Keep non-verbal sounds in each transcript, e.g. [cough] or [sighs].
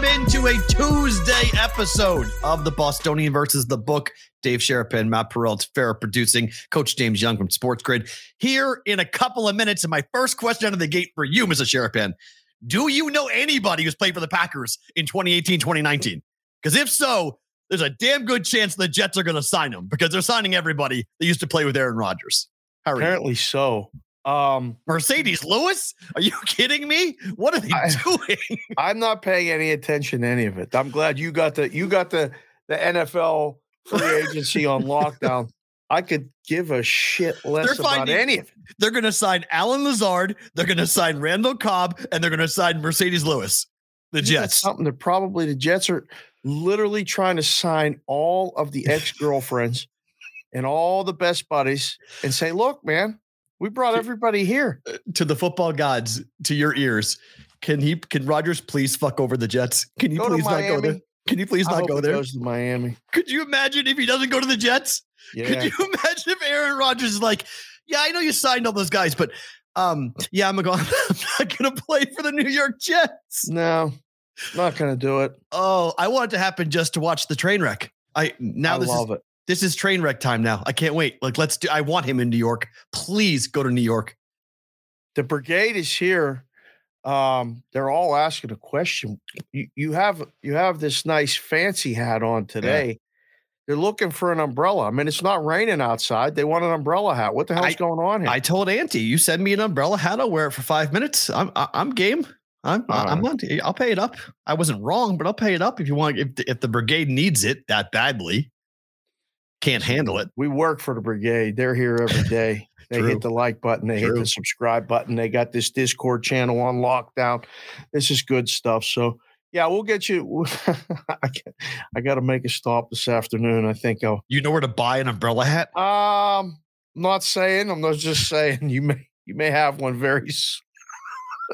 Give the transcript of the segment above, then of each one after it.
Welcome into a Tuesday episode of the Bostonian versus the book. Dave Sharapan, Matt Perrault, Farrah producing, Coach James Young from SportsGrid. Here in a couple of minutes, and my first question out of the gate for you, Mr. Sharapan. Do you know anybody who's played for the Packers in 2018, 2019? Because if so, there's a damn good chance the Jets are going to sign him because they're signing everybody that used to play with Aaron Rodgers. Are you? Apparently so. Um, Marcedes Lewis? Are you [laughs] kidding me? What are they I- [laughs] doing? I'm not paying any attention to any of it. I'm glad you got the you got the the NFL free agency on [laughs] lockdown. I could give a shit less about finding- any of it. They're going to sign Allen Lazard. They're going to sign Randall Cobb, and they're going to sign Marcedes Lewis. The Jets. something that probably the Jets are literally trying to sign all of the ex girlfriends and all the best buddies and say, look, man, we brought everybody here. to the football gods, to your ears. Can he? Can Rodgers please fuck over the Jets? Can you Go please not go there? Can you please not go there? goes to Miami. Could you imagine if he doesn't go to the Jets? Yeah. Could you [laughs] imagine if Aaron Rodgers is like, yeah, I know you signed all those guys, but um, yeah, I'm gonna go. [laughs] I'm not gonna play for the New York Jets. no, not gonna do it. Oh, I want it to happen just to watch the train wreck. I now I this is it. This is train wreck time now. I can't wait. Like, let's do. I want him in New York. Please go to New York. the brigade is here. Um, they're all asking a question. You, you have you have this nice fancy hat on today. They're looking for an umbrella. I mean, it's not raining outside. They want an umbrella hat. What the hell's I- going on here? I told Auntie, you send me an umbrella hat, I'll wear it for five minutes. I'm I- I'm game. I'm I'm on. I'll pay it up. I wasn't wrong, but I'll pay it up if you want. If if the brigade needs it that badly, can't handle it. we work for the brigade. They're here every day. [laughs] They True. hit the like button. They hit the subscribe button. They got this Discord channel on lockdown. This is good stuff. So yeah, we'll get you. [laughs] I, got- I got to make a stop this afternoon. I think I'll You know where to buy an umbrella hat? Um, I'm not saying. I'm not just saying. You may you may have one very. s-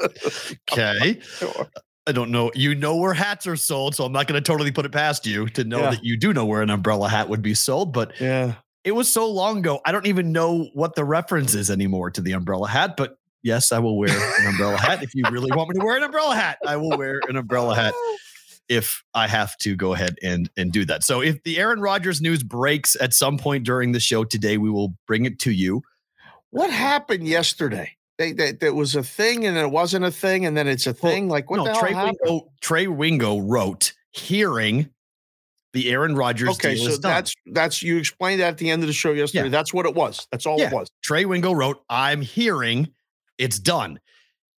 [laughs] Okay. I don't know. You know where hats are sold, so I'm not going to totally put it past you to know Yeah. that you do know where an umbrella hat would be sold. But Yeah, it was so long ago, I don't even know what the reference is anymore to the umbrella hat. But yes, I will wear an umbrella hat. If you really want me to wear an umbrella hat, I will wear an umbrella hat [laughs] if I have to go ahead and and do that. So if the Aaron Rodgers news breaks at some point during the show today, we will bring it to you. what happened yesterday? They, they, that was a thing, and it wasn't a thing, and then it's a Well, thing. Like what no, the hell Trey happened? Wingo, Trey Wingo wrote hearing the Aaron Rodgers Okay, so is done. that's that's you explained that at the end of the show yesterday. Yeah. That's what it was. That's all Yeah. it was. Trey Wingo wrote, I'm hearing it's done.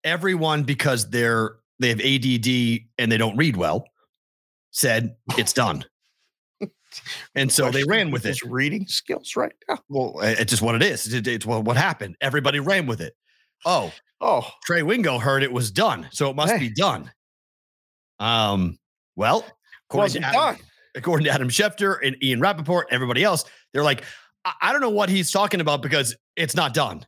Everyone, because they're they have ADD and they don't read well, said it's done. [laughs] and so they ran with it. reading skills right now. Well, it's just what it is. It's what what happened. Everybody ran with it. Oh, Oh, Trey Wingo heard it was done, so it must Hey. be done. Um, well, according wasn't to Adam, according to Adam Schefter and Ian Rapoport, everybody else, they're like, I, I don't know what he's talking about because it's not done.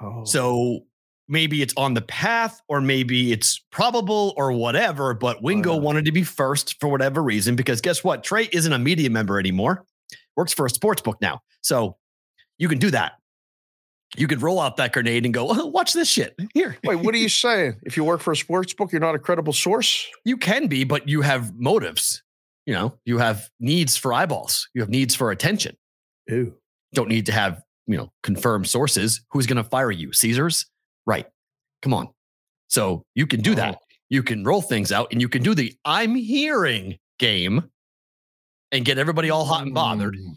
Oh, So maybe it's on the path, or maybe it's probable, or whatever. But Wingo wanted to be first for whatever reason because guess what? Trey isn't a media member anymore. Works for a sports book now, so you can do that. You could roll out that grenade and go, oh, [laughs] watch this shit here. wait, what are you saying? If you work for a sports book, you're not a credible source. You can be, but you have motives. You know, you have needs for eyeballs. You have needs for attention. Ew. Don't need to have, you know, confirmed sources. Who's going to fire you? Caesars? Right. Come on. So you can do that. You can roll things out and you can do the I'm hearing game and get everybody all hot and bothered. Mm.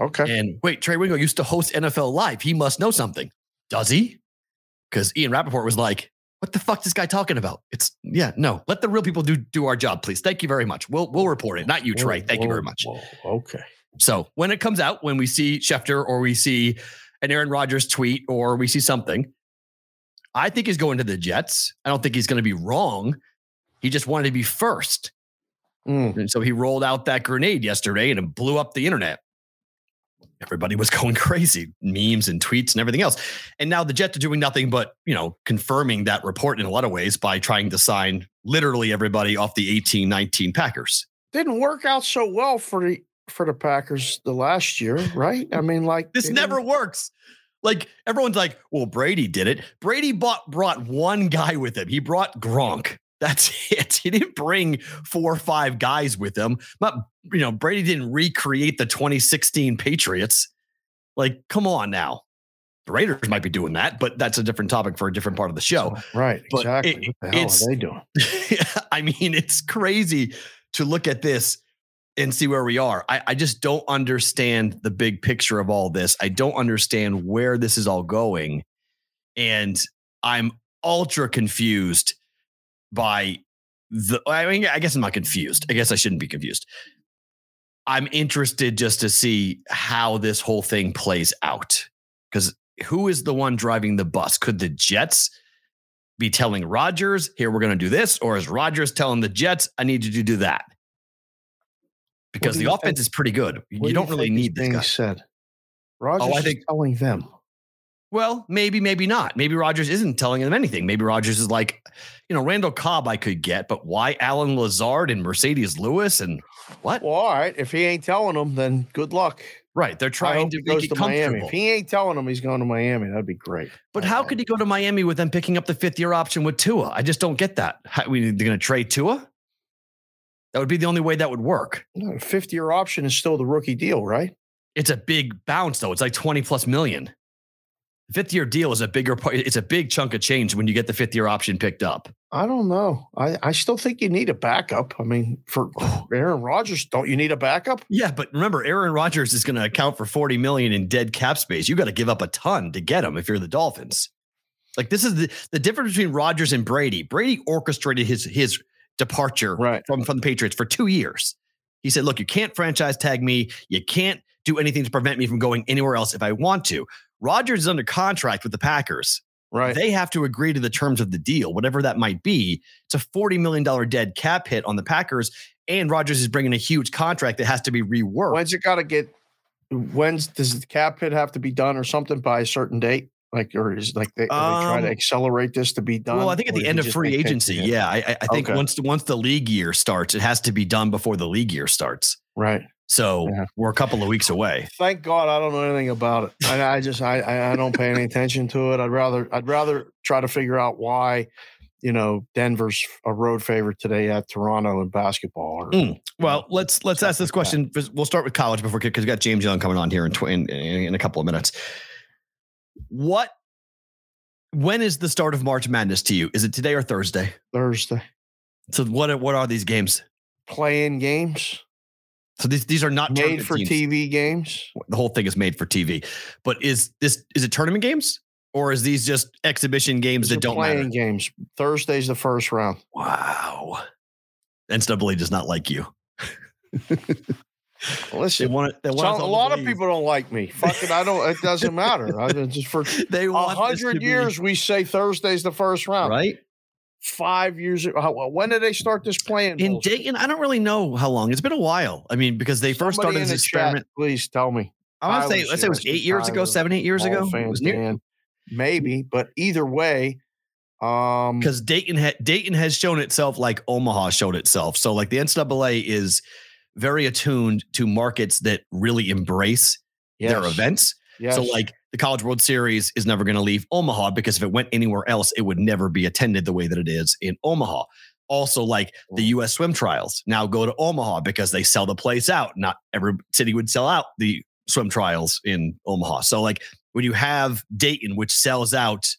Okay. And wait, Trey Wingo used to host NFL Live. He must know something. Does he? Because Ian Rapoport was like, what the fuck is this guy talking about? It's yeah, no. Let the real people do do our job, please. Thank you very much. We'll we'll report it. Not you, Trey. Whoa, Thank you very much. whoa, Okay. So when it comes out, when we see Schefter or we see an Aaron Rodgers tweet or we see something, I think he's going to the Jets. I don't think he's going to be wrong. He just wanted to be first. Mm. And so he rolled out that grenade yesterday and it blew up the internet. Everybody was [laughs] going crazy, memes and tweets and everything else. And now the Jets are doing nothing but, you know, confirming that report in a lot of ways by trying to sign literally everybody off the 18 19 Packers. Didn't work out so well for the for the Packers the last year, right? I mean, like This never works. Like everyone's like, well, Brady did it. Brady bought brought one guy with him. He brought Gronk. That's [laughs] it. He didn't bring four or five guys with him. But you know, Brady didn't recreate the 2016 Patriots. Like, come on now. The Raiders might be doing that, but that's a different topic for a different part of the show. Right. But Exactly. it- what the hell are they doing? [laughs] I mean, it's crazy to look at this and see where we are. I, I just don't understand the big picture of all this. I don't understand where this is all going. And I'm ultra confused by the, I mean, I guess I'm not confused. I guess I shouldn't be confused. I'm interested just to see how this whole thing plays out. Because who is the one driving the bus? Could the Jets be telling Rodgers, here, we're going to do this? Or is Rodgers telling the Jets, I need you to do that? Because do the offense think- is pretty good. You do don't really need this guy. said. Rodgers I is think- telling them. Well, maybe, maybe not. Maybe Rodgers isn't telling them anything. Maybe Rodgers is like, you know, Randall Cobb I could get, but why Allen Lazard and Marcedes Lewis and what? Well, all right. If he ain't telling them, then good luck. right. They're trying to make it to Miami. If he ain't telling them he's going to Miami, that'd be great. But how could he go to Miami with them picking up the fifth year option with Tua? I just don't get that. How, we, they're going to trade Tua? That would be the only way that would work. No, fifth year option is still the rookie deal, right? It's a big bounce though. It's like 20 plus million. Fifth year deal is a bigger part. It's a big chunk of change when you get the fifth year option picked up. I don't know. I, I still think you need a backup. I mean, for [sighs] oh. Aaron Rodgers, don't you need a backup? Yeah, but remember, Aaron Rodgers is going to account for 40 million in dead cap space. You got to give up a ton to get him if you're the Dolphins. Like this is the, the difference between Rodgers and Brady. Brady orchestrated his his departure Right. from, from the Patriots for two years. He said, look, you can't franchise tag me. You can't do anything to prevent me from going anywhere else if I want to. Rodgers is under contract with the Packers. Right. They have to agree to the terms of the deal, whatever that might be. It's a $40 million dead cap hit on the Packers. And Rodgers is bringing a huge contract that has to be reworked. When's it got to get? When's does the cap hit have to be done or something by a certain date? Like, or is like they, are they try to Um, accelerate this to be done? Well, I think at the end of free agency, yeah, I, I- I think Okay. once the, once the league year starts, it has to be done before the league year starts. Right. So Yeah. we're a couple of weeks away. Thank God I don't know anything about it. I, I just I, I I don't pay any attention to it. I'd rather I'd rather try to figure out why, you know, Denver's a road favorite today at Toronto in basketball. Or, Mm. Well, let's let's ask this like that. question. We'll start with college before because we got James Young coming on here in, tw- in in in a couple of minutes. What? When is the start of March Madness to you? Is it today or Thursday? Thursday So what what are these games? playing games So these these are not made for teams. TV games. The whole thing is made for TV. But is this is it tournament games or is these just exhibition games These that don't playing matter? games. Thursday's the first round. Wow. NCAA does not like you. [laughs] They Listen, want it. They want so a lot of people don't like me. Fuck it, I don't. It doesn't matter. I just for [laughs] They a want this hundred be- years, we say Thursday's the first round. right? Five years. how- When did they start this plan? In bullshit? Dayton, I don't really know how long. It's been a while. I mean, because they first Somebody started this the chat, experiment. please tell me. I want to say, let's say it was eight years ago, seven, eight years ago. was near. Maybe, but either way, um, because Dayton ha- Dayton has shown itself like Omaha showed itself. So like the NCAA is very attuned to markets that really embrace their events. Yes. So like the College World Series is never going to leave Omaha because if it went anywhere else, it would never be attended the way that it is in Omaha. Also, like the U.S. swim trials now go to Omaha because they sell the place out. Not every city would sell out the swim trials in Omaha. So like when you have Dayton, which sells out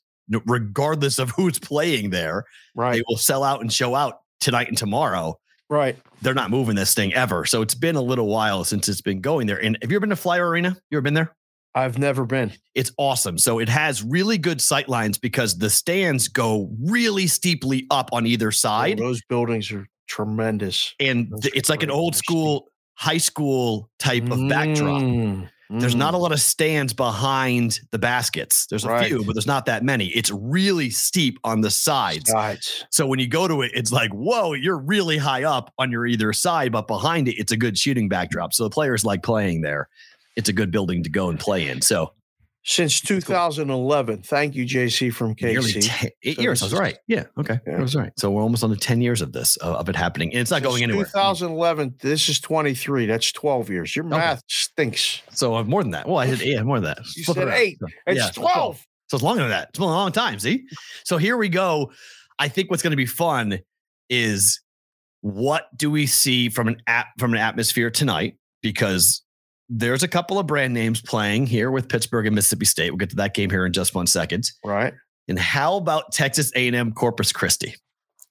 regardless of [laughs] who's playing there, right, they will sell out and show out tonight and tomorrow. right. They're not moving this thing ever. So it's been a little while since it's been going there. And have you ever been to Flyer Arena? You ever been there? I've never been. It's awesome. So it has really good sight lines because the stands go really steeply up on either Oh, side. those buildings are tremendous. and those it's like an old school high school type of backdrop. Mm, There's not a mm. lot of stands behind the baskets. There's a Right. few, but there's not that many. It's really steep on the sides. sides. So when you go to it, it's like, whoa, you're really high up on your either side, but behind it, it's a good shooting backdrop. So the players like playing there. It's a good building to go and play in. So Since 2011. Thank you, JC from KC. 10, eight So years. I was right. Yeah. Okay. Yeah. I was right. So we're almost on the 10 years of this, uh, of it happening. And it's not Since going anywhere. 2011. This is 23. That's 12 years. Your Okay. math stinks. So uh, more than that. Well, I did, yeah, more than that. You Flip said around. eight. So, It's yeah, 12. So it's longer than that. It's been a long time. See? So here we go. I think what's going to be fun is what do we see from an app from an atmosphere tonight? Because there's a couple of brand names playing here with Pittsburgh and Mississippi State. We'll get to that game here in just one second. Right. And how about Texas A&M Corpus Christi?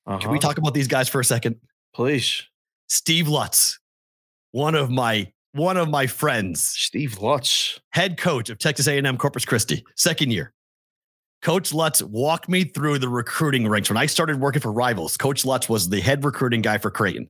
Can we Uh-huh. talk about these guys for a second? Please. Steve Lutz, one of my one of my friends, Steve Lutz. head coach of Texas A&M Corpus Christi, second year. Coach Lutz walked me through the recruiting ranks. When I started working for Rivals, Coach Lutz was the head recruiting guy for Creighton.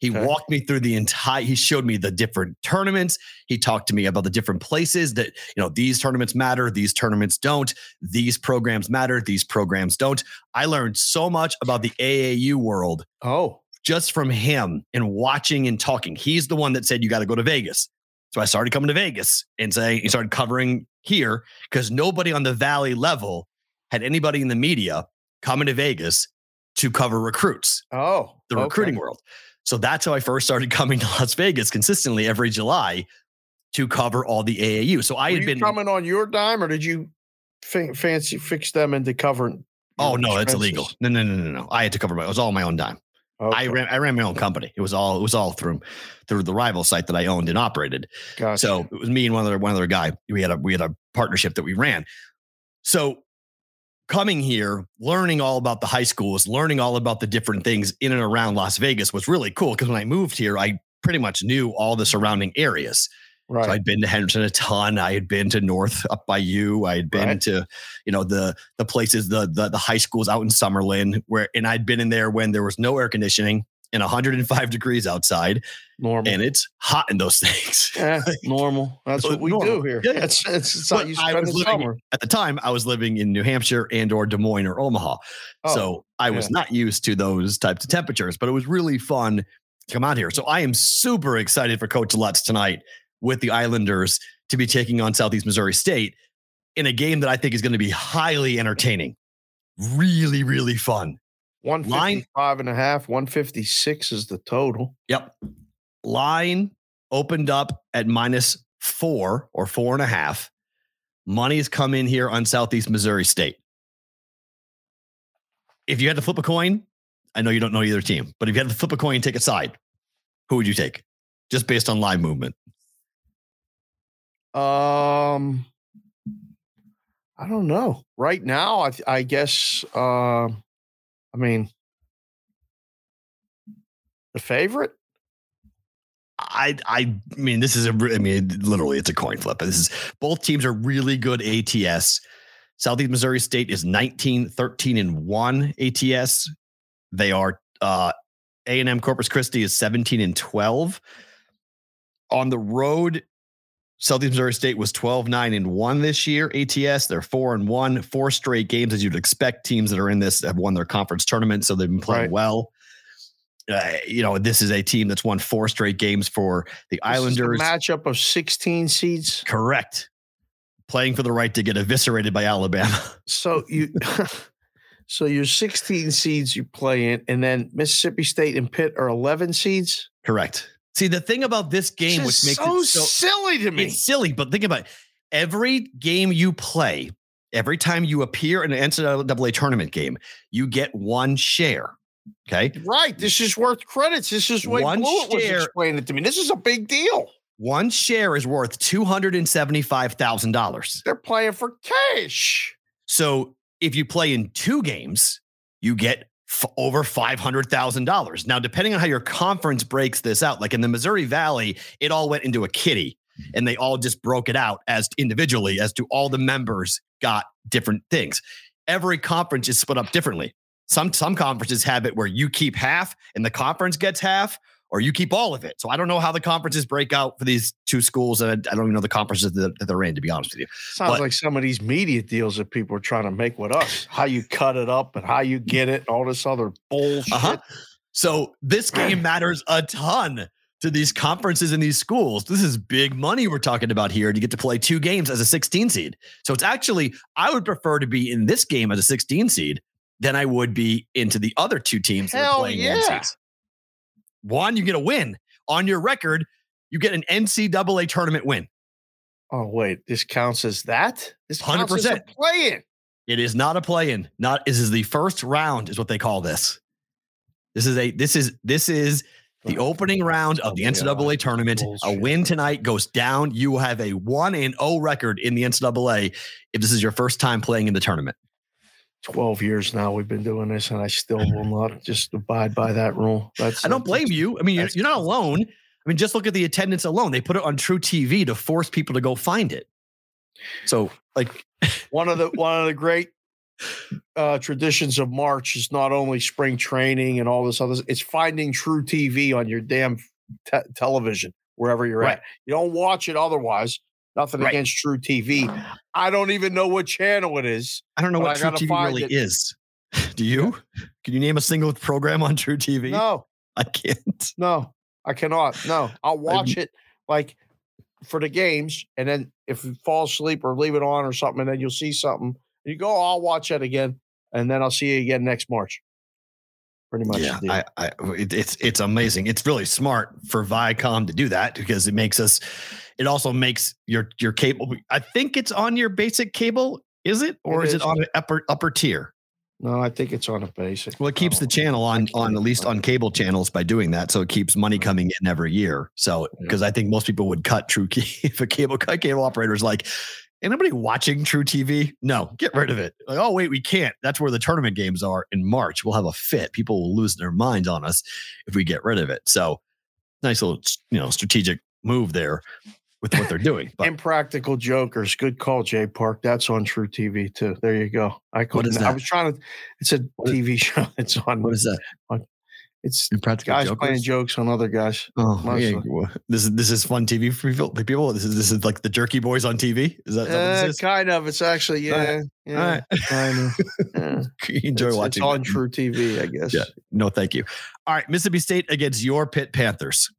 He Okay. walked me through the entire, he showed me the different tournaments. He talked to me about the different places that, you know, these tournaments matter, these tournaments don't, these programs matter, these programs don't. I learned so much about the AAU world Oh, just from him and watching and talking. He's the one that said you got to go to Vegas. So I started coming to Vegas and saying he started covering here because nobody on the valley level had anybody in the media coming to Vegas to cover recruits, oh, the okay. recruiting world. So that's how I first started [laughs] coming to Las Vegas consistently every July to cover all the AAU. So I Were had you been coming on your dime, or did you fa- fancy fix them into covering? Oh no, that's illegal. No, no, no, no, no. I had to cover my. It was all my own dime. I ran. I ran my own company. It was all. It was all through through the rival site that I owned and operated. gotcha. So it was me and one other one other guy. We had a we had a partnership that we ran. So coming here, learning all about the high schools, learning all about the different things in and around Las Vegas was really cool. Because when I moved here, I pretty much knew all the surrounding areas. right. So I'd been to Henderson a ton. I had been to North up by you. I had been Right. to, you know, the the places, the, the the high schools out in Summerlin, where and I'd been in there when there was no air conditioning and 105 degrees outside, normal. and it's hot in those [laughs] things. Normal. That's what we normal. do here. Yeah. It's, it's, it's how you spend was the living- summer. At the time, I was living in New Hampshire and or Des Moines or Omaha, Oh, so I was yeah. not used to those types of temperatures. But it was really fun to come out here. So I am super excited for Coach Lutz tonight with the Islanders to be taking on Southeast Missouri State in a game that I think is going to be highly entertaining. Really, really fun. 155 and a half, 156 is the total. Yep. Line opened up at minus four or four and a half. Money's come in here on Southeast Missouri State. If you had to flip a coin, I know you don't know either team, but if you had to flip a coin and take a side, who would you take? Just based on line movement. Um, I don't know. Right now, I, I guess, uh, I mean, the favorite? I I mean, this is a I mean, literally, it's a coin flip. This is both teams are really good ATS. Southeast Missouri State is 19, 13, and 1 ATS. They are uh A&M Corpus Christi is 17 and 12. On the road, Southeast Missouri State was 12, 9, and 1 this year. ATS, they're 4 and 1, four straight games, as you'd expect. Teams that are in this have won their conference tournament, so they've been playing Right. well. Uh, you know, this is a team that's won four straight games for the This Islanders. matchup of 16 seeds. Correct. Playing for the right to get eviscerated by Alabama. [laughs] So you, [laughs] so your 16 seeds you play in, and then Mississippi State and Pitt are 11 seeds. Correct. See, the thing about this game, which makes so, it so silly to me. it's silly, but think about it. Every game you play, every time you appear in an NCAA tournament game, you get one share. Okay. Right. This is worth credits. This is what One Blewett was share- explaining it to me. This is a big deal. One share is worth $275,000. They're playing for cash. So if you play in two games, you get f- over $500,000. Now, depending on how your conference breaks this out, like in the Missouri Valley, it all went into a kitty. and they all just broke it out as individually as to all the members got different things. Every conference is split up differently. Some some conferences have it where you keep half and the conference gets half, or you keep all of it. So I don't know how the conferences break out for these two schools, and I don't even know the conferences that, that they're in. To be honest with you, sounds but, like some of these media deals that people are trying to make with us. How you cut it up and how you get it, and all this other bullshit. Uh-huh. So this [clears throat] game matters a ton to these conferences and these schools. This is big money we're talking about here to get to play two games as a 16 seed. So it's actually, I would prefer to be in this game as a 16 seed than I would be into the other two teams Hell that are playing yeah. One, you get a win on your record. You get an NCAA tournament win. Oh wait, this counts as that. This hundred percent play-in. It is not a play-in. Not this is the first round, is what they call this. This is a this is this is the opening round of the oh NCAA tournament. A win tonight goes down. You have a one and zero oh record in the NCAA if this is your first time playing in the tournament. 12 years now we've been doing this and I still will [laughs] not just abide by that rule. That's I don't blame you. I mean, you're, you're not alone. I mean, just look at the attendance alone. They put it on truTV to force people to go find it. So, like [laughs] one of the one of the great uh, traditions of March is not only spring training and all this other. It's finding truTV on your damn te- television wherever you're right. at. You don't watch it otherwise. Nothing right. against truTV. I don't even know what channel it is. I don't know what truTV really it. is. [laughs] Do you? Can you name a single program on truTV? No, I can't. No, I cannot. No, I'll watch it like for the games, and then if you fall asleep or leave it on or something, and then you'll see something. You go, oh, I'll watch it again, and then I'll see you again next March. Pretty much. Yeah, I, I, it's it's amazing. It's really smart for Viacom to do that because it makes us it also makes your your cable. I think it's on your basic cable. Is it, or it is, is, it on an upper upper tier? No, I think it's on a basic. Well, it keeps the channel on on at least on cable channels by doing that, so it keeps money coming in every year. So because I think most people would cut True key [laughs] if a cable cut cable operators like. Anybody watching truTV? No, get rid of it. Like, oh wait, we can't. That's where the tournament games are in March. We'll have a fit. People will lose their minds on us if we get rid of it. So, nice little you know strategic move there with what they're doing. [laughs] But. Impractical Jokers. Good call, Jay Park. That's on truTV too. There you go. I couldn't. I was trying to. It's a what TV is, [laughs] show. It's on. What is that? On, it's Impractical guys Jokers? playing jokes on other guys. Oh, yeah. This is this is fun TV for people. This is this is like the Jerky Boys on TV. Is that, uh, kind of? It's actually yeah, yeah, kind of. [laughs] Yeah. enjoy it's, watching it's on truTV, I guess. Yeah. No, thank you. All right, Mississippi State against your Pitt Panthers.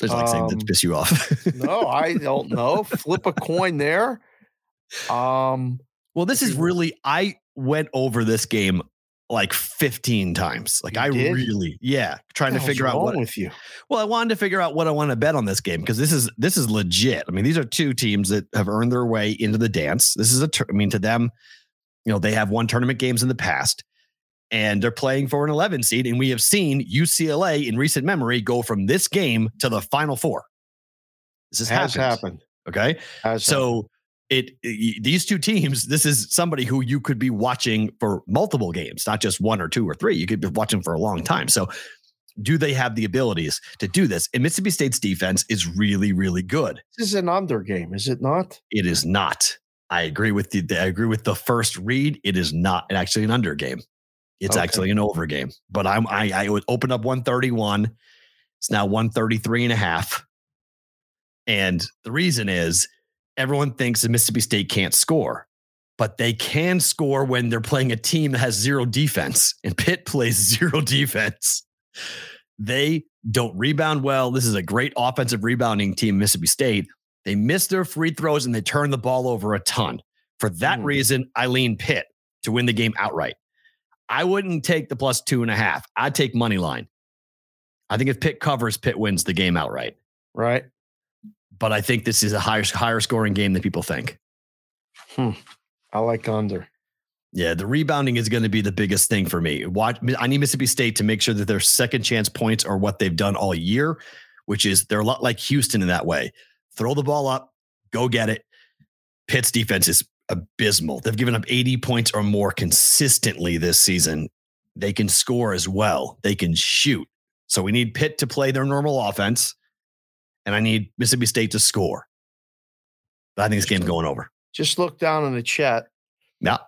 There's like um, saying that to piss you off. [laughs] no, I don't know. Flip a coin there. Um, well, this is really I went over this game like 15 times. Like I did? really, yeah, trying to figure out what with you. Well, I wanted to figure out what I want to bet on this game because this is this is legit. I mean, these are two teams that have earned their way into the dance. This is a, I mean, to them, you know, they have won tournament games in the past and they're playing for an 11 seed. And we have seen UCLA in recent memory go from this game to the Final Four. This has, has happened. happened. Okay, has so. Happened. It, it, these two teams this is somebody who you could be watching for multiple games not just one or two or three you could be watching for a long time so do they have the abilities to do this and mississippi state's defense is really really good this is an under game is it not it is not i agree with the i agree with the first read it is not actually an under game it's okay. actually an over game. But I'm I, I would open up 131. It's now 133 and a half. And the reason is everyone thinks that Mississippi State can't score, but they can score when they're playing a team that has zero defense. [laughs] And Pitt plays zero defense. They don't rebound well. This is a great offensive rebounding team, Mississippi State. They miss their free throws and they turn the ball over a ton. For that mm. reason, I lean Pitt to win the game outright. I wouldn't take the plus two and a half. I'd take money line. I think if Pitt covers, Pitt wins the game outright. Right. But I think this is a higher higher scoring game than people think. Hmm. I like under. Yeah, the rebounding is going to be the biggest thing for me. Watch, I need Mississippi State to make sure that their second chance points are what they've done all year, which is they're a lot like Houston in that way. Throw the ball up, go get it. Pitt's defense is abysmal. They've given up 80 points or more consistently this season. They can score as well. They can shoot. So we need Pitt to play their normal offense. and I need Mississippi State to score. But I think this game's going over. Just look down in the chat. Yeah.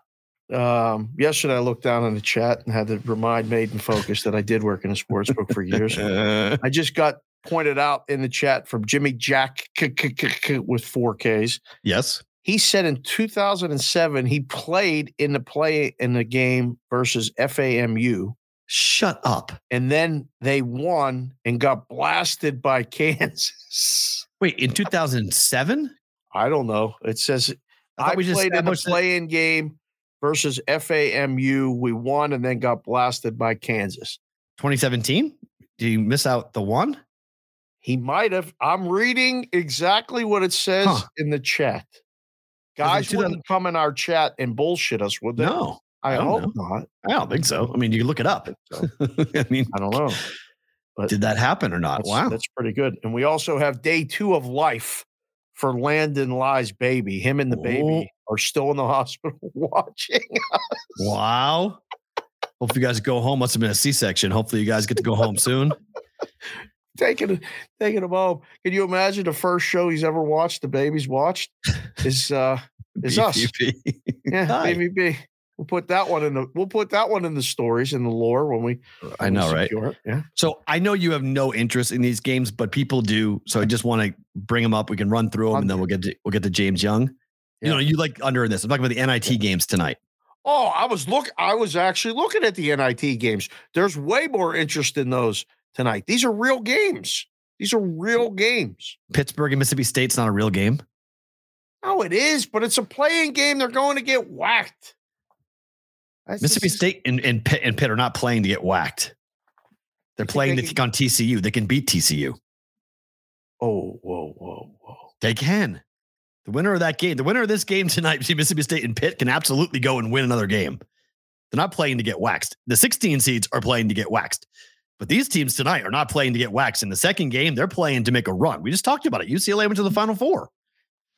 Um, yesterday I looked down in the chat and had to remind Maiden Focus that I did work in a sports book for years. [laughs] I just got pointed out in the chat from Jimmy Jack with four Ks. yes. He said in 2007 he played in the play in the game versus FAMU, Shut up. and then they won and got blasted by [laughs] Kansas. Wait, in 2007? I don't know. It says I I, played in the play-in game versus FAMU. We won and then got blasted by Kansas. 2017? Did you miss out the one? He might have. I'm reading exactly what it says Huh. in the chat. Guys 2000 wouldn't come in our chat and bullshit us, would they? No, I, I hope know. not. I don't think so. I mean, you look it up. So, [laughs] I mean, I don't know. But did that happen or not? that's, Wow. that's pretty good. And we also have day two of life for Landon Lie's baby. Him and the baby are still in the [laughs] hospital [laughs] watching. Wow. Hope you guys go home. Must have been a C section. Hopefully, you guys get to go home soon. Taking taking him home. Can you imagine the first show he's ever watched? The baby's watched is uh [laughs] is us. Yeah, [laughs] Hi. B. We'll put that one in the we'll put that one in the stories in the lore when we. I when we know, right? it. Yeah. So I know you have no interest in these games, but people do. So I just want to bring them up. We can run through them, and then we'll get to we'll get to James Young. You know, you like under in this. I'm talking about the NIT games tonight. Oh, I was look. I was actually looking at the NIT games. There's way more interest in those tonight. These are real games. These are real games. Pittsburgh and Mississippi State's not a real game. Oh, it is, but it's a playing game. They're going to get whacked. That's- Mississippi is- State and, and Pitt and Pitt are not playing to get whacked. They're playing they to take on TCU. They can beat TCU. Oh, whoa, whoa, whoa. They can. The winner of that game, the winner of this game tonight [laughs] between Mississippi State and Pitt can absolutely go and win another game. They're not playing to get waxed. The 16 seeds are playing to get waxed. But these teams tonight are not playing to get waxed. In the second game, they're playing to make a run. We just talked about it. UCLA went to the Final Four.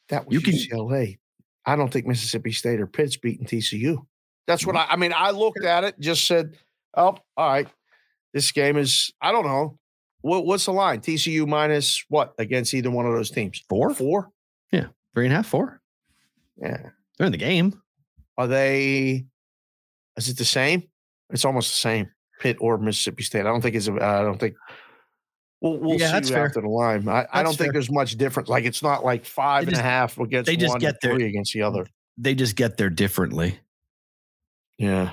That was You can- UCLA. I don't think Mississippi State or Pitt's beating TCU. That's what I, I mean. I looked at it, just said, "Oh, all right, this game is." I don't know what what's the line. TCU minus what against either one of those teams? Four? Four. Yeah, Three and a half, four. Yeah. They're in the game. Are they? Is it the same? It's almost the same. Pitt or Mississippi State. I don't think it's. a- I don't think. We'll, we'll Yeah, see that's you fair. after the line. I, I don't think fair. there's much difference. Like it's not like five They and a half against they just one, get three against the other. They just get there differently. Yeah.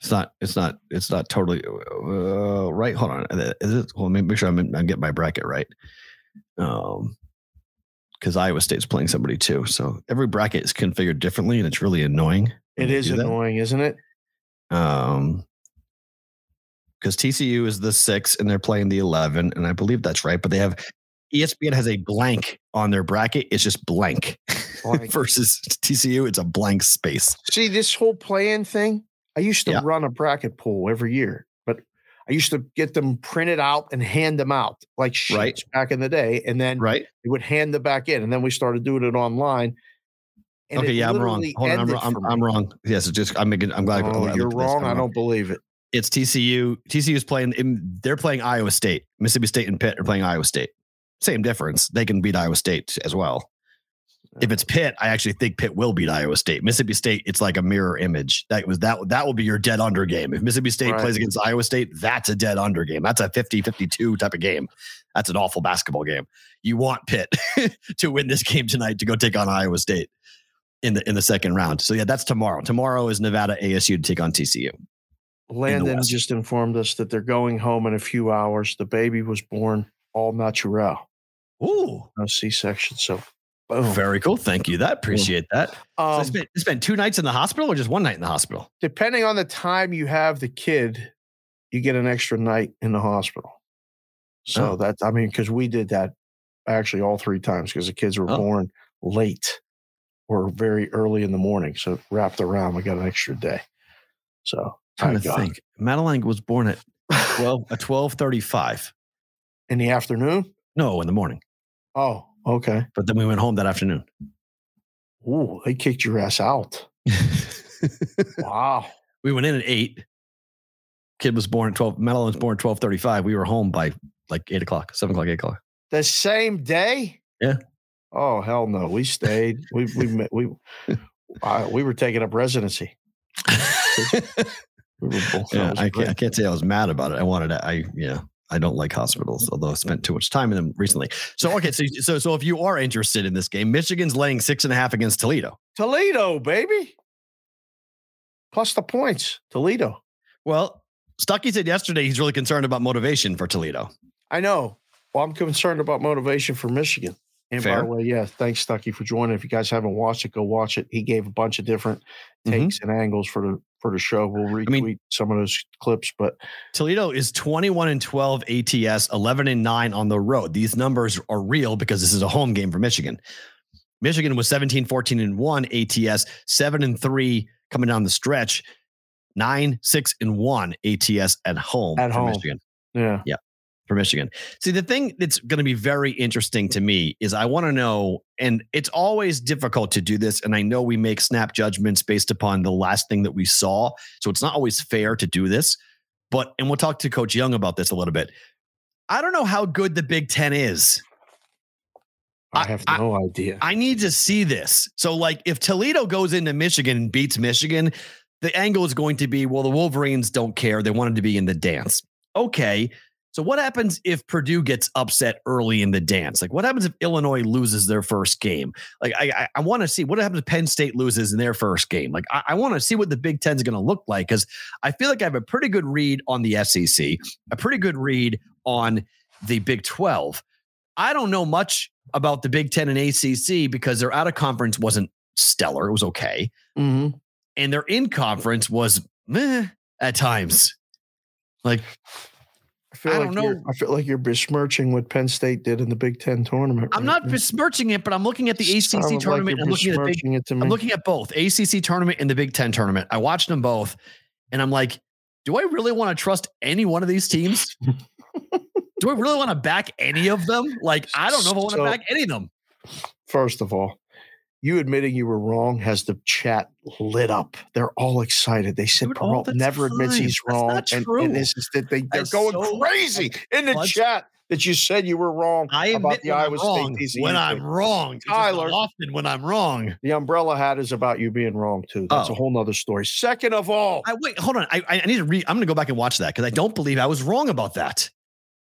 It's not. It's not. It's not totally uh, right. Hold on. Is it? Well, let me make sure I'm, I'm getting my bracket right. Um, because Iowa State's playing somebody too, so every bracket is configured differently, and it's really annoying. It is It is annoying, isn't it? Um, because TCU is the six and they're playing the eleven, and I believe that's right. But they have ESPN has a blank on their bracket. It's just blank. [laughs] Blank. Versus TCU, it's a blank space. See, this whole play-in thing, I used to Yeah. run a bracket pool every year, but I used to get them printed out and hand them out like sheets Right. back in the day, and then Right? they would hand them back in, and then we started doing it online. and okay, yeah, I'm wrong. Hold on, I'm, wrong. I'm, I'm wrong. Yes, it's just I'm making. I'm glad. Oh, you're wrong. I don't believe it. It's TCU. TCU is playing. in- They're playing Iowa State. Mississippi State and Pitt are playing Iowa State. Same difference. They can beat Iowa State as well. If it's Pitt, I actually think Pitt will beat Iowa State. Mississippi State, it's like a mirror image. That was that that will be your dead under game. If Mississippi State Right. plays against Iowa State, that's a dead under game. That's a 50-52 type of game. That's an awful basketball game. You want Pitt [laughs] to win this game tonight to go take on Iowa State in the in the second round. So yeah, that's tomorrow. Tomorrow is Nevada ASU to take on TCU. Landon just informed us that they're going home in a few hours. The baby was born all natural, Ooh, no C-section. So, boom. very cool. Thank you. That appreciate that. So Um, they spent, they spent two nights in the hospital or just one night in the hospital? depending on the time you have the kid, you get an extra night in the hospital. So Oh. that's, I mean, because we did that actually all three times because the kids were Oh. born late or very early in the morning. So wrapped around, we got an extra day. So trying to God. think. Madeline was born at 12 at 12:35. in the afternoon. No, in the morning. Oh, okay. But then we went home that afternoon. Ooh, they kicked your ass out. [laughs] Wow. we went in at eight. Kid was born at 12. Madeline was born at 12:35. We were home by like eight o'clock, seven o'clock, eight o'clock. The same day? Yeah. Oh hell no! We stayed. we we we [laughs] uh, we were taking up residency. [laughs] We were both. that Yeah, I can't. I can't say I was mad about it. I wanted to, I, yeah, I don't like hospitals, although I spent too much time in them recently. So, okay. So, so, so if you are interested in this game, Michigan's laying six and a half against Toledo. Toledo, baby. Plus the points. Toledo. Well, Stucky said yesterday he's really concerned about motivation for Toledo. I know. Well, I'm concerned about motivation for Michigan. And by Fair. the way, yeah, thanks, Stucky, for joining. If you guys haven't watched it, go watch it. He gave a bunch of different Mhm. takes and angles for the for the show. We'll retweet mean- some of those clips, but Toledo is 21 and 12 ATS, 11 and 9 on the road. These numbers are real because this is a home game for Michigan. Michigan was 17, 14 and 1 ATS, 7 and 3 coming down the stretch, 9, 6 and 1 ATS at home At for home. Michigan. yeah. For Michigan. See, the thing that's going to be very interesting to me is I want to know, and it's always difficult to do this. And I know we make snap judgments based upon the last thing that we saw. So it's not always fair to do this. But, and we'll talk to Coach Young about this a little bit. I don't know how good the Big Ten is. I I- have I- no idea. I need to see this. So, like, if Toledo goes into Michigan and beats Michigan, the angle is going to be, well, the Wolverines don't care. They wanted to be in the dance. Okay. So, what happens if Purdue gets upset early in the dance? Like, what happens if Illinois loses their first game? Like, I I, I want to see what happens if Penn State loses in their first game. Like, I, I want to see what the Big Ten is going to look like because I feel like I have a pretty good read on the SEC, a pretty good read on the Big 12. I don't know much about the Big Ten and ACC because their out of conference wasn't stellar. It was okay. Mhm. And their in conference was meh at times. Like, I feel I like don't you're- know. I feel like you're besmirching what Penn State did in the Big Ten tournament. I'm right not now. besmirching it, but I'm looking at the ACC Sounded like tournament. you're I'm looking at Big it to me. I'm looking at both ACC tournament and the Big Ten tournament. I watched them both, and I'm like, do I really want to trust any one of these teams? [laughs] do I really want to back any of them? Like, I don't know if I want to So- back any of them. First of all, you admitting you were wrong has the chat lit up. They're all excited. They said Dude, all Perrault the never admits time. he's That's wrong. and, and this is that they, they're That's going so crazy in the chat that you said you were wrong I about the when Iowa I'm wrong State TCU when. I'm wrong. It's just not Tyler. often when I'm wrong. The umbrella hat is about you being wrong too. That's Oh. a whole nother story. Second of all, I wait, hold on. I I need to read. I'm going to go back and watch that because I don't believe I was wrong about that.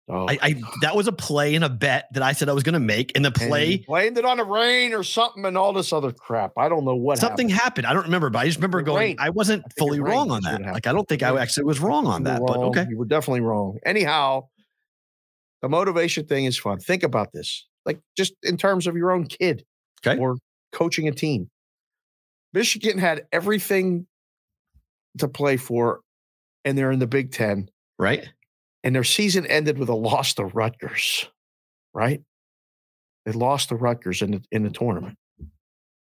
Oh, I, I that was a play and a bet that I said I was going to make, and the and play blamed it on the rain or something and all this other crap. I don't know what something happened. happened. I don't remember, but I just remember It going. rained. I wasn't I fully wrong on that. Like. I don't think I actually was wrong on that. But okay, You were definitely wrong. Anyhow, the motivation thing is fun. Think about this. Like just in terms of your own kid Okay. or coaching a team. Michigan had everything to play for, and they're in the Big Ten, right? And their season ended with a loss to Rutgers, right? They lost to Rutgers in the in the tournament.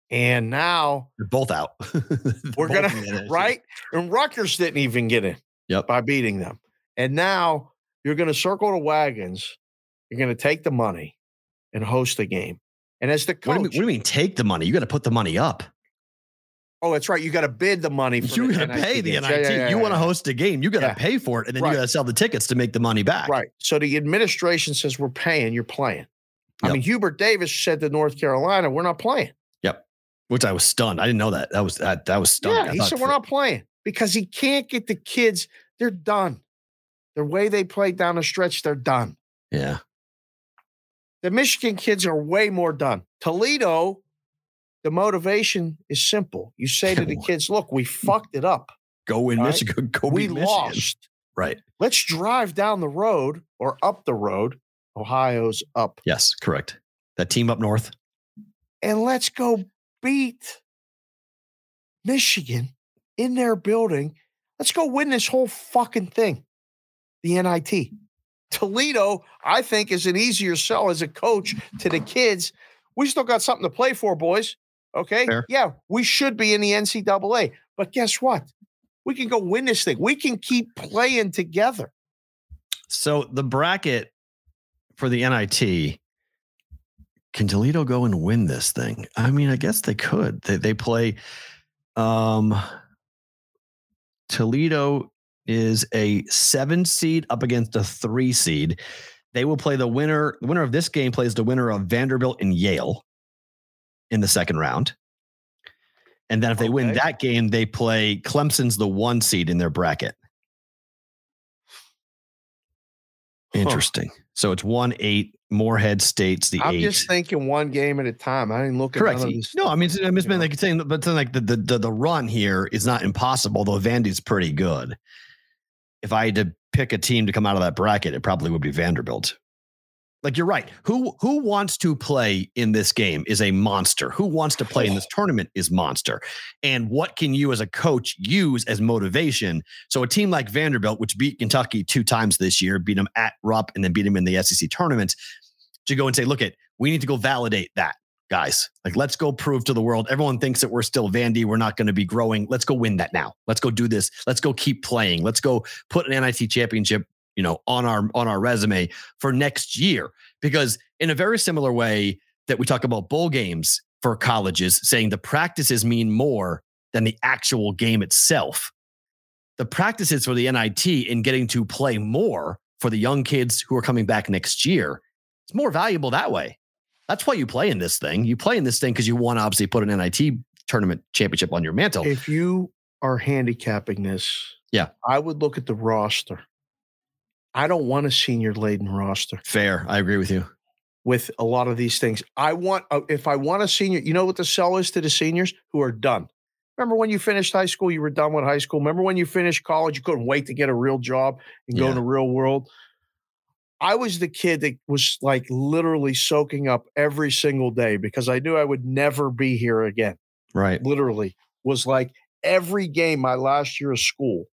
And now They're both out. [laughs] we're [laughs] the NFC. right? And Rutgers didn't even get in. Yep. By beating them. And now you're gonna circle the wagons, you're gonna take the money and host the game. And as the What do, you mean, coach, what do you mean? Take the money. You got to put the money up. Oh, that's right. You got to bid the money. For You got to pay the. NIT. Yeah, yeah, you want to host a game. You got to pay for it, and then Right. you got to sell the tickets to make the money back. right? So the administration says we're paying. You're playing. I mean, Hubert Davis said to North Carolina, "We're not playing." Yep. Which I was stunned. I didn't know that. That was that. That was stunned. Yeah, I he said we're not playing because he can't get the kids. They're done. The way they played down the stretch, they're done. Yeah. The Michigan kids are way more done. Toledo, the motivation is simple. You say to the [laughs] kids, "Look, we fucked it up. Go in right. Michigan. [laughs] Go we Michigan. lost. Right. Let's drive down the road or up the road. Ohio's up, Yes. Correct. That team up north. and let's go beat Michigan in their building. Let's go win this whole fucking thing. The NIT. Toledo, I think, is an easier sell as a coach to the kids. We still got something to play for, boys. Okay. Fair. Yeah, we should be in the NCAA. But guess what? We can go win this thing. We can keep playing together. So the bracket for the NIT, can Toledo go and win this thing? I mean, I guess they could. They they play um Toledo is a seven seed up against a three seed. They will play the winner. The winner of this game plays the winner of Vanderbilt and Yale in the second round. And then if they win that game, they play Clemson's the one seed in their bracket. Interesting. So it's one eight. Morehead State's the I'm eight. just thinking one game at a time. I didn't look at Correct. No, I mean, I'm just know. like saying, but then like the, the the the run here is not impossible. Though Vandy's pretty good. If I had to pick a team to come out of that bracket, it probably would be Vanderbilt. Like you're right. Who who wants to play in this game is a monster. Who wants to play in this [sighs] tournament is monster. And what can you as a coach use as motivation? So a team like Vanderbilt, which beat Kentucky two times this year, beat them at Rupp and then beat them in the SEC tournament, to go and say, look at, we need to go validate that, guys. Like, let's go prove to the world. Everyone thinks that we're still Vandy. We're not going to be growing. Let's go win that now. Let's go do this. Let's go keep playing. Let's go put an NIT championship, you know, on our on our resume for next year. Because in a very similar way that we talk about bowl games for colleges, saying the practices mean more than the actual game itself. The practices for the NIT in getting to play more for the young kids who are coming back next year, it's more valuable that way. That's why you play in this thing. You play in this thing because you want to obviously put an NIT tournament championship on your mantle. If you are handicapping this, Yeah. I would look at the roster. I don't want a senior laden roster Fair. I agree with you. with a lot of these things. I want, uh, if I want a senior, you know what the sell is to the seniors who are done. Remember when you finished high school, you were done with high school. Remember when you finished college, you couldn't wait to get a real job and go Yeah. in the real world. I was the kid that was like literally soaking up every single day because I knew I would never be here again. Right. literally was like every game my last year of school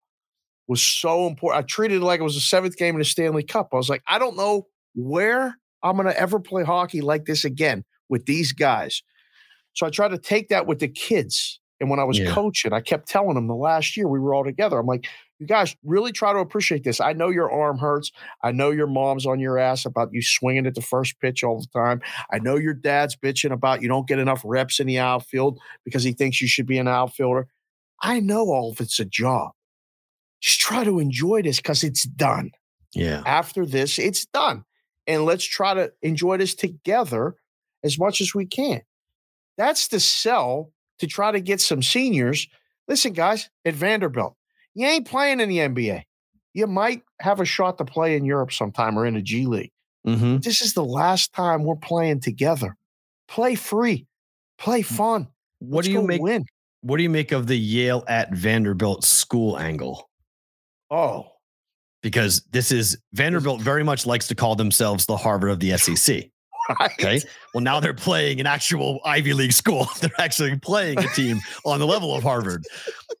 was so important. I treated it like it was the seventh game in the Stanley Cup. I was like, I don't know where I'm going to ever play hockey like this again with these guys. So I tried to take that with the kids. And when I was Yeah. coaching, I kept telling them the last year we were all together. I'm like, you guys really try to appreciate this. I know your arm hurts. I know your mom's on your ass about you swinging at the first pitch all the time. I know your dad's bitching about you don't get enough reps in the outfield because he thinks you should be an outfielder. I know all of it's a job. Just try to enjoy this because it's done. Yeah. After this, it's done. And let's try to enjoy this together as much as we can. That's the sell to try to get some seniors. Listen, guys, at Vanderbilt, you ain't playing in the NBA. You might have a shot to play in Europe sometime or in a G League. Mm-hmm. This is the last time we're playing together. Play free, play fun. What Let's do you make? Win. What do you make of the Yale at Vanderbilt school angle? Oh, Because this is Vanderbilt very much likes to call themselves the Harvard of the [laughs] SEC. right. Okay. Well, now they're playing an actual Ivy League school. [laughs] They're actually playing a team on the level of Harvard.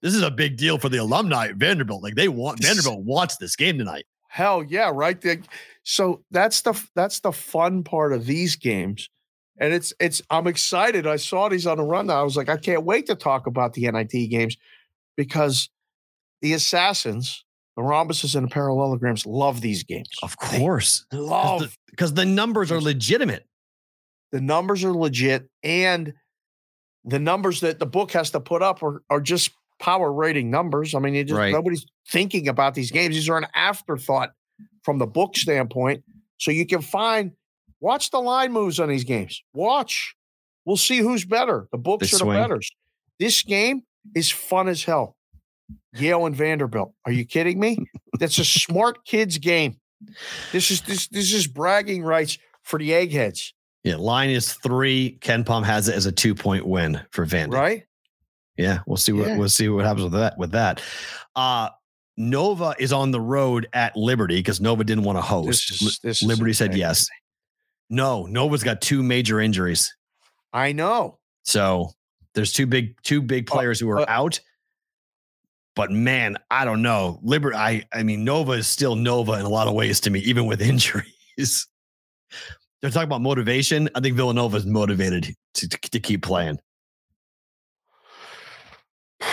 This is a big deal for the alumni at Vanderbilt. Like they want Vanderbilt wants this game tonight. Hell yeah, right there. So that's the that's the fun part of these games. And it's it's I'm excited. I saw these on the run. I was like, I can't wait to talk about the NIT games because the assassins, the rhombuses and the parallelograms love these games. Of course. Love Because the numbers are legitimate. the numbers are legit and the numbers that the book has to put up are, are just power rating numbers. I mean, just Right. nobody's thinking about these games. These are an afterthought from the book standpoint. So you can find watch the line moves on these games. Watch. We'll see who's better. The books They are the betters. This game is fun as hell. Yale and Vanderbilt. Are you kidding me? That's a smart kids game. This is this this is bragging rights for the eggheads, Yeah. Line is three. KenPom has it as a two point win for Vandy. right? Yeah, we'll see what Yeah. we'll see what happens with that. With that, uh, Nova is on the road at Liberty because Nova didn't want to host. This is- this Liberty said yes. No, Nova's got two major injuries, I know. so there's two big two big players who are uh, out. But man, I don't know. Liberty, I I mean, Nova is still Nova in a lot of ways to me, even with [laughs] injuries. They're talking about motivation. I think Villanova is motivated to, to, to keep playing. [sighs]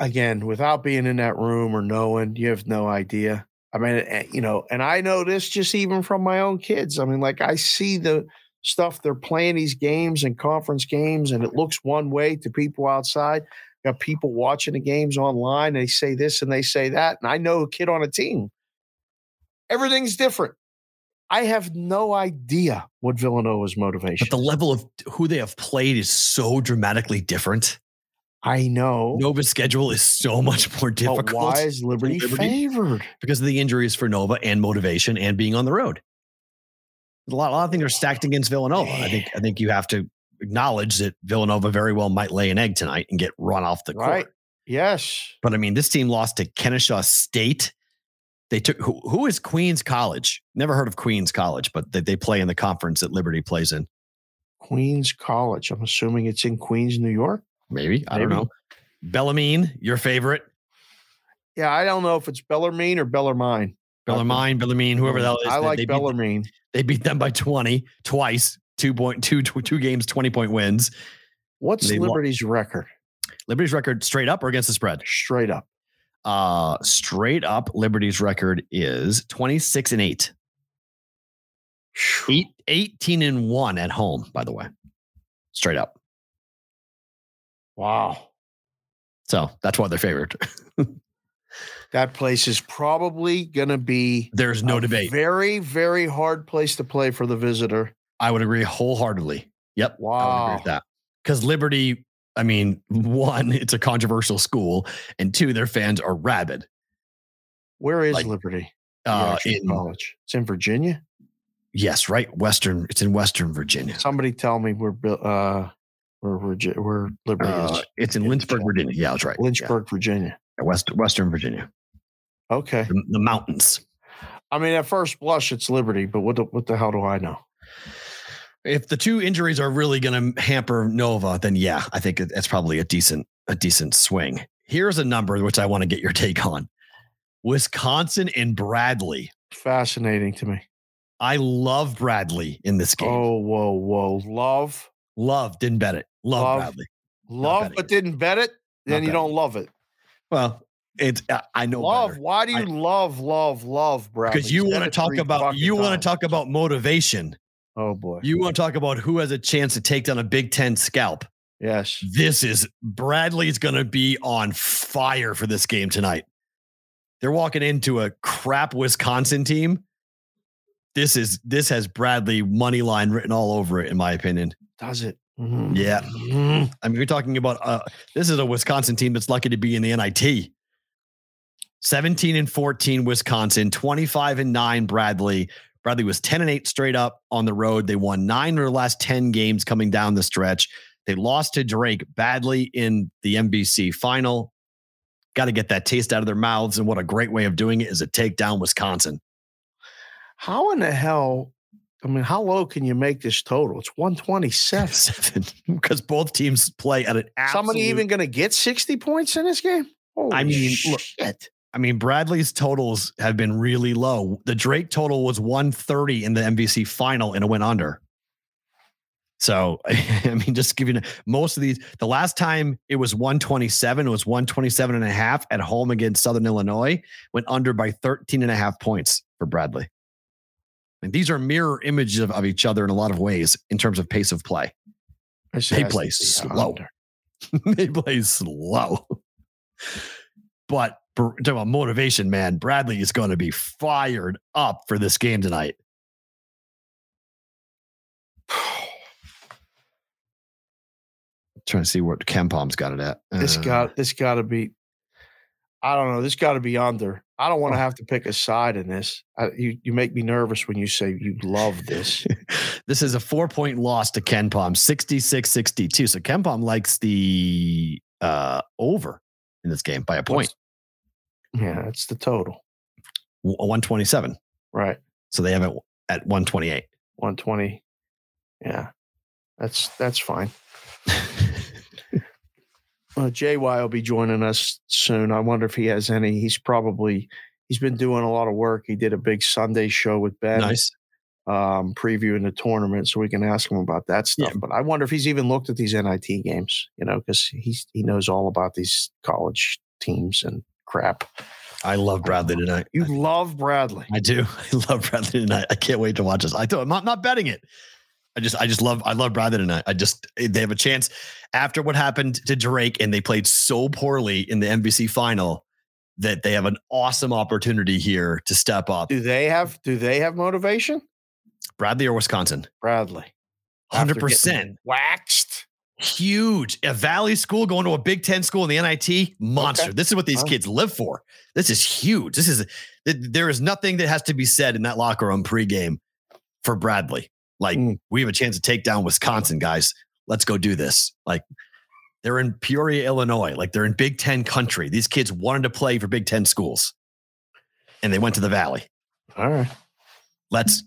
Again, without being in that room or knowing, you have no idea. I mean, eh, you know, and I know this just even from my own kids. I mean, like I see the stuff they're playing these games and conference games, and it looks one way to people outside. Got people watching the games online. They say this and they say that, and I know a kid on a team. Everything's different. I have no idea what Villanova's motivation. But the level of who they have played is so dramatically different. I know. Nova's schedule is so [laughs] much more difficult. But why is Liberty, Liberty, favored? Because of the injuries for Nova and motivation and being on the road. A lot, a lot of things are stacked against Villanova. I think I think you have to acknowledge that Villanova very well might lay an egg tonight and get run off the court. Right. Yes. But I mean, this team lost to Kennesaw State they took who, who is Queens College? Never heard of Queens College, but they, they play in the conference that Liberty plays in. Queens College. I'm assuming it's in Queens, New York. Maybe I don't know. Bellarmine, your favorite? Yeah, I don't know if it's Bellarmine or Bellarmine. Bellarmine, Bellarmine, whoever that is. I like they Bellarmine. Beat, they beat them by 20 twice, two point two two games, 20 point wins. What's they Liberty's won. record? Liberty's record straight up or against the spread? Straight up. Uh, straight up, Liberty's record is 26 and 8. Eight, 18 and 1 at home, by the way. Straight up. Wow. So that's why they're favored. [laughs] that place is probably going to be. There's no debate. Very, very hard place to play for the visitor. I would agree wholeheartedly. Yep. Wow. that. Because Liberty I mean, [laughs] one, it's a controversial school, and two, their fans are rabid. Where is like, Liberty? Uh, in college. It's in Virginia. Yes, right. Western. It's in Western Virginia. Somebody tell me where uh where where Liberty uh, is. It's in Lynchburg, Virginia. Yeah, that's right. Lynchburg, yeah. Virginia. West Western Virginia. Okay. The, the, mountains. I mean, at first blush, it's Liberty, but what the, what the hell do I know? If the two injuries are really going to hamper Nova, then yeah, I think that's probably a decent a decent swing. Here's a number which I want to get your take on: Wisconsin and Bradley. Fascinating to me. I love Bradley in this game. Oh, whoa, whoa, love, love. Didn't bet it. Love, love Bradley. Love, but it. didn't bet it. Then Not you don't love it. Well, it's I know love. Better. Why do you I, love, love, love Bradley? Because you want to talk about you want to talk about motivation. Oh boy. You want to talk about who has a chance to take down a Big Ten scalp? Yes. This is Bradley's going to be on fire for this game tonight. They're walking into a crap Wisconsin team. This is this has Bradley money line written all over it, in my opinion. Does it? Mm-hmm. Yeah. Mm-hmm. I mean, you're talking about uh, this is a Wisconsin team that's lucky to be in the NIT. 17 and 14 Wisconsin, 25 and 9 Bradley, Bradley was 10 and 8 straight up on the road. They won nine of their last 10 games coming down the stretch. They lost to Drake badly in the MVC final. Got to get that taste out of their mouths. And what a great way of doing it is to take down Wisconsin. How in the hell? I mean, how low can you make this total? It's 127. [laughs] because both teams play at an absolute, Somebody even going to get 60 points in this game? Holy I mean, shit. look, I mean, Bradley's totals have been really low. The Drake total was 130 in the MVC final and it went under. So, [laughs] I mean, just giving most of these, the last time it was 127, it was 127 and a half at home against Southern Illinois, went under by 13 and a half points for Bradley. And these are mirror images of, of each other in a lot of ways in terms of pace of play. They play slow. [laughs] they play slow. But talking about motivation, man, Bradley is going to be fired up for this game tonight. [sighs] trying to see what KenPom's got it at. This uh, got this got to be. I don't know. This got to be under. I don't want to have to pick a side in this. I, you you make me nervous when you say you love this. [laughs] this is a four point loss to KenPom, 66 62. So KenPom likes the uh, over in this game by a point. Yeah, it's the total. 127. Right. So they have it at 128. 120. Yeah. That's that's fine. [laughs] uh, JY will be joining us soon. I wonder if he has any. He's probably he's been doing a lot of work. He did a big Sunday show with Ben. Nice. Um, previewing the tournament, so we can ask him about that stuff. Yeah. But I wonder if he's even looked at these NIT games, you know, because he's he knows all about these college teams and crap. I love Bradley tonight. You love Bradley. I do. [laughs] I love Bradley tonight. I can't wait to watch this. I thought I'm not, not betting it. I just, I just love, I love Bradley tonight. I just, they have a chance after what happened to Drake and they played so poorly in the MVC final that they have an awesome opportunity here to step up. Do they have, do they have motivation? Bradley or Wisconsin? Bradley. 100%. Waxed. Huge. A Valley school going to a Big Ten school in the NIT monster. Okay. This is what these Oh. kids live for. This is huge. This is th- there is nothing that has to be said in that locker room pregame for Bradley. Like Mm. we have a chance to take down Wisconsin, guys. Let's go do this. Like they're in Peoria, Illinois. Like they're in Big Ten country. These kids wanted to play for Big Ten schools, and they went to the Valley. All right. let's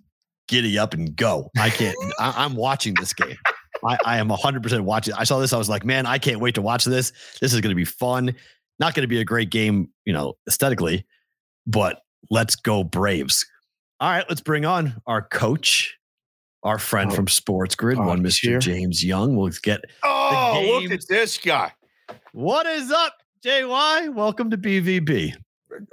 giddy up and go. I can't. I, I'm watching this game. I, I am 100% watching. I saw this. I was like, man, I can't wait to watch this. This is going to be fun. Not going to be a great game, you know, aesthetically, but let's go Braves. All right, let's bring on our coach, our friend Oh. from SportsGrid, Oh, one Mr. here. James Young. We'll get Oh, look game- at this guy. what is up, JY? Welcome to BVB.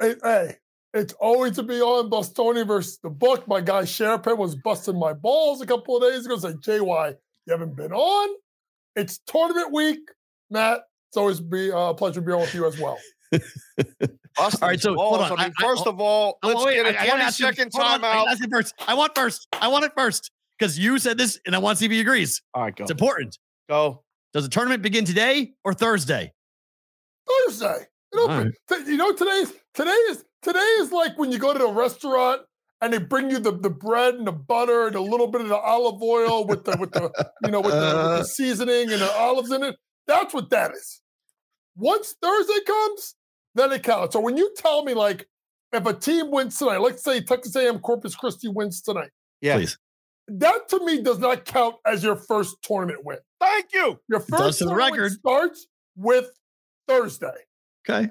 Hey, hey, it's always to be on Bostoni versus the book. My guy Sherapan was busting my balls a couple of days ago. Say, JY, you haven't been on. It's tournament week, Matt. It's always be uh, a pleasure to be on with you as well. [laughs] Austin's All right, so, hold on. I mean, I- I- first of all, Oh, let's wait, get I- a I gotta 20 ask second hold I timeout. gotta ask you first. I want first. I want it first because you said this, and I want to see if he agrees. All right, go. It's important. Go. Does the tournament begin today or Thursday? Thursday. You know, All right. you know today's today is today is like when you go to a restaurant and they bring you the, the bread and the butter and a little bit of the olive oil with the with the you know with the, with the uh-huh. seasoning and the olives in it. That's what that is. Once Thursday comes, then it counts. So when you tell me like if a team wins tonight, let's say Texas A&M Corpus Christi wins tonight, Yeah. Please. that to me does not count as your first tournament win. Thank you. Your first tournament record. starts with Thursday. Okay.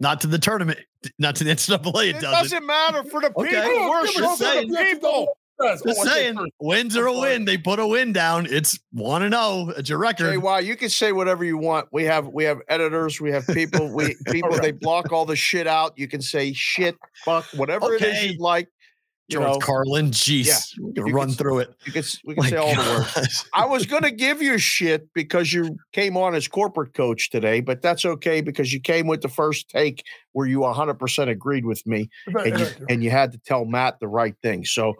Not to the tournament, not to the NCAA. It, It doesn't. doesn't matter for the people. Okay. We're Just just saying. the people. Just saying, wins are a win. They put a win down. It's one and zero. It's your record. JY, you can say whatever you want. We have we have editors, we have people, we [laughs] people they block all the shit out. You can say shit, fuck, whatever it is you'd like. You George know, Carlin. Jeez, Yeah. we're gonna You run could- through it. you can s- we can My say all the words. I was going to give you shit because you came on as corporate coach today, but that's okay because you came with the first take where you 100% agreed with me and you, and you had to tell Matt the right thing. So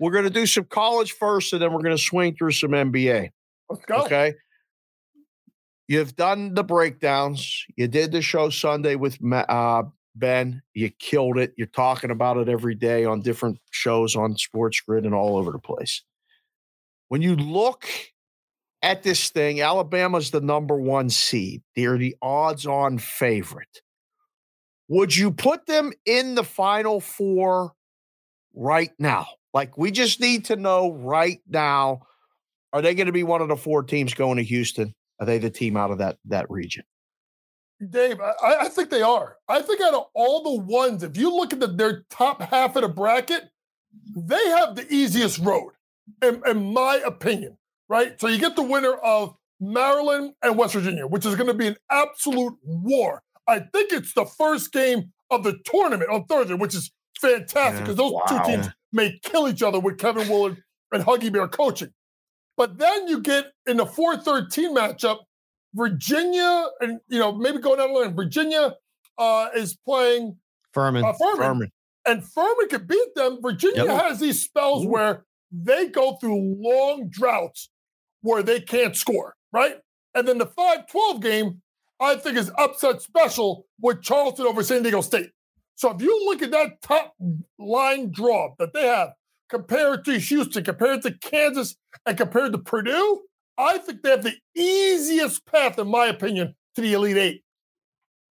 we're going to do some college first and then we're going to swing through some NBA. Let's go. Okay. You've done the breakdowns. You did the show Sunday with Ma- uh, Ben. You killed it. You're talking about it every day on different shows on SportsGrid and all over the place. When you look at this thing, Alabama's the number one seed. They're the odds on favorite. Would you put them in the final four right now? Like, we just need to know right now are they going to be one of the four teams going to Houston? Are they the team out of that that region? Dave, I, I think they are. I think out of all the ones, if you look at the, their top half of the bracket, they have the easiest road, in, in my opinion. Right. So you get the winner of Maryland and West Virginia, which is going to be an absolute war. I think it's the first game of the tournament on Thursday, which is fantastic Yeah. because those Wow. two teams may kill each other with Kevin Willard and Huggy Bear coaching. But then you get in the 413 matchup, Virginia, and you know, maybe going down the line, Virginia uh, is playing Furman. uh, Furman, Furman. and Furman could beat them. Virginia Yep. has these spells where they go through long droughts where they can't score, right? And then the 5-12 game, I think, is upset special with Charleston over San Diego State. So if you look at that top line draw that they have compared to Houston, compared to Kansas, and compared to Purdue, I think they have the easiest path, in my opinion, to the Elite Eight.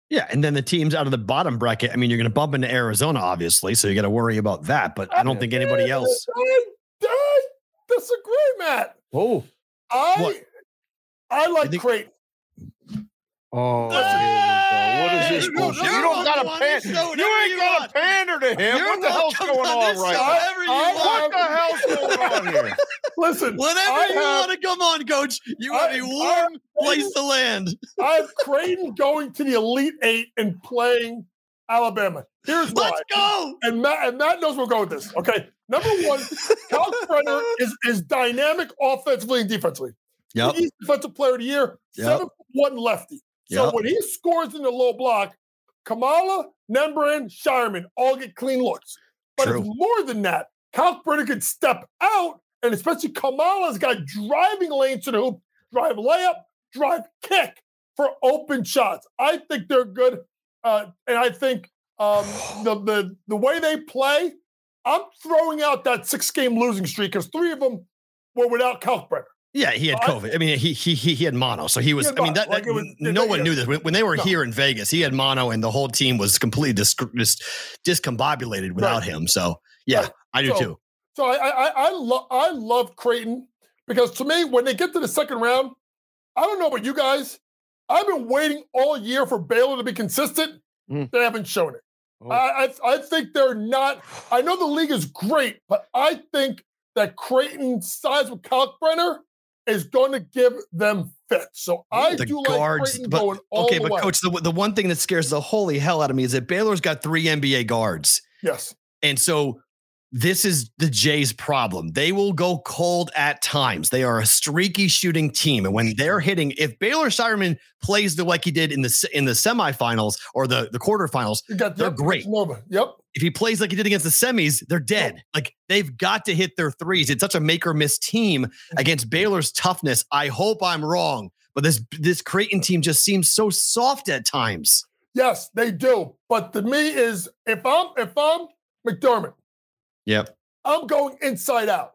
Yeah, and then the teams out of the bottom bracket. I mean, you're going to bump into Arizona, obviously, so you got to worry about that. But I don't think anybody else. I, I disagree, Matt. Oh, I What? I like think- Creighton. Oh, Listen. what is this Hey, no, bullshit? You don't got no, to on pan. You ain't you got want. to pander to him. You're what uh, the hell's going on on right show, now? whatever you What the hell's going on here? Listen, Whatever I you have- want to come on, coach. You have I- a warm place to land. I have Creighton going to the Elite Eight and playing Alabama. Here's why. Let's go. And Matt, and Matt knows we're going with this. Okay. Number one, Cal Brenner [laughs] is, is dynamic offensively and defensively. Yep. He's defensive player of the year, Yep. seven foot one lefty. So Yep. when he scores in the low block, Kamala, Nembhard, Scheierman all get clean looks. But True. it's more than that. Kalkbrenner could step out, and especially Kamala's got driving lanes to the hoop, drive layup, drive kick for open shots. I think they're good, uh, and I think um, the the the way they play, I'm throwing out that six game losing streak because three of them were without Kalkbrenner. Yeah, he had COVID. I mean, he he he he had mono, so he was. had I mean, that, like that- was- no one knew this when, when they were No. here in Vegas. He had mono, and the whole team was completely dis- dis- discombobulated without Right. him. So yeah, Right. I do So- too. So I I I, I love I love Creighton because to me, when they get to the second round, I don't know about you guys. I've been waiting all year for Baylor to be consistent. Mm. They haven't shown it. Oh. I, I I think they're not. I know the league is great, but I think that Creighton size with Kalkbrenner is going to give them fits. So I the do guards, like but okay, the but way. coach, the the one thing that scares the holy hell out of me is that Baylor's got three NBA guards. yes, And so this is the Jays' problem. They will go cold at times. They are a streaky shooting team. And when they're hitting, if Baylor Scheierman plays the like he did in the in the semifinals or the, the quarterfinals, got They're yep, great. Yep. if he plays like he did against the semis, they're dead. Like they've got to hit their threes. It's such a make or miss team against Baylor's toughness. I hope I'm wrong, but this this Creighton team just seems so soft at times. Yes, they do. But to me, is if I'm if I'm McDermott, Yep. I'm going inside out.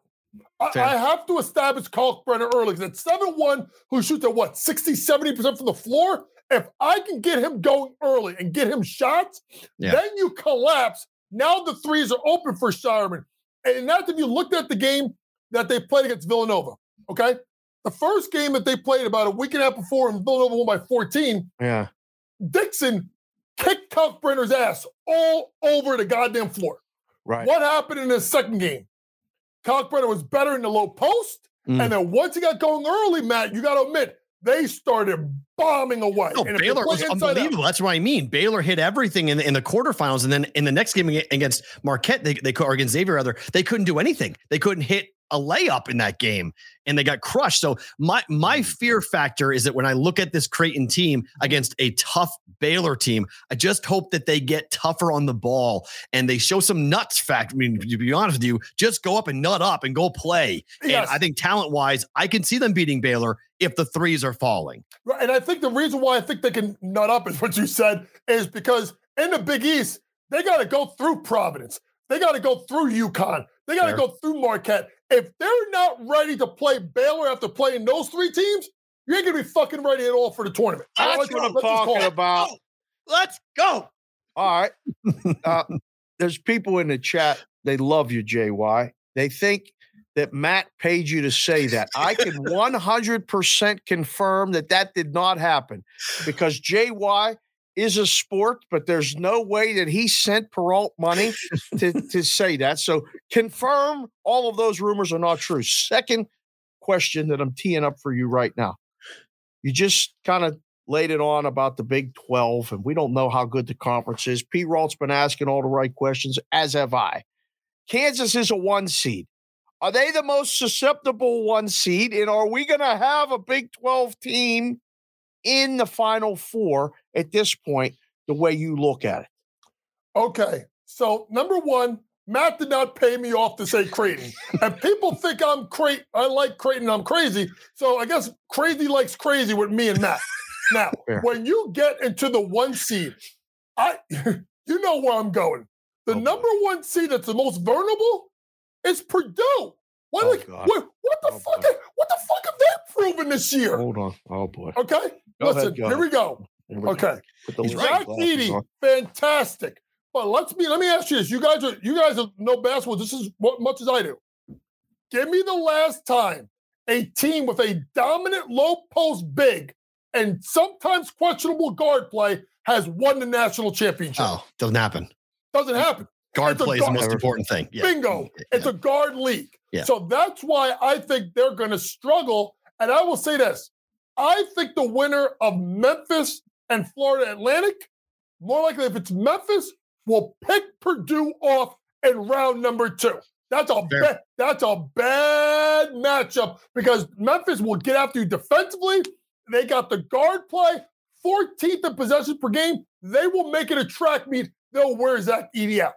I, I have to establish Kalkbrenner early because it's 7 1 who shoots at what, 60, 70% from the floor? If I can get him going early and get him shots, Yeah. then you collapse. Now the threes are open for Scheierman. And that's if you looked at the game that they played against Villanova. Okay. The first game that they played about a week and a half before, and Villanova won by 14, Yeah. Dixon kicked Kalkbrenner's ass all over the goddamn floor. Right. What happened in the second game? Kalkbrenner was better in the low post. Mm. And then once he got going early, Matt, you got to admit, they started bombing away. No, And Baylor was out- unbelievable. That's what I mean. Baylor hit everything in the, in the quarterfinals, and then in the next game against Marquette, they they or against Xavier rather, they couldn't do anything. They couldn't hit a layup in that game, and they got crushed. So my my mm. fear factor is that when I look at this Creighton team against a tough Baylor team, I just hope that they get tougher on the ball and they show some nuts. Fact, I mean, to be honest with you, just go up and nut up and go play. Yes. And I think talent wise, I can see them beating Baylor if the threes are falling. Right, And I think the reason why I think they can nut up is what you said, is because in the Big East, they got to go through Providence. They got to go through UConn. They got to go through Marquette. If they're not ready to play Baylor after playing those three teams, you ain't going to be fucking ready at all for the tournament. That's Let's- what I'm let's talking about. Let's go. All right. [laughs] Uh, there's people in the chat. They love you, JY. They think that Matt paid you to say that. I can [laughs] 100% confirm that that did not happen because JY is a sport, but there's no way that he sent Perrault money to, [laughs] to say that. So confirm all of those rumors are not true. Second question that I'm teeing up for you right now. You just kind of laid it on about the Big 12, and we don't know how good the conference is. Perrault's been asking all the right questions, as have I. Kansas is a one seed. Are they the most susceptible one seed? And are we going to have a Big 12 team in the Final Four at this point, the way you look at it? Okay. So number one, Matt did not pay me off to say Creighton. and people think I'm crazy. I like Creighton. I'm crazy. So I guess crazy likes crazy with me and Matt. Now, [laughs] Fair. when you get into the one seed, I [laughs] you know where I'm going. The Oh, boy. number one seed that's the most vulnerable is Purdue. What, Oh, like, what, what the Oh, fuck? boy. What the fuck have they proven this year? Hold on. Oh, boy. Okay, Go ahead, listen. go here ahead. we go. Here we go. Okay. He's little Zach glasses Edey, on. fantastic. But let's be. Let me ask you this: You guys are you guys are know basketball just as mu- much as I do. Give me the last time a team with a dominant low post big and sometimes questionable guard play has won the national championship. Oh, doesn't happen. Doesn't happen. Guard It's a play is the most important thing. Yeah. Bingo. It's a guard league. Yeah. So that's why I think they're going to struggle. And I will say this I think the winner of Memphis and Florida Atlantic, more likely if it's Memphis, will pick Purdue off in round number two. That's a Fair. ba- that's a bad matchup because Memphis will get after you defensively. They got the guard play, 14th in possessions per game. They will make it a track meet. They'll wear Zach Edey out.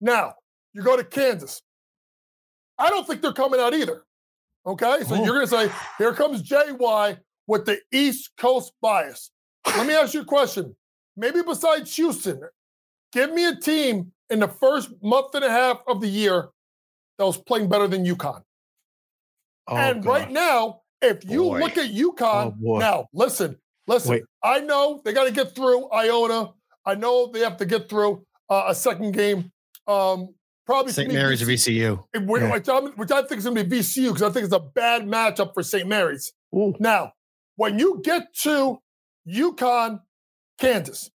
Now, you go to Kansas. I don't think they're coming out either. Okay, so Oh. you're going to say, here comes JY with the East Coast bias. Let me ask you a question. Maybe besides Houston, give me a team in the first month and a half of the year that was playing better than UConn. Oh, and God. right now, if you Boy. look at UConn, Oh, now listen, listen. Wait. I know they got to get through Iona. I know they have to get through uh, a second game. Um, probably St. Mary's or VC VCU. which, Yeah. which I'm- which I think is going to be VCU because I think it's a bad matchup for St. Mary's. Ooh. Now, when you get to UConn, Kansas,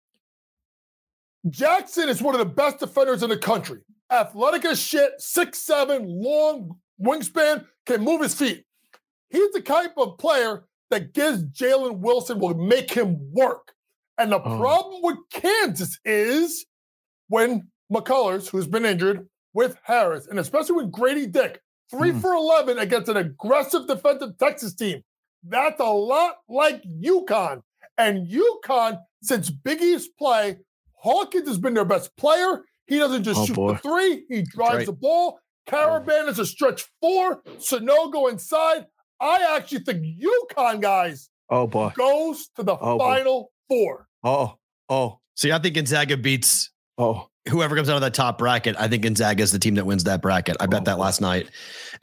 Jackson is one of the best defenders in the country. Athletic as shit, six seven, long wingspan, can move his feet. He's the type of player that gives Jalen Wilson will make him work. And the Oh. problem with Kansas is when McCullers, who's been injured, with Harris, and especially with Grady Dick, three Hmm. for 11 against an aggressive defensive Texas team. That's a lot like UConn. And UConn, since Big East play, Hawkins has been their best player. He doesn't just Oh, shoot boy. the three, he drives right. the ball. Karaban is a stretch four. Sanogo inside. I actually think UConn guys Oh boy. goes to the Oh, boy. final four. Oh. Oh. See, I think Gonzaga beats Oh. Whoever comes out of that top bracket. I think Gonzaga is the team that wins that bracket. I bet Oh, that last night.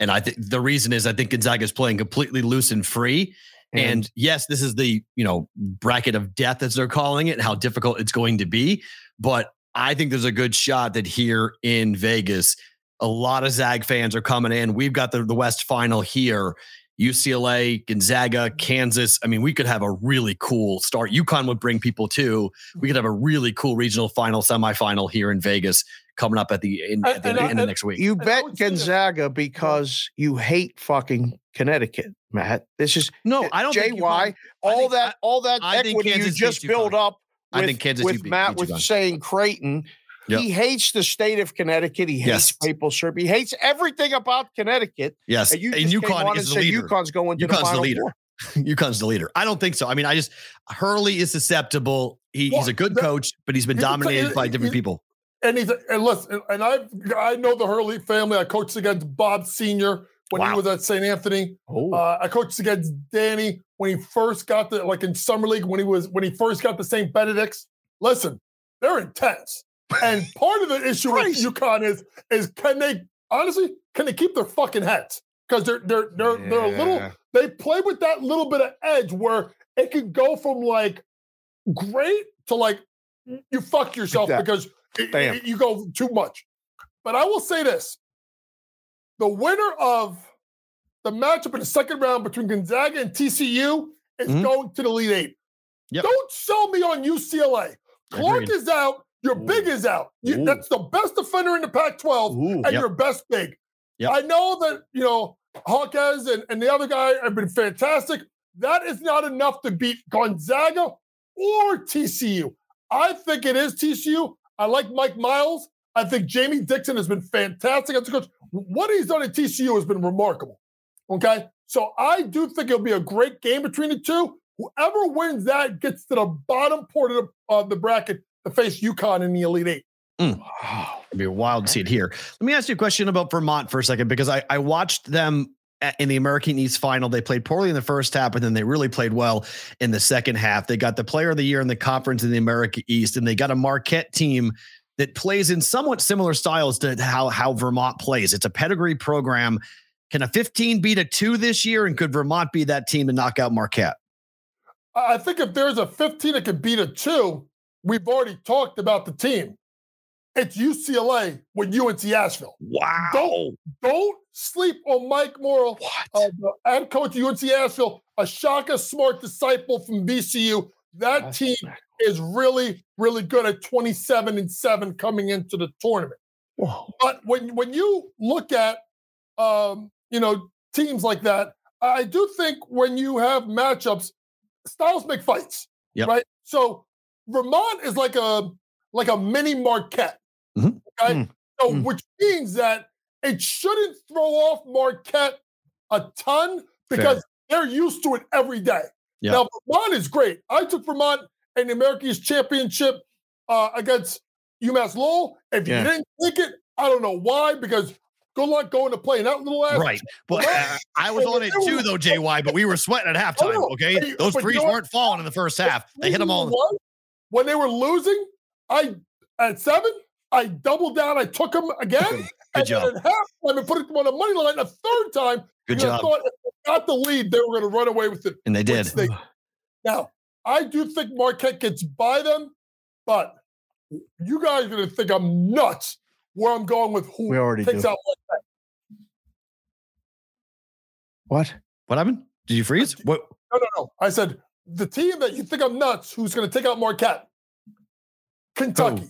And I think the reason is I think Gonzaga is playing completely loose and free. Mm-hmm. And yes, this is the you know bracket of death as they're calling it, and how difficult it's going to be. But I think there's a good shot that here in Vegas, a lot of Zag fans are coming in. We've got the, the West Final here. UCLA, Gonzaga, Kansas. I mean, we could have a really cool start. UConn would bring people too. We could have a really cool regional final, semifinal here in Vegas coming up at the in, at the And- and- end of next week. You bet would say Gonzaga because you hate fucking Connecticut, Matt. This is no, eh, I don't think JY. UConn- all think- that, all that I equity you just beats built UConn. up. I think Kansas with beat- Matt beats with UConn. saying Creighton. Yep. He hates the state of Connecticut. He hates Yes. maple syrup. He hates everything about Connecticut. Yes, And you and UConn is and the leader. UConn's going to UConn's the the final leader. four. [laughs] UConn's the leader. I don't think so. I mean, I just Hurley is susceptible. He, Well, he's a good that- coach, but he's been dominated by different people. And he's and listen, and I I know the Hurley family. I coached against Bob Senior when he was at St. Anthony. Oh, Uh, I coached against Danny when he first got the like in summer league when he was when he first got the St. Benedict's. Listen, they're intense, and part of the issue with Crazy. UConn is is can they honestly can they keep their fucking heads because they're they're they're they're a little they play with that little bit of edge where it could go from like great to like you fuck yourself that. because it- it- you go too much. But I will say this: the winner of the matchup in the second round between Gonzaga and TCU is Mhm. going to the Elite Eight. Yep. Don't sell me on UCLA. Clark Agreed. is out. Your big is out. You- that's the best defender in the Pac-12 Ooh. and Yep. your best big. Yep. I know that, you know, Hawkes and, and the other guy have been fantastic. That is not enough to beat Gonzaga or TCU. I think it is TCU. I like Mike Miles. I think Jamie Dixon has been fantastic as a coach. What he's done at TCU has been remarkable. Okay. So I do think it'll be a great game between the two. Whoever wins that gets to the bottom part of the, of the bracket to face UConn in the Elite Eight. Mm. Wow. It'd be wild to see it here. Let me ask you a question about Vermont for a second because I, I watched them in the American East final. They played poorly in the first half, but then they really played well in the second half. They got the player of the year in the conference in the America East, and they got a Marquette team that plays in somewhat similar styles to how, how Vermont plays. It's a pedigree program. Can a 15 beat a two this year? And could Vermont be that team to knock out Marquette? I I think if there's a 15 that can beat a two, we've already talked about the team. It's UCLA with UNC Asheville. Wow. Don't don't sleep on Mike Morrell, uh, the head coach of UNC Asheville, a Shaka Smart disciple from VCU. That That's team not- is really, really good at 27 and 7 coming into the tournament. Whoa. But when when you look at um, you know teams like that, I do think when you have matchups, styles make fights, Yep. right? So Vermont is like a like a mini Marquette, Mhm. okay? Mm. So Mm. which means that it shouldn't throw off Marquette a ton because they're used to it every day. Yeah. Now Vermont is great. I took Vermont in the American East Championship uh, against UMass Lowell. If Yeah. you didn't take it, I don't know why, because Good luck going to play. That little ass Right. But uh, [laughs] I was on it too, though, JY, but we were sweating at [laughs] halftime. Okay. Those threes you know what? weren't falling in the first half. They hit them all. One, When they were losing, I at seven, I doubled down. I took them again. Good and job. then at halftime, I put it on the money line a third time. Good because I job. thought if they got the lead, they were going to run away with it. And they did. they- now, I do think Marquette gets by them, but you guys are going to think I'm nuts where I'm going with who We already takes do. out Marquette. What? What happened? Did you freeze? What? No, no, no. I said the team that you think I'm nuts, who's going to take out Marquette? Kentucky.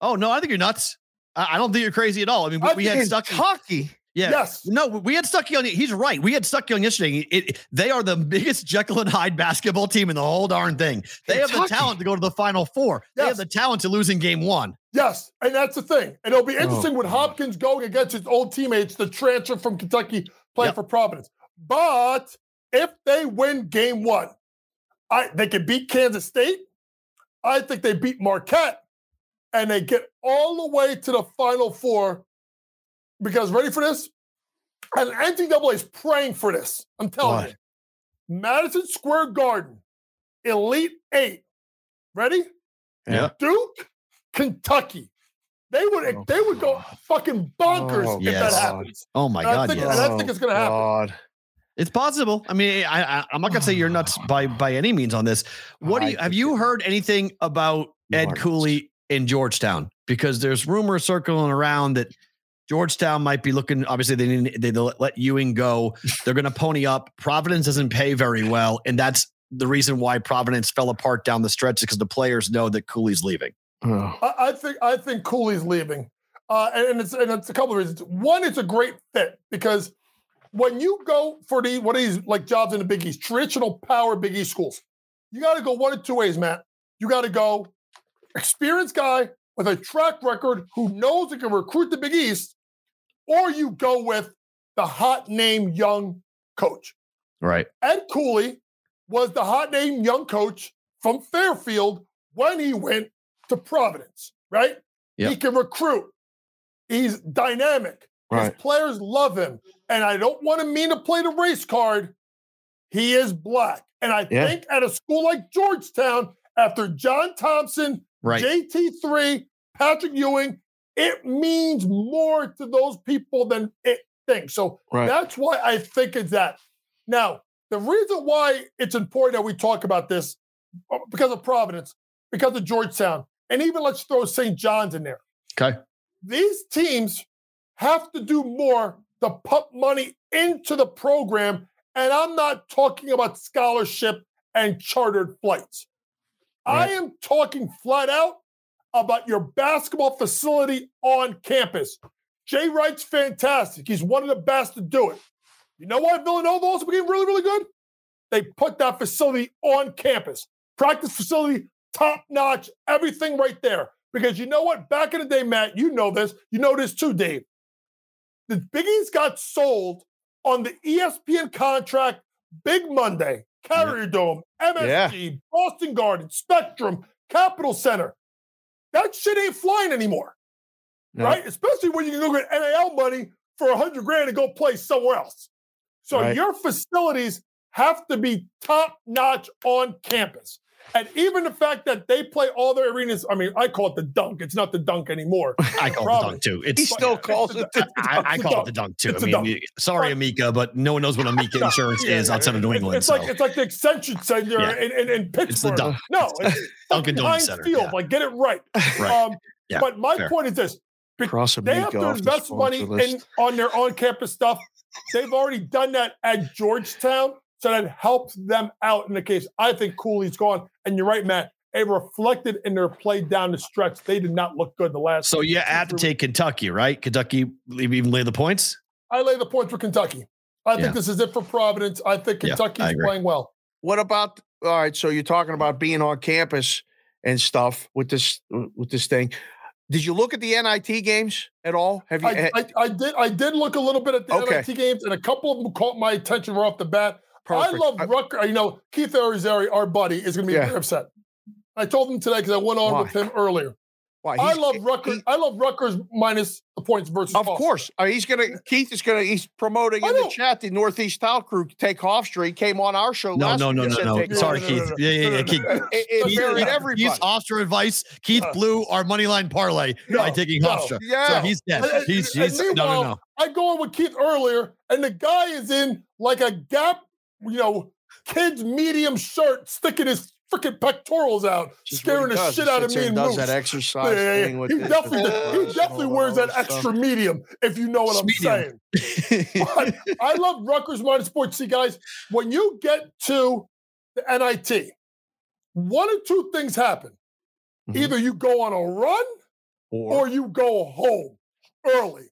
Oh, no, I think you're nuts. I, I don't think you're crazy at all. I mean, we, I we had Stucky. Kentucky. Yeah. Yes. No, we had Stucky on. He's right. We had Stucky on yesterday. It, it- they are the biggest Jekyll and Hyde basketball team in the whole darn thing. They have the talent to go to the Final Four. They have the talent to lose in game one. Yes, and that's the thing. And it'll be Oh, interesting with Hopkins going against his old teammates, the transfer from Kentucky playing Yep. for Providence. But if they win game one, I they can beat Kansas State. I think they beat Marquette and they get all the way to the final four. Because ready for this? And NCAA is praying for this. I'm telling What? you. Madison Square Garden, Elite Eight. Ready? Yeah. Duke, Kentucky. They would Oh, they would go fucking bonkers Oh, if yes. that happens. Oh my And I God. think- yes. and I think it's gonna oh, happen. God. It's possible. I mean, I, I I'm not gonna say you're nuts by by any means on this. What do you have you heard anything about Ed. Cooley in Georgetown? Because there's rumors circling around that Georgetown might be looking. Obviously, they didn't. They let let Ewing go. [laughs] They're going to pony up. Providence doesn't pay very well, and that's the reason why Providence fell apart down the stretch because the players know that Cooley's leaving. Oh. I, I think I think Cooley's leaving, uh, and, and it's and it's a couple of reasons. One, it's a great fit because when you go for the one of these like jobs in the Big East, traditional power Big East schools, you got to go one of two ways, Matt. You got to go experienced guy with a track record who knows he can recruit the Big East, or you go with the hot name young coach. Right. Ed Cooley was the hot name young coach from Fairfield when he went to Providence, right? He can recruit. He's dynamic. Right. His players love him. And I don't want to mean to play the race card. He is black. And I Yeah. think at a school like Georgetown, after John Thompson, Right. JT3, Patrick Ewing, it means more to those people than it thinks. So Right. that's why I think it's that. Now, the reason why it's important that we talk about this uh, because of Providence, because of Georgetown, and even let's throw St. John's in there. Okay. These teams have to do more to pump money into the program. And I'm not talking about scholarship and chartered flights. I am talking flat out about your basketball facility on campus. Jay Wright's fantastic. He's one of the best to do it. You know why Villanova also became really, really good? They put that facility on campus. Practice facility, top notch, everything right there. Because you know what? Back in the day, Matt, you know this. You know this too, Dave. The Biggies got sold on the ESPN contract Big Monday, Carrier Dome, MSG, Boston Garden, Spectrum, Capital Center. That shit ain't flying anymore, No. right? Especially when you can go get NIL money for a hundred grand and go play somewhere else. So Right. your facilities have to be top notch on campus. And even the fact that they play all their arenas, I mean, I call it the dunk. It's not the dunk anymore. [laughs] I call it the dunk too. He It's still yeah, calls it the I, I It's a call it dunk. the dunk too. It's I a mean, dunk. sorry, Amica, but no one knows what Amica [laughs] insurance Yeah, is yeah, outside of yeah. New England. It's so. like it's like the Extension Center Yeah. in, in, in Pittsburgh. It's the dunk. No, It's it's Dunkin' Donuts Center. Field. yeah. Like get it right. Right. Um, Yeah, but my fair. point is this: be- Cross they have to invest money list. in on their on-campus stuff. They've already done that at Georgetown, so that helps them out in the case. I think Cooley's gone, and you're right, Matt. It reflected in their play down the stretch. They did not look good the last. So you have to take Kentucky, right? Kentucky even lay the points. I lay the points for Kentucky. I think Yeah. this is it for Providence. I think Yeah, I playing well. What about all right? So you're talking about being on campus and stuff with this with this thing. Did you look at the NIT games at all? Have you? I, I, I did. I did look a little bit at the Okay. NIT games, and a couple of them caught my attention right off the bat. Perfect. I love I- Rucker. You know, Keith Arizari, our buddy, is going to be Yeah. very upset. I told him today because I went on Why? with him earlier. Why, I he's- love he- Rutgers. I love Rutgers minus the points versus. Of Foster. course, uh, he's gonna. Keith is gonna. He's promoting I in the chat. The Northeast Tile Crew take off street came on our show. No, last no, no, no, no. take Sorry, no, Keith. no, no, Yeah, yeah, yeah. Keith. no, [laughs] no. It, it Keith- buried everybody. Keith's Hofstra advice. Keith Uh, blew our money line parlay by taking no. Hofstra. Yeah. So he's dead. And- and- He's, and he's no, no, no. I go on with Keith earlier, and the guy is in like a Gap, you know, kid's medium shirt, sticking his freaking pectorals out, Just scaring the shit out of me and does Moose. that exercise yeah, thing with He definitely, he definitely wears that stuff. extra medium, if you know what I'm Medium. saying. But I love Rutgers minus sports. See, guys, when you get to the NIT, one or two things happen. Mhm. Either you go on a run or you go home early.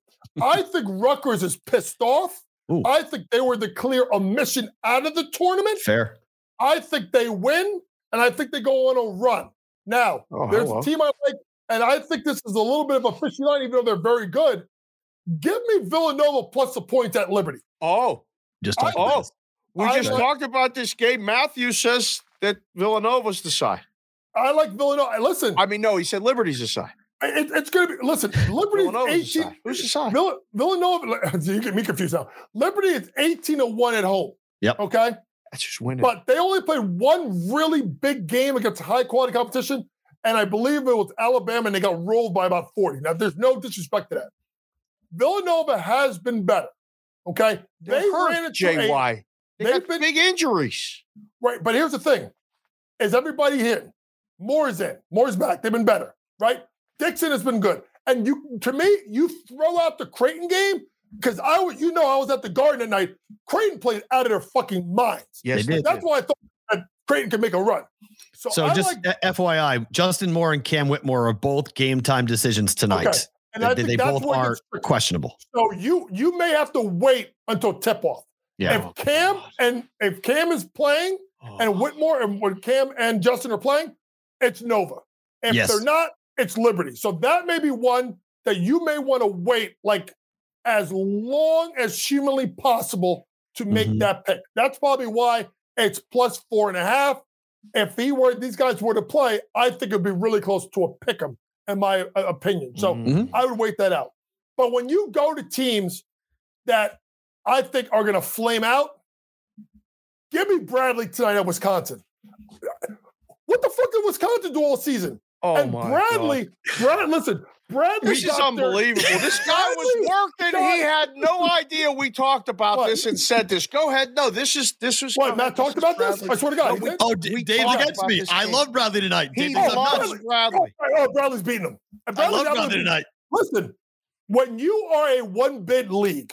I think Rutgers is pissed off. Ooh. I think they were the clear omission out of the tournament. Fair. I think they win, and I think they go on a run. Now, Oh, there's hello. a team I like, and I think this is a little bit of a fishy line, even though they're very good. Give me Villanova plus the points at Liberty. oh, Just I- oh, we I just like- talked about this game. Matthew says that Villanova's the side. I like Villanova. Listen, I mean, no, he said Liberty's the side. It- it's going to be. Listen, [laughs] Liberty's Villanova's the 18. Who's the side? Vill- Villanova. [laughs] You get me confused now. Liberty is 18 to one at home. Yep. Okay. That's just winning. But they only played one really big game against high quality competition. And I believe it was Alabama and they got rolled by about 40. Now, there's no disrespect to that. Villanova has been better. Okay. They're they hurt, ran into JY. They they've got been- big injuries. right. But here's the thing is everybody in? Moore's in. Moore's back. They've been better. Right. Dixon has been good. And you, to me, you throw out the Creighton game because I, you know, I was at the Garden at night. Creighton played out of their fucking minds. Yes, They did. That's why I thought that Creighton could make a run. So, So just like, uh, FYI, Justin Moore and Cam Whitmore are both game time decisions tonight. Okay. and They, they that's both are questionable. So you you may have to wait until tip off. Yeah. If Cam and if Cam is playing Oh. and Whitmore and when Cam and Justin are playing, it's Nova. If Yes. they're not, it's Liberty. So that may be one that you may want to wait like as long as humanly possible to make Mhm. that pick. That's probably why it's plus four and a half. If he were these guys were to play, I think it'd be really close to a pick 'em, in my uh, opinion. So Mhm. I would wait that out. But when you go to teams that I think are going to flame out, give me Bradley tonight at Wisconsin. What the fuck did Wisconsin do all season? Oh and my Bradley, Brad, listen, Bradley. This is got there- unbelievable. This guy was Bradley working. He had no idea we talked about What? this and said this. Go ahead. No, this is this was What. Matt talked is about this? I swear to God, No, we- Oh, we D- Dave's against me. I love Bradley tonight. He Dave thinks loves nuts. Oh, Bradley. oh, Bradley's beating him. And I love out Bradley of- tonight. Listen, when you are a one bid league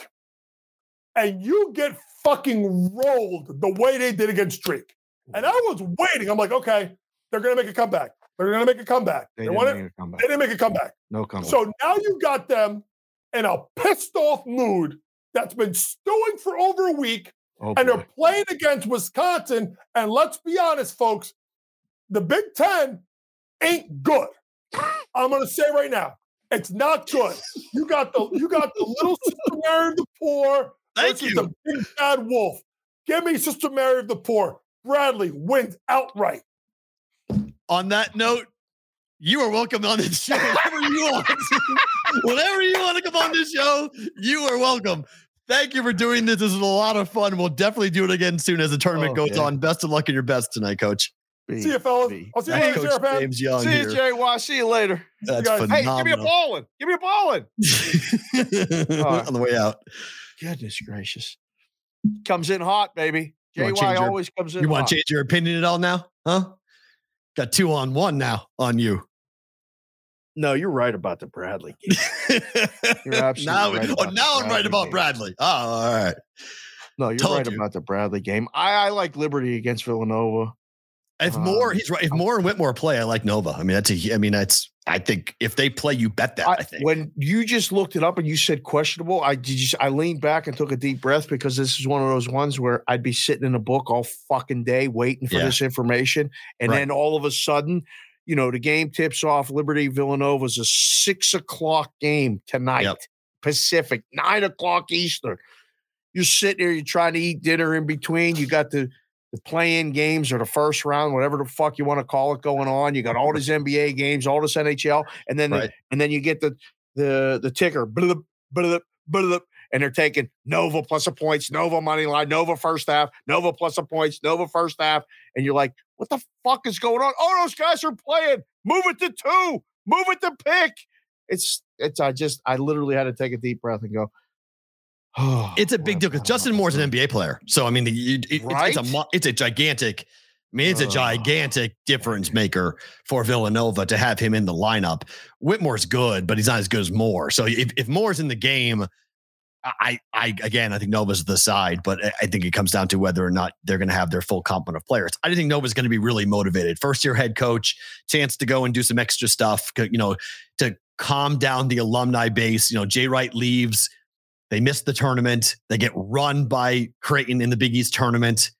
and you get fucking rolled the way they did against Drake, and I was waiting, I'm like, okay, they're gonna make a comeback. They're gonna make a comeback. They They, didn't want make it. a comeback. They didn't make a comeback. No comeback. So now you got them in a pissed off mood that's been stewing for over a week, oh, and boy. they're playing against Wisconsin. And let's be honest, folks, the Big Ten ain't good. I'm gonna say right now, it's not good. You got the you got the little sister Mary of the poor Thank you. the big bad wolf. Give me Sister Mary of the poor. Bradley wins outright. On that note, you are welcome on this show [laughs] whenever you want. [laughs] whenever you want to come on this show, you are welcome. Thank you for doing this. This is a lot of fun. We'll definitely do it again soon as the tournament Oh, goes yeah. on. Best of luck in your best tonight, Coach. B, See you, fellas. B. I'll see you later, Coach Sheriff. James Young See you, here. JY. See you later. That's guys. Hey, give me a phenomenal. ballin'. Give me a ballin'. [laughs] right. on the way out. Goodness gracious. Comes in hot, baby. JY change your- always comes in You want to change your opinion at all now? Huh? Got two on one now on you. No, you're right about the Bradley [laughs] game. You're absolutely now, right oh, now I'm right about game. Bradley. Oh, all right. No, you're Told right you. about the Bradley game. I, I like Liberty against Villanova. If Um, more, he's right. If Moore and Whitmore play, I like Nova. I mean, that's a. I mean, that's. I think if they play, you bet that. I, I, think. when you just looked it up and you said questionable, I. Just, I leaned back and took a deep breath because this is one of those ones where I'd be sitting in a book all fucking day waiting for Yeah. this information, and Right. then all of a sudden, you know, the game tips off. Liberty Villanova is a six o'clock game tonight, Yep. Pacific, nine o'clock Eastern. You're sitting there, you're trying to eat dinner in between. You got the the play-in games or the first round, whatever the fuck you want to call it, going on. You got all [laughs] these NBA games, all this NHL, and then Right. the, and then you get the the the ticker, and they're taking Nova plus a points, Nova money line, Nova first half, Nova plus a points, Nova first half, and you're like, what the fuck is going on? Oh, those guys are playing. Move it to two. Move it to pick. It's it's. I just I literally had to take a deep breath and go. [sighs] It's a big deal because Justin Moore's an NBA player. So I mean, the, you- it- it's, it's a it's a gigantic. I mean, it's a gigantic difference maker for Villanova to have him in the lineup. Whitmore's good, but he's not as good as Moore. So if, if Moore's in the game, I, I again, I think Nova's the side, but I- I think it comes down to whether or not they're going to have their full complement of players. I think Nova's going to be really motivated. First year head coach, chance to go and do some extra stuff, you know, to calm down the alumni base. You know, Jay Wright leaves. They miss the tournament. They get run by Creighton in the Big East tournament.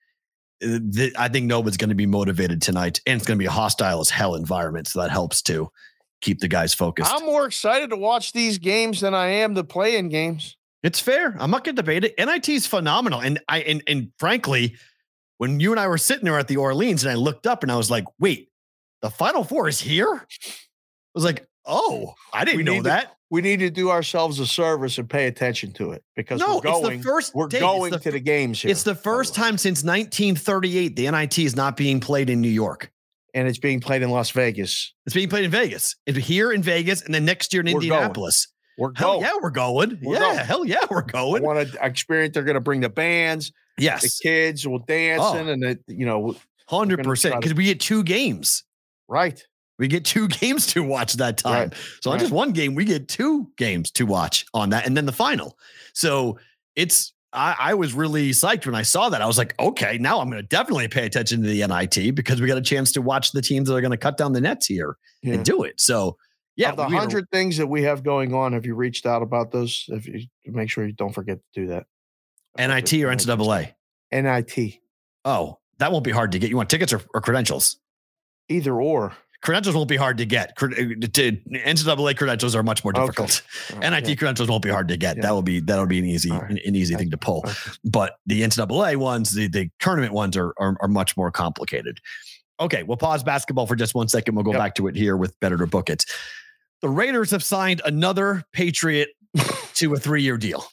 Uh, I think Nova's going to be motivated tonight, and it's going to be a hostile as hell environment. So that helps to keep the guys focused. I'm more excited to watch these games than I am the playing games. It's fair. I'm not going to debate it. NIT is phenomenal, and I and and frankly, when you and I were sitting there at the Orleans, and I looked up and I was like, "Wait, the Final Four is here." I was like, "Oh, I didn't We know to- that." We need to do ourselves a service and pay attention to it because No, we're it's going. the first. we're it's going the to the games here. It's the first time since 1938 the NIT is not being played in New York. and it's being played in Las Vegas. It's being played in Vegas. It's here in Vegas, and then next year in We're going. Indianapolis. We're Hell going. yeah, we're going. We're yeah, going. hell yeah, we're I going. want to experience. They're going to bring the bands, Yes. the kids will dancing, Oh. and it, you know, 100%. Because we get two games. right. We get two [laughs] games to watch that time. Right. So not Right. just one game, we get two games to watch on that, and then the final. So it's I, I was really psyched when I saw that. I was like, okay, now I'm going to definitely pay attention to the NIT because we got a chance to watch the teams that are going to cut down the nets here Yeah. and do it. So yeah, of the we had a- hundred things that we have going on, have you reached out about those? If you make sure you don't forget to do that. NIT or NCAA. NIT, Oh, that won't be hard to get. You want tickets or, or credentials? either or. Credentials won't be hard to get. Uh, NCAA credentials are much more Okay. difficult. NIT yeah. credentials won't be hard to get. Yeah. That will be that'll be an easy right. an, an easy thing to pull. Okay. But the NCAA ones, the, the tournament ones are, are are much more complicated. Okay, we'll pause basketball for just one second. We'll go Yep. back to it here with better to book it. The Raiders have signed another Patriot to a three-year deal.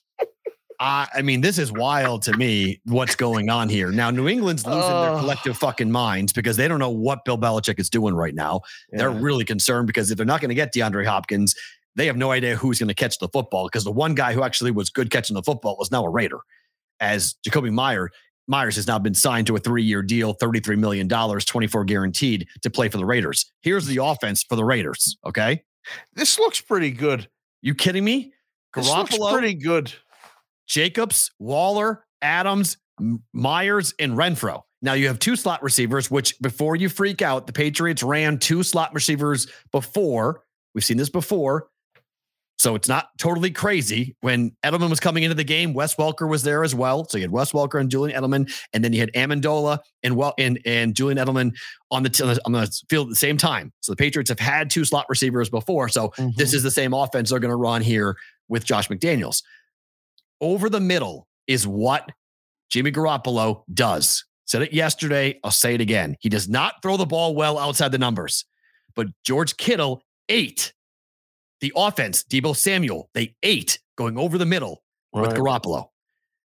I I mean, this is wild to me. What's going on here now? New England's losing their collective fucking minds because they don't know what Bill Belichick is doing right now. They're really concerned because if they're not going to get DeAndre Hopkins, they have no idea who's going to catch the football because the one guy who actually was good catching the football was now a Raider, as Jakobi Meyer. Meyers has now been signed to a three-year deal, $33 million, 24 guaranteed to play for the Raiders. Here's the offense for the Raiders. Okay. This looks pretty good. You kidding me? This looks Garoppolo, pretty good. Jacobs, Waller, Adams, Meyers, and Renfrow. Now you have two slot receivers, which before you freak out, the Patriots ran two slot receivers before. We've seen this before. So it's not totally crazy. When Edelman was coming into the game, Wes Welker was there as well. So you had Wes Welker and Julian Edelman, and then you had Amendola and well and, and Julian Edelman on the t- on the field at the same time. So the Patriots have had two slot receivers before. So this mm-hmm. is the same offense they're going to run here with Josh McDaniels. Over the middle is what Jimmy Garoppolo does. Said it yesterday. I'll say it again. He does not throw the ball well outside the numbers, but George Kittle ate the offense. Deebo Samuel, they ate going over the middle with Right. Garoppolo.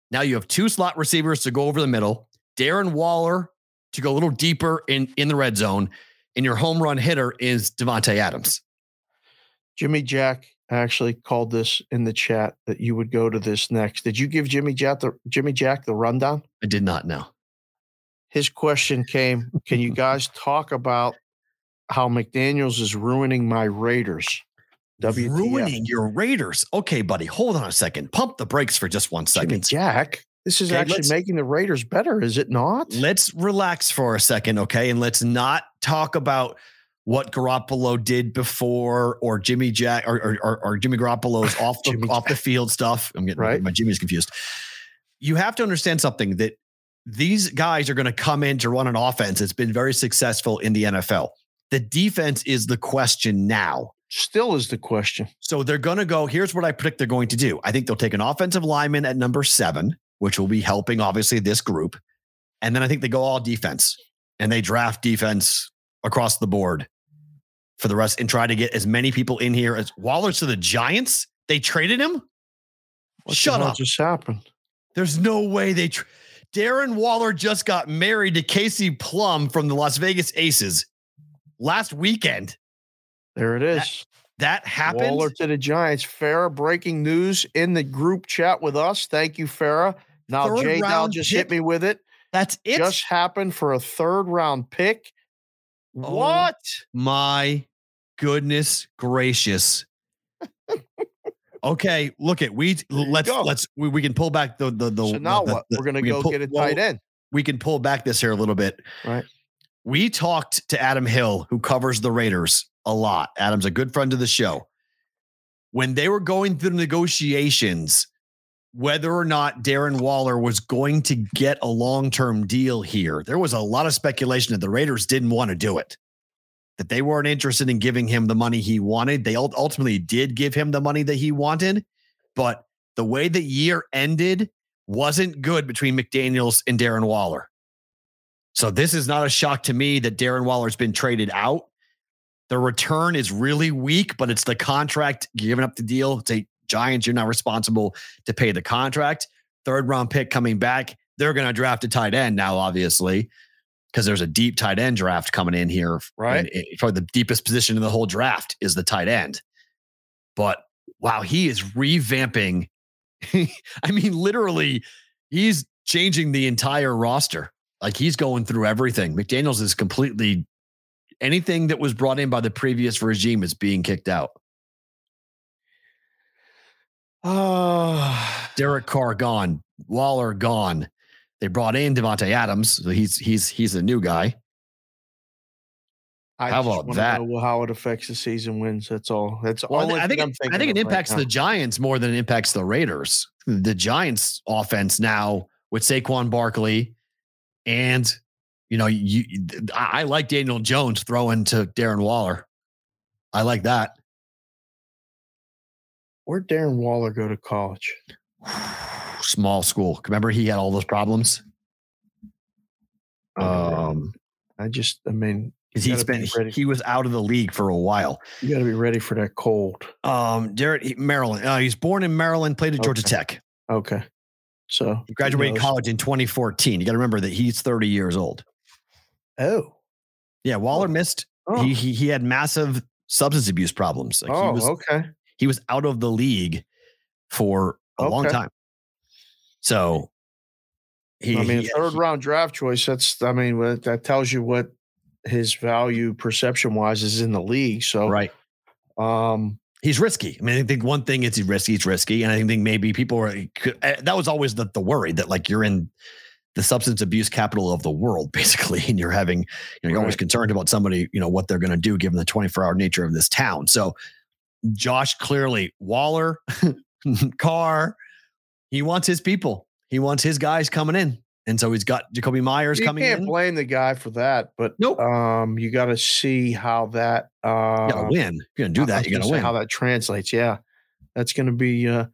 Now you have two slot receivers to go over the middle, Darren Waller to go a little deeper in, in the red zone, and your home run hitter is Davante Adams. Jimmy Jack actually called this in the chat that you would go to this next. Did you give Jimmy Jack the Jimmy Jack the rundown? I did not know. His question came, can you [laughs] guys talk about how McDaniels is ruining my Raiders? WTF. Ruining your Raiders. Okay, buddy, hold on a second. Pump the brakes for just one second. Jimmy. Jack. This is Okay, actually making the Raiders better, is it not? Let's relax for a second, okay? And let's not talk about what Garoppolo did before or Jimmy Jack or, or, or, Jimmy Garoppolo's off the [laughs] Jimmy off the field stuff. I'm getting Right. my Jimmy's confused. You have to understand something that these guys are going to come in to run an offense that's been very successful in the NFL. The defense is the question now. Still is the question. So they're going to go. Here's what I predict they're going to do. I think they'll take an offensive lineman at number seven, which will be helping obviously this group. And then I think they go all defense and they draft defense across the board for the rest and try to get as many people in here as Waller's to the Giants. They traded him. What Shut up. just happened? There's no way they. Tr- Darren Waller just got married to Kelsey Plum from the Las Vegas Aces last weekend. There it is. That happened. Waller to the Giants. Farah breaking news in the group chat with us. Thank you, Farah. Now Third Jay now just pick? hit me with it. That's it. Just happened for a third round pick. Oh. What? My goodness gracious. okay, look at we let's go. let's we, we can pull back the the the so now the- what? the- We're gonna we go pull- get a well, tight end. We can pull back this here a little bit. Right. We talked to Adam Hill, who covers the Raiders a lot. Adam's a good friend of the show. When they were going through the negotiations, whether or not Darren Waller was going to get a long term deal here, there was a lot of speculation that the Raiders didn't want to do it, that they weren't interested in giving him the money he wanted. They ultimately did give him the money that he wanted, but the way the year ended wasn't good between McDaniels and Darren Waller. So this is not a shock to me that Darren Waller's been traded out. The return is really weak, but it's the contract giving up the deal. Say Giants, you're not responsible to pay the contract. Third round pick coming back. They're going to draft a tight end now, obviously, because there's a deep tight end draft coming in here. Right. And it- for the deepest position in the whole draft is the tight end. But wow, he is revamping. [laughs] I mean, literally, he's changing the entire roster. Like he's going through everything. McDaniels is completely anything that was brought in by the previous regime is being kicked out. Ah, Derek Carr gone, Waller gone. They brought in Davante Adams. So he's he's he's a new guy. I How about that? Know how it affects the season wins. That's all. That's Well, all. I think it, I think it of right impacts the Giants more than it impacts the Raiders. The Giants offense now with Saquon Barkley and you know, you I I like Daniel Jones throwing to Darren Waller. I like that. Where'd Darren Waller go to college? [sighs] Small school. Remember he had all those problems? Um I just, I mean, because he be spent he was out of the league for a while. you got to be ready for that cold. Um, he- Maryland. Uh, he's born in Maryland, played at Georgia Tech. Okay. So He graduated college in 2014. You got to remember that he's 30 years old. Oh. Yeah, Waller missed. Oh. He, he he had massive substance abuse problems. Like oh, he was okay. He was out of the league for a long time. So he, I mean, he- third round draft choice. That's, I mean, that tells you what his value perception wise is in the league. So, right. um, He's risky. I mean, I think one thing it's risky. it's risky, and I think maybe people are. could- eh, That was always the the worry that like you're in the substance abuse capital of the world, [laughs] basically, and you're having you know you're always concerned about somebody you know what they're going to do given the 24 hour nature of this town. So, Josh clearly Waller, [laughs] Carr, he wants his people. He wants his guys coming in, and so he's got Jakobi Meyers you coming in. You can't blame the guy for that, but Nope. um, you got to see how that, uh, you gotta win. You're gonna do that. was You gonna win. How that translates, yeah, that's going to be. uh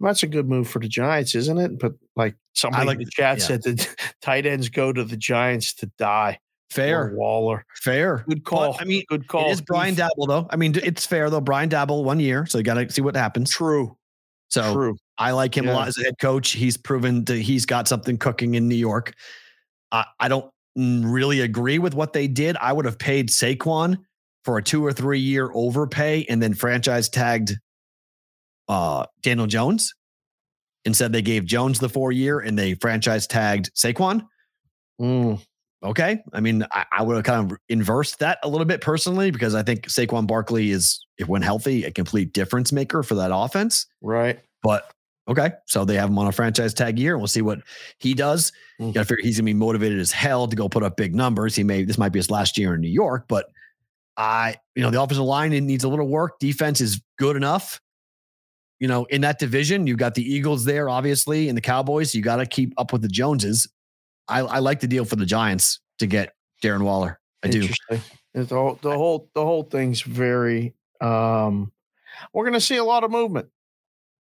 That's a good move for the Giants, isn't it? But like somebody like in the the- chat yeah. said, the [laughs] tight ends go to the Giants to die. Fair, Waller. fair. Good call. But, I mean, good call. It is Brian Daboll though. I mean, it's fair though. Brian Daboll one year, so you got to see what happens. True. So True. I like him a lot as a head coach. He's proven that he's got something cooking in New York. I, I don't really agree with what they did. I would have paid Saquon for a two or three year overpay and then franchise tagged uh, Daniel Jones. Instead, they gave Jones the four year and they franchise tagged Saquon. Mm, Okay. I mean, I, I would have kind of inversed that a little bit personally because I think Saquon Barkley is, if when healthy, a complete difference maker for that offense. right. But okay, so they have him on a franchise tag year, and we'll see what he does. You Mhm. got to figure he's gonna be motivated as hell to go put up big numbers. He may this might be his last year in New York, but I, you know, the offensive line needs a little work. Defense is good enough. You know, in that division, you've got the Eagles there, obviously, and the Cowboys. You got to keep up with the Joneses. I, I like the deal for the Giants to get Darren Waller. I do. It's all, the whole the whole thing's very. um We're going to see a lot of movement.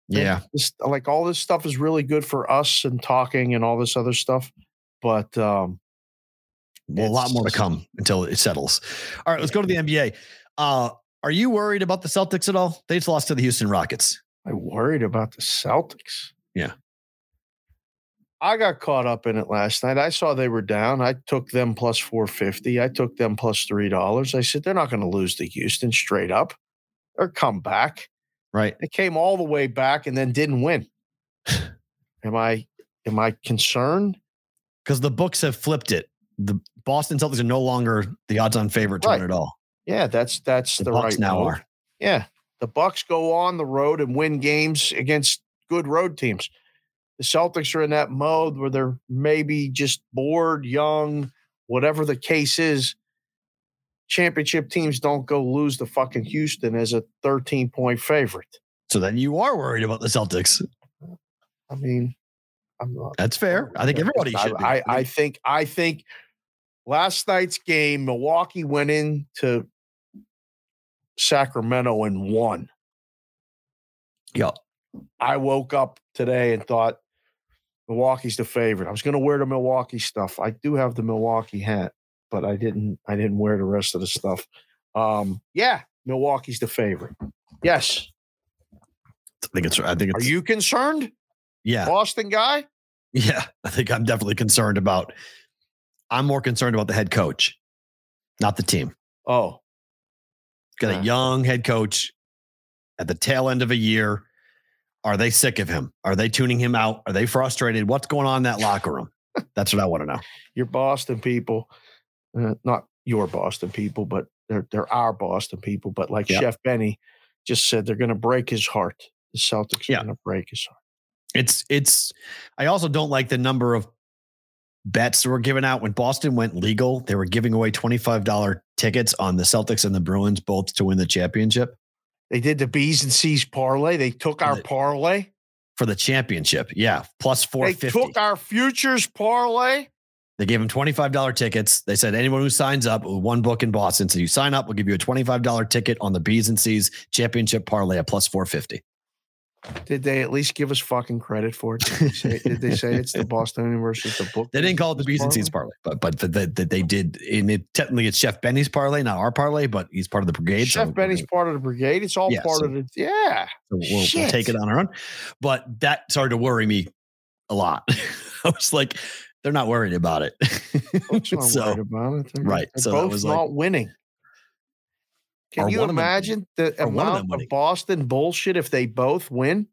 Yeah. This, like all this stuff is really good for us and talking and all this other stuff. but um, well, a lot more to come until it settles. All right, let's go to the NBA. Uh, are you worried about the Celtics at all? They just lost to the Houston Rockets. I worried about the Celtics. Yeah. I got caught up in it last night. I saw they were down. I took them plus 450. I took them plus $3. I said, they're not going to lose to Houston straight up or come back. Right. They came all the way back and then didn't win. [sighs] am I am I concerned? Because the books have flipped it. The Boston Celtics are no longer the odds on favorite to Right. win it all. Yeah, that's that's The, the, Bucks right now move. are. Yeah. The Bucks go on the road and win games against good road teams. The Celtics are in that mode where they're maybe just bored, young, whatever the case is. Championship teams don't go lose to fucking Houston as a 13 point favorite. So then you are worried about the Celtics. I mean, I'm not. That's fair. I think everybody should be. I, I think I think last night's game, Milwaukee went into Sacramento and won. Yeah. I woke up today and thought Milwaukee's the favorite. I was going to wear the Milwaukee stuff. I do have the Milwaukee hat, but I didn't. I didn't wear the rest of the stuff. Um, yeah, Milwaukee's the favorite. Yes. I think it's. I think it's. Are you concerned, Yeah. Boston guy? Yeah. [laughs] I think I'm definitely concerned about. I'm more concerned about the head coach, not the team. Oh, Got Yeah. a young head coach at the tail end of a year. Are they sick of him? Are they tuning him out? Are they frustrated? What's going on in that locker room? That's what I want to know. your Boston people, uh, not your Boston people, but they're they're our Boston people. But like Yep. Chef Benny just said, they're going to break his heart. The Celtics are Yeah. going to break his heart. It's it's. I also don't like the number of bets that were given out when Boston went legal. They were giving away twenty five dollar tickets on the Celtics and the Bruins both to win the championship They did the B's and C's parlay. They took our parlay. for the championship. Yeah, plus four They took our futures parlay. They gave him $25 tickets. They said anyone who signs up one book in Boston, so you sign up, we'll give you a $25 ticket on the B's and C's championship parlay at plus 450. Did they at least give us fucking credit for it? Did they say, did they say it's the Boston versus the book? They didn't call it the B's and C's parlay? but but that they, they did. And it technically it's Chef Benny's parlay, not our parlay, but he's part of the brigade. so Chef we're Benny's part of the brigade. It's all Yeah, part so- of it. Yeah. so we'll, we'll take it on our own. But that started to worry me a lot. [laughs] I was like, they're not worried about it. [laughs] So worried about it. They're, right, They're so both was like- not winning. Can you of them- imagine the one of amount of. Boston bullshit if they both win?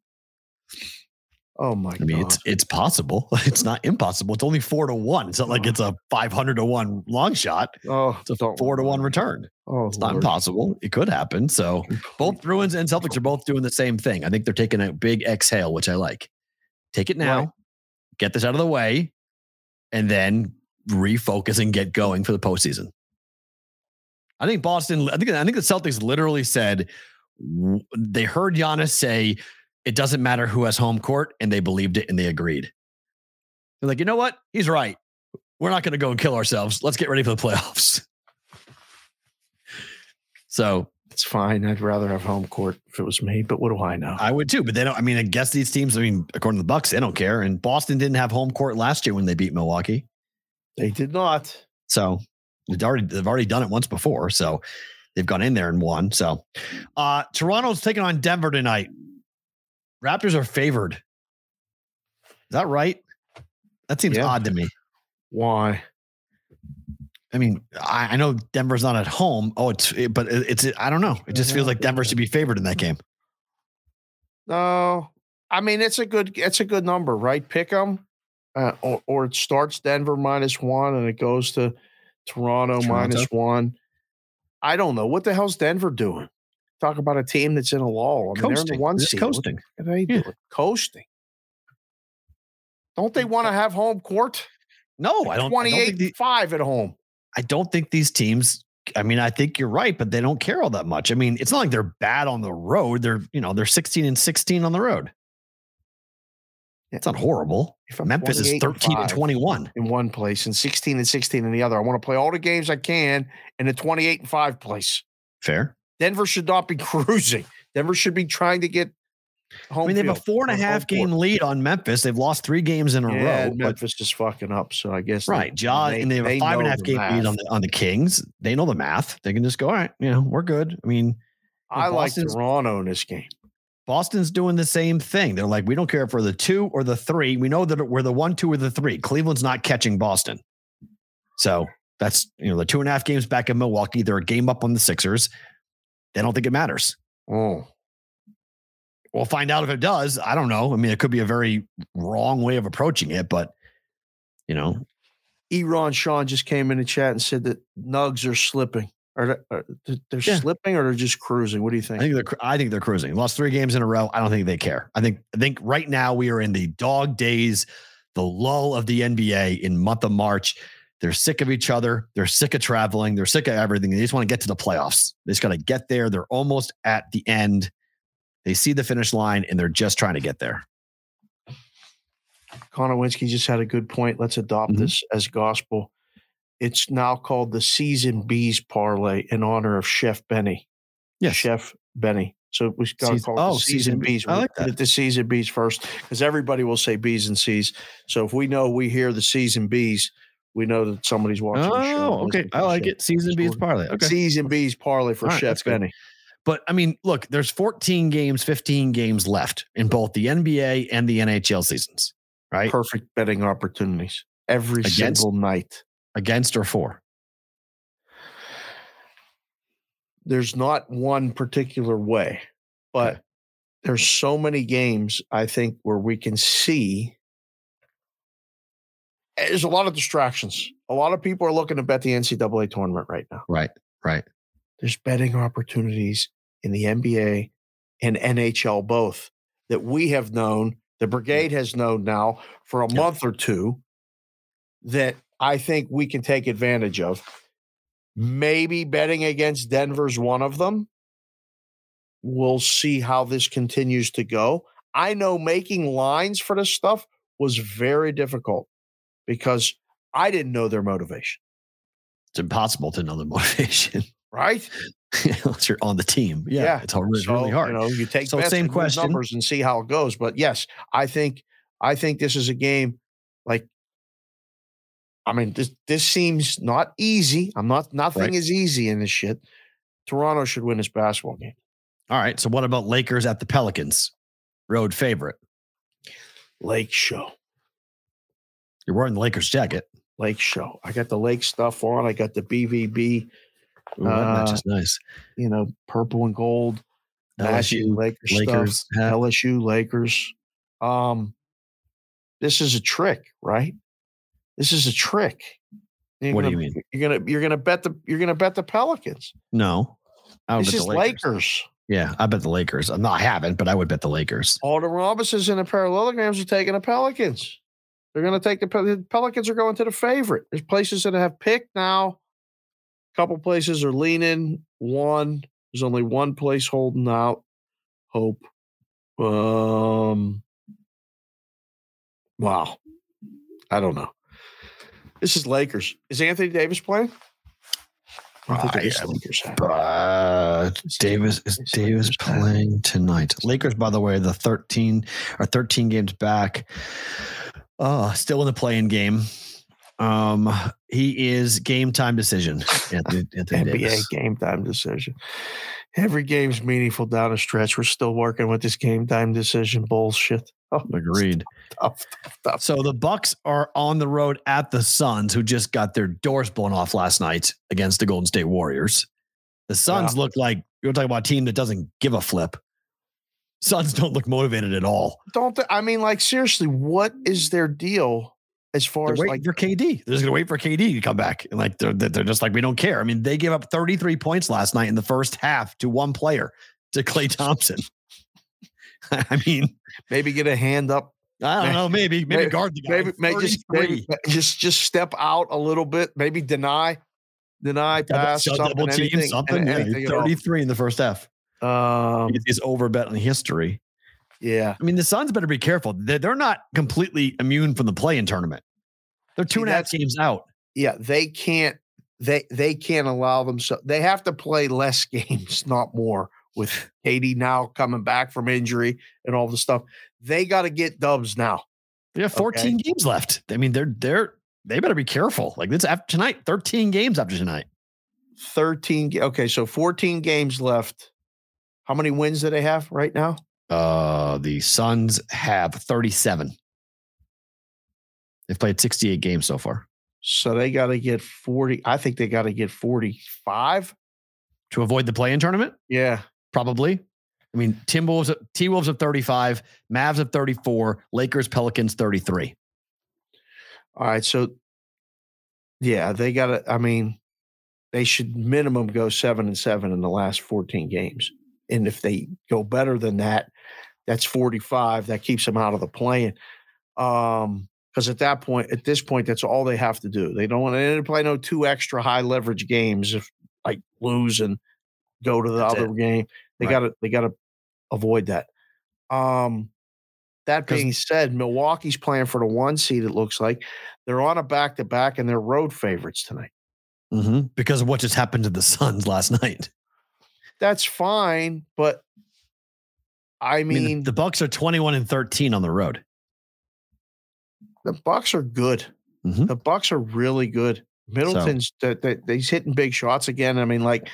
Oh my God. I mean, god! it's it's possible. [laughs] It's not impossible. It's only four to one. It's not like it's [sighs] a five hundred to one long shot. oh, It's a four to one return. Oh, It's not Lord. impossible. It could happen. So both Bruins and Celtics are both doing the same thing. I think they're taking a big exhale, which I like. Take it now, Right. get this out of the way, and then refocus and get going for the postseason. I think Boston. I think I think the Celtics literally said they heard Giannis say it doesn't matter who has home court, and they believed it and they agreed. They're like, you know what? He's right. We're not going to go and kill ourselves. Let's get ready for the playoffs. [laughs] So It's fine. I'd rather have home court if it was me, but what do I know? I would too, but they don't. I mean, I guess these teams. I mean, according to the Bucks, they don't care. And Boston didn't have home court last year when they beat Milwaukee, they did not. so they've already they've already done it once before. So they've gone in there and won. So uh Toronto's taking on Denver tonight. Raptors are favored. Is that right? That seems Yeah. odd to me. Why? I mean, I, I know Denver's not at home. Oh, it's it- but it- it's I don't know. It just feels like Denver should be favored in that game. No, I mean it's a good it's a good number, right? Pick them, uh, or or it starts Denver minus one and it goes to Toronto, Toronto. minus one. I don't know what the hell's Denver doing. Talk about a team that's in a lull. I mean, they're in Coasting. the one seed. What coasting. are they Yeah. Coasting. Don't they want to uh have home court? No, I don't. I don't, think 28 the, 5 at home. I don't think these teams. I mean, I think you're right, but they don't care all that much. I mean, it's not like they're bad on the road. They're you know they're 16 and 16 on the road. It's not horrible. If Memphis is 13 and 21 in one place and 16 and 16 in the other. I want to play all the games I can in the 28 and 5 place. Fair. Denver should not be [laughs] cruising. Denver should be trying to get Home I mean, they have a four and a half game court. lead on Memphis. They've lost three games in a Yeah, row. But, Memphis is fucking up, so I guess they- right, Jaw, they- and they have a they a know half the game lead on the on the Kings. They know the math. They can just go, all right, you know, we're good. I mean, I like Toronto in this game. Boston's doing the same thing. They're like, we don't care if we're the two or the three. We know that we're the one, two, or the three. Cleveland's not catching Boston. So that's, you know, the two and a half games back in Milwaukee. They're a game up on the Sixers. They don't think it matters. Oh, We'll find out if it does. I don't know. I mean, it could be a very wrong way of approaching it, but, you know, Eron Sean just came in the chat and said that Nugs are slipping. Are they, are they- they're Yeah. slipping or they're just cruising? What do you think? I think? they're, I think they're cruising. Lost three games in a row. I don't think they care. I think, I think right now we are in the dog days, the lull of the NBA in month of March. They're sick of each other. They're sick of traveling. They're sick of everything. They just want to get to the playoffs. They just got to get there. They're almost at the end. They see the finish line and they're just trying to get there. Connor Winsky just had a good point. Let's adopt Mhm. this as gospel. It's now called the Season Bees Parlay in honor of Chef Benny. Yes. Chef Benny. So we got to Season- call it oh, the Season Season Bees. I like that. it the Season Bees first because everybody will say B's and C's. So if we know we hear the Season Bees, we know that somebody's watching the show. Oh, okay. I like it. Season B's parlay. Okay. Season Bees Parlay for right, Chef that's good. Benny. But I mean, look, there's 14 games, 15 games left in both the NBA and the NHL seasons, right? Perfect betting opportunities every Against- single night. Against or for. there's not one particular way, but Okay. there's so many games I think where we can see there's a lot of distractions. A lot of people are looking to bet the NCAA tournament right now. Right. Right. There's betting opportunities in the NBA and NHL both that we have known, the brigade has known now for a Yeah. month or two that I think we can take advantage of. Maybe betting against Denver's one of them. We'll see how this continues to go. I know making lines for this stuff was very difficult because I didn't know their motivation, It's impossible to know the [laughs] motivation right? [laughs] unless you're on the team. Yeah. Yeah. It's, it's So, really hard. You know, you take So same question. numbers and see how it goes. But yes, I think I think this is a game like I mean, this this seems not easy. I'm not nothing Right. is easy in this shit. Toronto should win this basketball game. All right. So what about Lakers at the Pelicans? Road favorite. Lake Show. You're wearing the Lakers jacket. Lake Show. I got the lake stuff on. I got the BVB, Ooh, that Uh, nice. you know, purple and gold. LSU, Lakers, Lakers. stuff. LSU, Lakers. Um, this is a trick, right? This is a trick. You're What do gonna- you mean? You're gonna you're gonna bet the you're gonna bet the Pelicans. No. I would This bet is the Lakers. Lakers. Yeah, I bet the Lakers. No, I haven't, but I would bet the Lakers. All the Robinsons and the parallelograms are taking the Pelicans. They're gonna take the, the Pelicans are going to the favorite. There's places that have picked now. A couple places are leaning. One there's only one place holding out. Hope. Um. Wow. I don't know. This is Lakers. Is Anthony Davis playing? I think it is Lakers. hat. Uh, Davis is Davis playing tonight. Lakers, by the way, the 13 are 13 games back. Uh, still in the playing game. Um, he is game time decision. Anthony, [laughs] Anthony NBA Davis. game time decision. Every game's meaningful down a stretch. We're still working with this game time decision bullshit. [laughs] Oh, Agreed. Tough, tough, tough. So the Bucks are on the road at the Suns, who just got their doors blown off last night against the Golden State Warriors. The Suns look like you're talking about a team that doesn't give a flip. Suns don't look motivated at all. Don't they, I mean, like seriously, what is their deal as far as like for KD. They're just gonna wait for KD to come back. And like they're they're just like we don't care. I mean, they gave up 33 points last night in the first half to one player, to Klay Thompson. [laughs] I mean, maybe get a hand up, I don't know. Maybe [laughs] maybe, Maybe- guard the guy. maybe, maybe just maybe just just step out a little bit, maybe deny, deny, Double- pass, so something, team anything, something. Yeah, anything all. 33 in the first half. Um, It's over bet on history. yeah, I mean, the Suns better be careful. They're, they're not completely immune from the play-in tournament. They're two See, and a half games out. yeah, they can't they they can't allow themselves. They have to play less [laughs] games, not more, with KD now coming back from injury and all the stuff. They got to get dubs now. They have 14 okay. games left. I mean, they're they're they better be careful. Like this after tonight, 13 games after tonight. 13 okay, so 14 games left. How many wins do they have right now? Uh the Suns have 37. They've played 68 games so far. So they got to get 40. I think they got to get 45 to avoid the play in tournament. Yeah. Probably. I mean, Timberwolves, T Wolves at 35, Mavs of 34, Lakers, Pelicans 33. All right. So, yeah, they got to, I mean, they should minimum go seven and seven in the last 14 games. And if they go better than that, that's 45. That keeps them out of the playing. Um, because at that point, at this point, that's all they have to do. They don't want to play no two extra high leverage games if like lose and go to the that's other it. game. They right. gotta they gotta avoid that. Um that being said, Milwaukee's playing for the one seed, it looks like. They're on a back to back and they're road favorites tonight. Mm-hmm. Because of what just happened to the [laughs] Suns last night. That's fine, but I mean, I mean the, Bucks are 21 and 13 on the road the Bucks are good. Mm-hmm. The Bucks are really good. Middleton's so, that he's hitting big shots again. I mean, like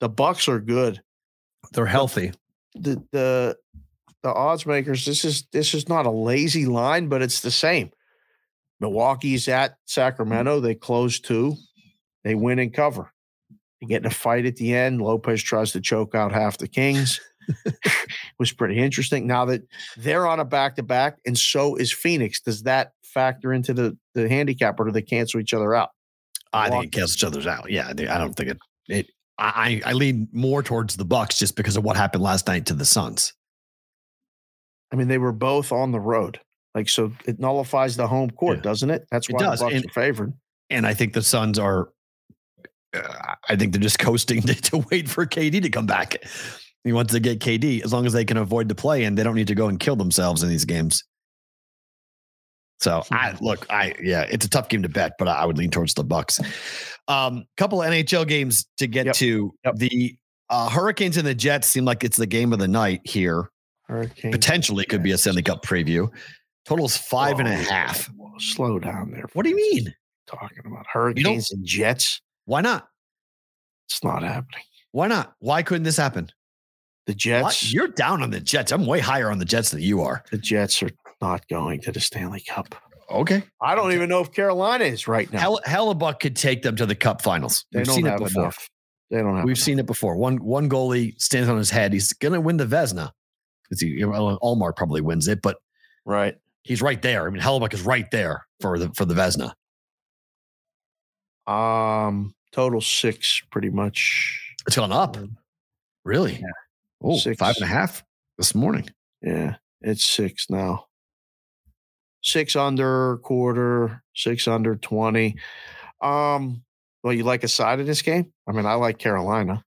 the Bucks are good. They're healthy. The the the odds makers. This is this is not a lazy line, but it's the same. Milwaukee's at Sacramento. They close two. They win and cover. They get in a fight at the end. Lopez tries to choke out half the Kings. It [laughs] was pretty interesting. Now that they're on a back to back, and so is Phoenix. Does that factor into the the handicap, or do they cancel each other out? I think it cancels each other's out. Yeah, I don't think it. It. I I lean more towards the Bucks just because of what happened last night to the Suns. I mean, they were both on the road, like so. It nullifies the home court, yeah. doesn't it? That's why it does. the Bucks and, are favored. And I think the Suns are. Uh, I think they're just coasting [laughs] to, to wait for KD to come back. He wants to get KD as long as they can avoid the play and they don't need to go and kill themselves in these games. So [laughs] I look, I yeah, it's a tough game to bet, but I would lean towards the Bucks. Um, couple of NHL games to get yep. to. Yep. The uh, Hurricanes and the Jets seem like it's the game of the night here. Hurricanes potentially could be a Stanley Cup preview. Total's five whoa, and a half. Whoa, slow down there. What do you mean? Talking about Hurricanes and Jets. Why not? It's not happening. Why not? Why couldn't this happen? The Jets. What? You're down on the Jets. I'm way higher on the Jets than you are. The Jets are not going to the Stanley Cup. Okay. I don't okay. even know if Carolina is right now. Hell, Hellebuyck could take them to the Cup Finals. They We've seen it before. Enough. They don't have. We've enough. seen it before. One one goalie stands on his head. He's gonna win the Vezina. Because he Ullmark probably wins it, but right, he's right there. I mean, Hellebuyck is right there for the for the Vezina. Um, total six, pretty much. It's gone up. Really? Yeah. Oh, six. five and a half this morning. Yeah, it's six now. Six under quarter, six under 20. Um, well, you like a side of this game? I mean, I like Carolina.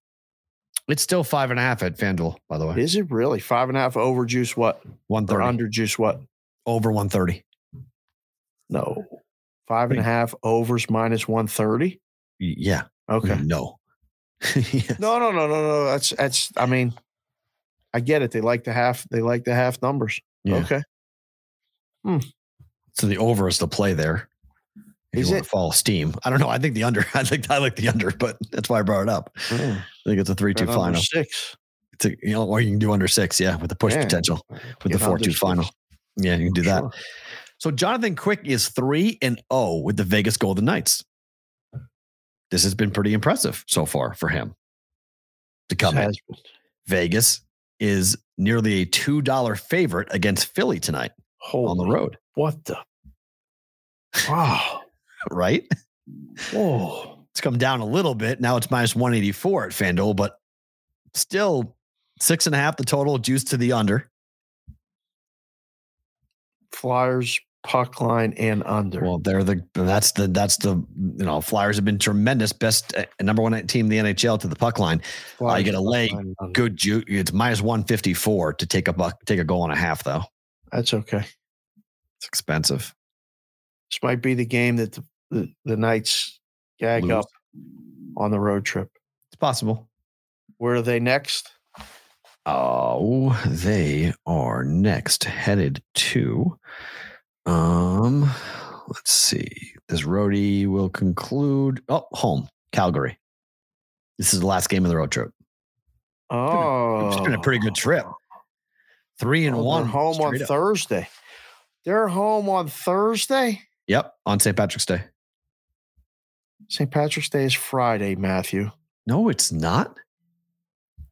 It's still five and a half at FanDuel, by the way. Is it really five and a half over juice? What one thirty under juice? What over one thirty? No, five and a half overs minus one thirty. Yeah. Okay. No. [laughs] yes. No, no, no, no, no. That's that's. I mean, I get it. They like the half. They like the half numbers. Yeah. Okay. Hmm. So the over is the play there. If is you it? want to follow steam. I don't know. I think the under. [laughs] I think I like the under, but that's why I brought it up. Mm. I think it's a three-two final. Six. It's a, you know, or you can do under six. Yeah, with the push yeah. potential with Get the four-two final. Yeah, you can do that. Sure. So Jonathan Quick is three and zero oh with the Vegas Golden Knights. This has been pretty impressive so far for him to come in. Vegas is nearly a $2 favorite against Philly tonight Holy, on the road. What the? Wow. [laughs] right? Oh. It's come down a little bit. Now it's minus 184 at FanDuel, but still six and a half the total, juice to the under. Flyers puck line and under. Well, they're the that's the that's the you know Flyers have been tremendous, best uh, number one team in the NHL to the puck line. Uh, you get a lay good juice. It's minus one fifty four to take a buck, take a goal and a half though. That's okay. It's expensive. This might be the game that the, the, the Knights gag Lose. up on the road trip. It's possible. Where are they next? Oh, they are next headed to. Um, let's see. This roadie will conclude. Oh, home Calgary. This is the last game of the road trip. Oh, It's been a pretty good trip. Three and Oh, one. home on up. Thursday. They're home on Thursday. Yep, on St. Patrick's Day. St. Patrick's Day is Friday, Matthew. No, it's not.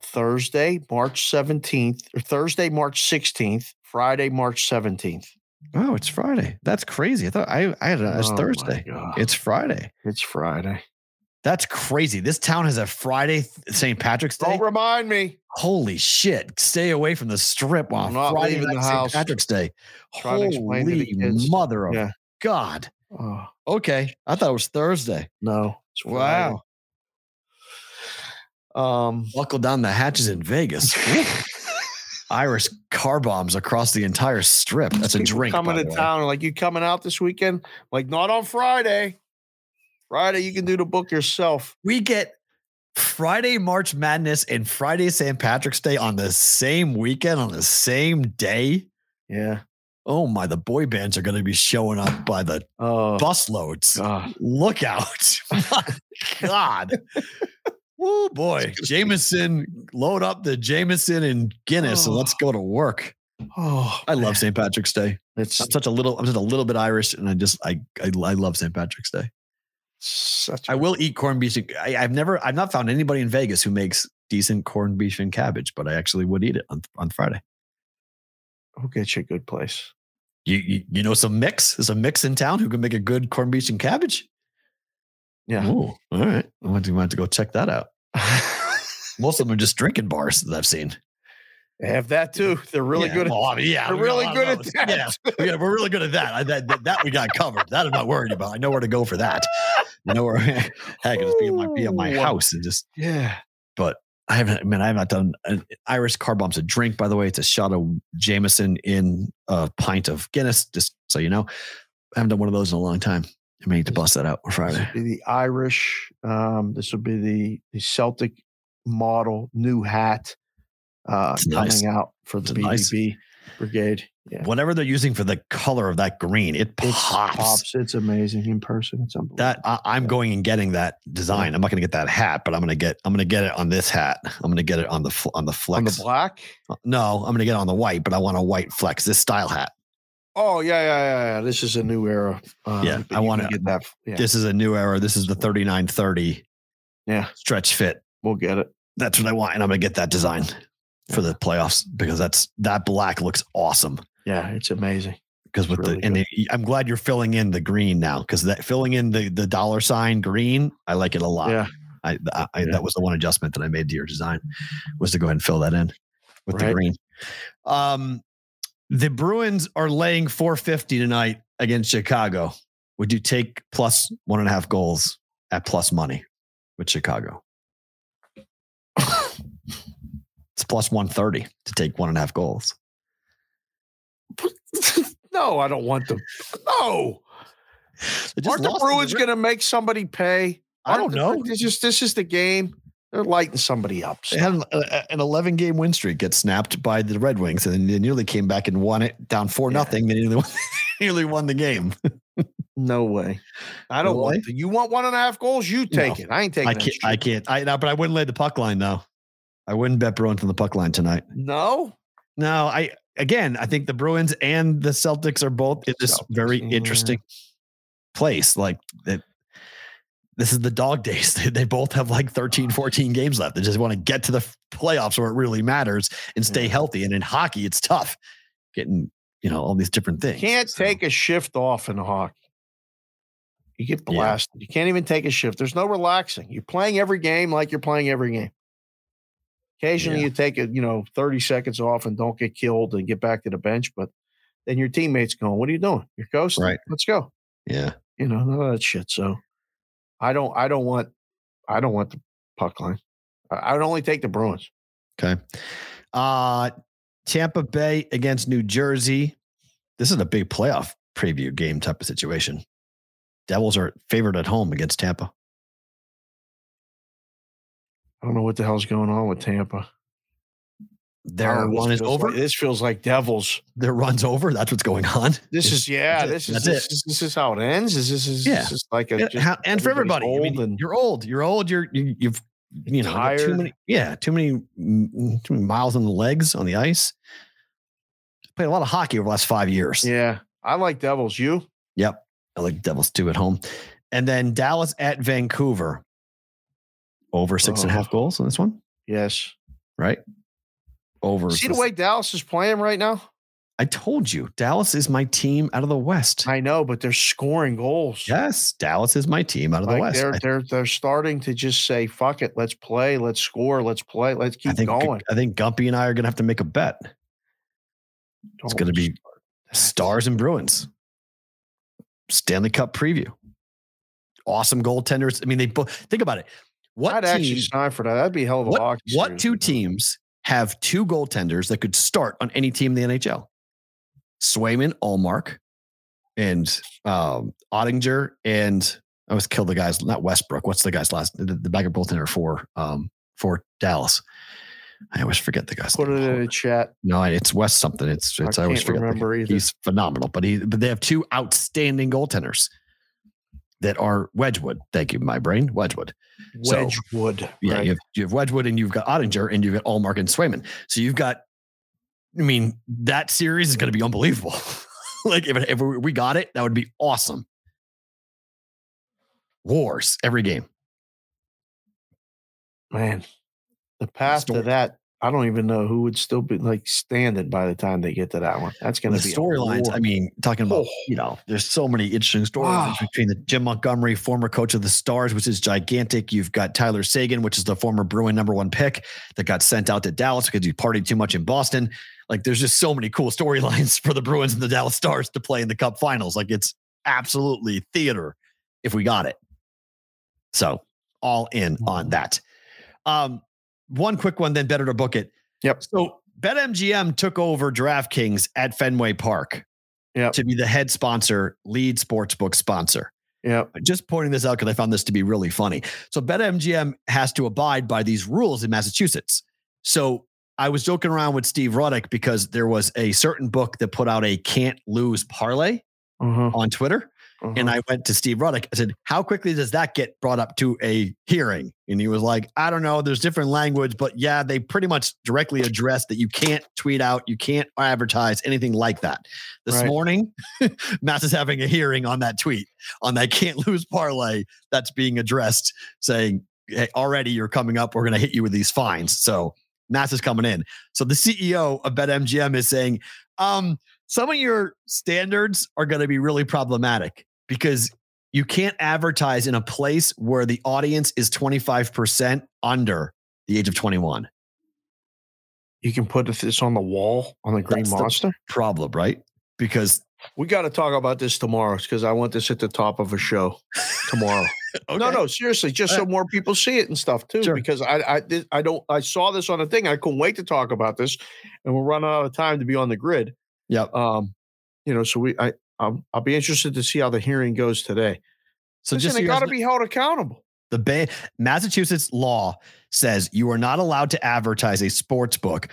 Thursday, March 17th, or Thursday, March 16th, Friday, March 17th. Oh, it's Friday. That's crazy. I thought I, I had it as Oh Thursday. It's Friday. It's Friday. That's crazy. This town has a Friday St. Patrick's Day. Don't remind me. Holy shit! Stay away from the strip on not Friday leaving night the St. Patrick's Day. Trying to explain to the Holy mother of Yeah. God! Oh, Okay, I thought it was Thursday. no. It's Wow! Um, Buckle down the hatches in Vegas. [laughs] Irish car bombs across the entire strip. That's a drink. coming to town. Like you coming out this weekend? Like not on Friday. Friday you can do the book yourself. We get Friday March Madness and Friday St. Patrick's Day on the same weekend on the same day. Yeah. Oh my! The boy bands are going to be showing up by the Oh, busloads. Look out. [laughs] God. Oh boy. Jameson, load up the Jameson and Guinness and let's go to work. Oh, I love St. Patrick's Day. it's I'm such a little, I'm just a little bit Irish and I just, I, I, I love St. Patrick's Day. Such. I a- will eat corned beef. I, I've never, I've not found anybody in Vegas who makes decent corned beef and cabbage, but I actually would eat it on, on Friday. I'll get you a good place. You, you, you know, some mix, there's a mix in town who can make a good corned beef and cabbage. Yeah. Oh, all right. I want to, want to go check that out. [laughs] Most of them are just drinking bars that I've seen. They have that too. They're really Yeah, good. At, well, I mean, yeah, they're really good at that. Yeah, yeah, we're really good at that. I, that, that. That we got covered. That I'm not worried about. I know where to go for that. I know where. [laughs] Heck, I just be in my be in my house and just. yeah. But I haven't. I mean, I have not done an Irish car bomb's a drink. By the way, it's a shot of Jameson in a pint of Guinness. Just so you know, I haven't done one of those in a long time. I may need to bust that out on This Friday. would be the Irish. Um, this would be the the Celtic model new hat uh, coming nice. out for the It's nice. Brigade. Yeah. Whatever they're using for the color of that green, it It pops. pops. It's amazing in person. It's unbelievable. That I, I'm going and getting that design. I'm not going to get that hat, but I'm going to get I'm going to get it on this hat. I'm going to get it on the on the flex. on the black. no, I'm going to get it on the white, but I want a white flex. This style hat. Oh yeah, yeah, yeah, yeah. This is a new era. Uh, Yeah, I wanna- get that. Yeah, This is a new era. This is the 3930 yeah, stretch fit. we'll get it. That's what I want, and I'm going to get that design for the playoffs because that's that black looks awesome. Yeah, it's amazing. Because with really the and the, I'm glad you're filling in the green now because that filling in the the dollar sign green, I like it a lot. Yeah, I, I, I Yeah. that was the one adjustment that I made to your design was to go ahead and fill that in with the green. Um, the Bruins are laying 450 tonight against Chicago. Would you take plus one and a half goals at plus money with Chicago? It's plus 130 to take one and a half goals. [laughs] no, I don't want them. No, aren't the Bruins going to make somebody pay? I Aren't don't know. This is this is the game. They're lighting somebody up. They had an, a- an 11 game win streak get snapped by the Red Wings, and they nearly came back and won it down four Yeah. nothing. They nearly [laughs] won, nearly won the game. No way. I don't No want. you want one and a half goals? You take it. I ain't taking. I can't. I can't. I no, but I wouldn't lay the puck line though. I wouldn't bet Bruins on the puck line tonight. No. No, I again, I think the Bruins and the Celtics are both in this Celtics, very yeah. interesting place. Like that. This is the dog days. [laughs] They, both have like 13, 14 games left. They just want to get to the playoffs where it really matters and stay Yeah. healthy. And in hockey, it's tough getting, you know, all these different things. You Can't So, take a shift off in hockey. You get Yeah. blasted. You can't even take a shift. There's no relaxing. You're playing every game like you're playing every game. Occasionally Yeah. you take a, you know, 30 seconds off and don't get killed and get back to the bench, but then your teammates going, What are you doing? You're coasting. Right. Let's go. Yeah. You know, none of that shit. So I don't I don't want I don't want the puck line. I I would only take the Bruins. Okay. Uh Tampa Bay against New Jersey. This is a big playoff preview game type of situation. Devils are favored at home against Tampa. I don't know what the hell's going on with Tampa. Their Oh, run is over. like- this feels like Devils. Their run's over. That's what's going on. [laughs] This is yeah. This is this is, this is how it ends. Is this is Yeah. this is like a just how- and for everybody, I mean, and- you're old. You're old. You're you, you've you know got too many. Yeah, too many mm, too many miles on the legs on the ice. Played a lot of hockey over the last five years. yeah. I like Devils. You Yep. I like Devils too at home. And then Dallas at Vancouver. Over six and a oh. half Oh. goals on this one, yes. right? Over. See the way Dallas is playing right now. I told you, Dallas is my team out of the West. I know, but they're scoring goals. yes, Dallas is my team out of the West. they're they're they're starting to just say, "Fuck it, let's play, let's score, let's play, let's I keep think going." I think Gumpy and I are gonna have to make a bet. It's Don't gonna be. Stars and Bruins. Stanley Cup preview. Awesome goaltenders. I mean, they both think about it. What I'd actually sign for that. That'd be hell of a what, hockey what series, two teams have two goaltenders that could start on any team in the NHL? Swayman, Ullmark, and um, Oettinger, and I always kill the guys, not Westbrook. What's the guy's last? The, the backup goaltender for um, for Dallas. I always forget the guy's Put it in the chat. No, it's West something. It's it's I, I always forget. the- remember either. He's phenomenal, but he but they have two outstanding goaltenders that are Wedgewood. Thank you, my brain. Wedgewood. So, Wedgewood. Yeah, right. you have you have Wedgewood and you've got Oettinger and you've got Ullmark and Swayman. So you've got. I mean, that series is going to be unbelievable. [laughs] like if if we got it, that would be awesome. Wars every game. man. The path story- to that, I don't even know who would still be like standing by the time they get to that one. That's going to be a storylines. I mean, talking about Oh. you know, there's so many interesting storylines Wow. between the Jim Montgomery, former coach of the Stars, which is gigantic. You've got Tyler Seguin, which is the former Bruin number one pick that got sent out to Dallas because he partied too much in Boston. Like, there's just so many cool [laughs] storylines for the Bruins and the Dallas Stars to play in the Cup Finals. Like, it's absolutely theater if we got it. So, all in on that. Um, one quick one, then better to book it. Yep. So BetMGM took over DraftKings at Fenway Park Yep. to be the head sponsor, lead sportsbook sponsor. Yeah. Just pointing this out because I found this to be really funny. So BetMGM has to abide by these rules in Massachusetts. So I was joking around with Steve Ruddock because there was a certain book that put out a can't lose parlay Uh-huh. on Twitter. And I went to Steve Ruddock. I said, How quickly does that get brought up to a hearing? And he was like, I don't know. There's different language, but yeah, they pretty much directly address that you can't tweet out, you can't advertise anything like that. This Right. morning, [laughs] Mass is having a hearing on that tweet, on that can't lose parlay that's being addressed, saying, Hey, already you're coming up. We're going to hit you with these fines. So Mass is coming in. So the CEO of BetMGM is saying, um, some of your standards are going to be really problematic because you can't advertise in a place where the audience is 25% under the age of 21. You can put this on the wall on the Green That's the- Monster. Problem, right? Because we got to talk about this tomorrow because I want this at the top of a show tomorrow. [laughs] No, no, seriously, just so more people see it and stuff too. Sure. Because I, I, I don't, I saw this on a thing. I couldn't wait to talk about this, and we're running out of time to be on the grid. Yeah. Um, you know, so we, I, I'll, I'll be interested to see how the hearing goes today. So Listen, just so they got to be held accountable. the ba- Massachusetts law says you are not allowed to advertise a sports book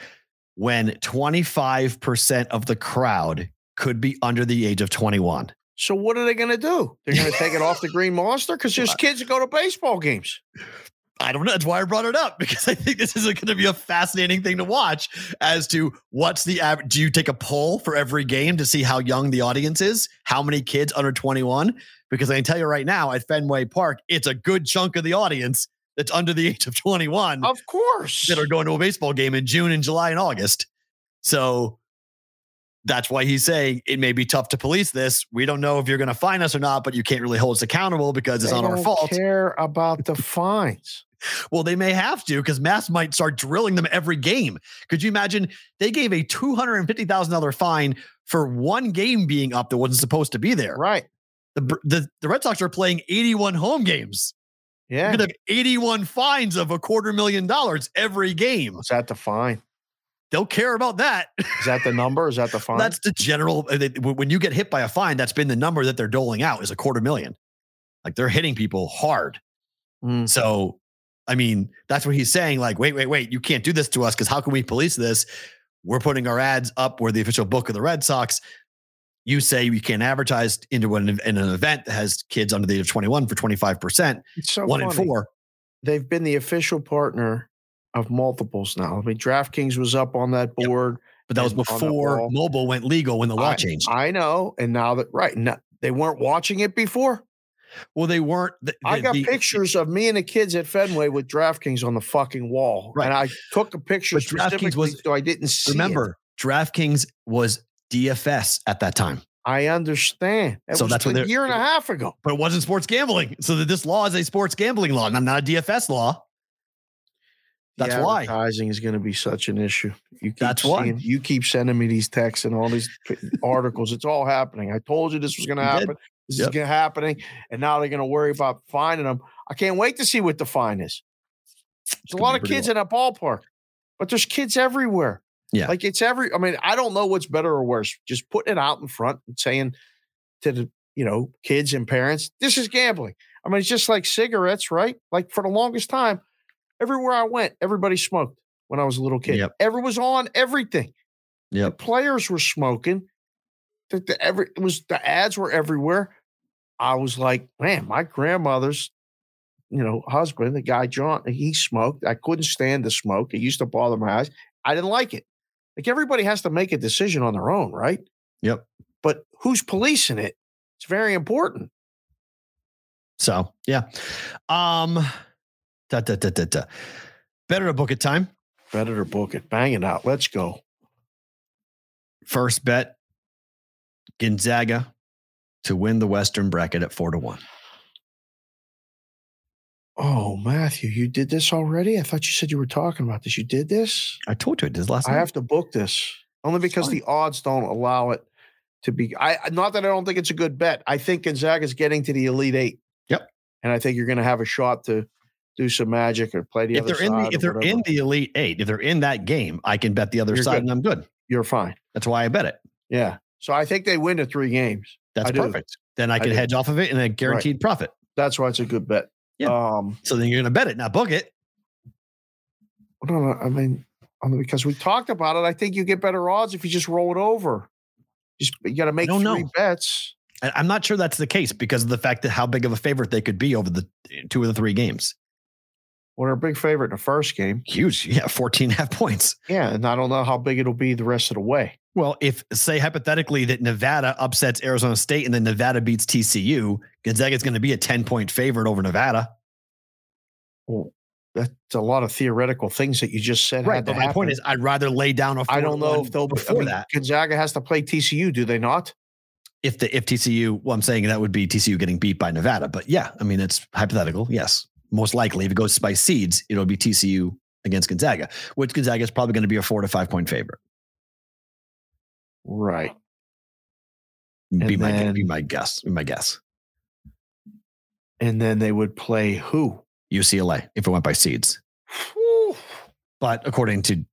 when 25% of the crowd could be under the age of 21. So what are they going to do? They're going to take it off the [laughs] Green Monster because there's kids that go to baseball games. I don't know. That's why I brought it up [laughs] because I think this is going to be a fascinating thing to watch as to what's the average. Do you take a poll for every game to see how young the audience is? How many kids under 21? Because I can tell you right now at Fenway Park, it's a good chunk of the audience that's under the age of 21 Of course. that are going to a baseball game in June and July and August. So that's why he's saying it may be tough to police this. We don't know if you're going to fine us or not, but you can't really hold us accountable because it's They not our fault. Care about the [laughs] fines. Well, they may have to because Mass might start drilling them every game. Could you imagine they gave a $250,000 fine for one game being up that wasn't supposed to be there? Right. The, the, the Red Sox are playing 81 home games. Yeah. You're going to have 81 fines of a quarter million dollars every game. Is that the fine? They'll care about that. Is that the number? Is that the fine? That's the general. uh, they- When you get hit by a fine, that's been the number that they're doling out is a quarter million. Like they're hitting people hard. Mm. So I mean, that's what he's saying. Like, wait, wait, wait, you can't do this to us because how can we police this? We're putting our ads up. We're the official book of the Red Sox. You say we can't advertise into an, in an event that has kids under the age of 21 for 25%, It's so one funny. four. They've been the official partner of multiples now. I mean, DraftKings was up on that Yep. board. But that was the before mobile went legal when the law I, changed. I know, and now that right now they weren't watching it before. well, they weren't. The, I got the- pictures of me and the kids at Fenway with DraftKings on the fucking wall, Right. and I took a picture But DraftKings was- so I didn't see. it. Remember, DraftKings was DFS at that time, I understand. That So was that's a year and a half ago. but it wasn't sports gambling. So that this law is a sports gambling law, not, not a DFS law. The That's why. advertising is going to be such an issue. You keep That's why. you keep sending me these texts and all these articles. It's all happening. I told you this was going to happen. This Yep. is gonna happening, and now they're going to worry about finding them. I can't wait to see what the fine is. There's a lot of kids in that ballpark, but there's kids everywhere. Yeah. like it's every. I mean, I don't know what's better or worse. Just putting it out in front and saying to the you know kids and parents, this is gambling. I mean, it's just like cigarettes, right? Like for the longest time, everywhere I went, everybody smoked when I was a little kid. Yep. Everyone was on everything. Yep. Players were smoking. The, the every it was the ads were everywhere. I was like, man, my grandmother's, you know, husband, the guy John, he smoked. I couldn't stand the smoke. It used to bother my eyes. I didn't like it. Like everybody has to make a decision on their own, right? Yep. But who's policing it? It's very important. So yeah. Um da, da, da, da, da. better to book it time. Better to book it. Bang it out. Let's go. First bet Gonzaga to win the Western bracket at four to one. Oh, Matthew, you did this already? I thought you said you were talking about this. You did this? I told you it this last I night. have to book this only because the odds don't allow it to be. I not that I don't think it's a good bet. I think Gonzaga's getting to the Elite Eight. Yep. and I think you're going to have a shot to do some magic or play the if other they're in the if they're in the elite eight, if they're in that game, I can bet the other You're side good. and I'm good. you're fine. That's why I bet it. Yeah. So I think they win the three games. That's I do. perfect. Then I can do. hedge off of it and a guaranteed profit. That's why it's a good bet. Yeah. Um. So then you're gonna bet it, not book it. No, no. I mean, because we talked about it. I think you get better odds if you just roll it over. Just you got to make three know. bets. I'm not sure that's the case because of the fact that how big of a favorite they could be over the two of the three games. Well, they're a big favorite in the first game. Huge. Yeah, 14 and a half points. Yeah, and I don't know how big it'll be the rest of the way. Well, if say hypothetically that Nevada upsets Arizona State and then Nevada beats TCU, Gonzaga is going to be a 10 point favorite over Nevada. Well, that's a lot of theoretical things that you just said. Right. But my point is, I'd rather lay down a. I don't know if they'll before I mean, that. Gonzaga has to play TCU, do they not? If the if TCU, well, I'm saying that would be TCU getting beat by Nevada. But yeah, I mean it's hypothetical. Yes, most likely if it goes by seeds, it'll be TCU against Gonzaga, which Gonzaga is probably going to be a four to five point favorite. Right. Be And my then- be my guess. Be my guess. And then they would play who? UCLA if it went by seeds. Whew. But according to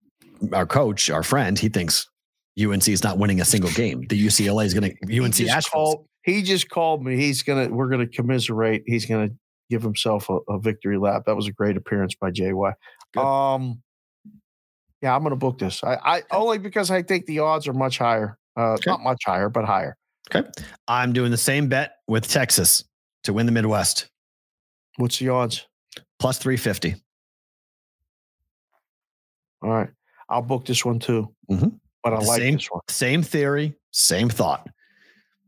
our coach, our friend, he thinks UNC is not winning a single game. The UCLA is going to He UNC just called. He just called me. He's gonna. We're gonna commiserate. He's gonna give himself a, a victory lap. That was a great appearance by JY. Good. Um. Yeah, I'm gonna book this. I, I only because I think the odds are much higher. Uh, Okay. not much higher, but higher. Okay. I'm doing the same bet with Texas to win the Midwest What's the odds? plus 350. All right, I'll book this one too. Mhm. But I The like same- this one. Same theory, same thought.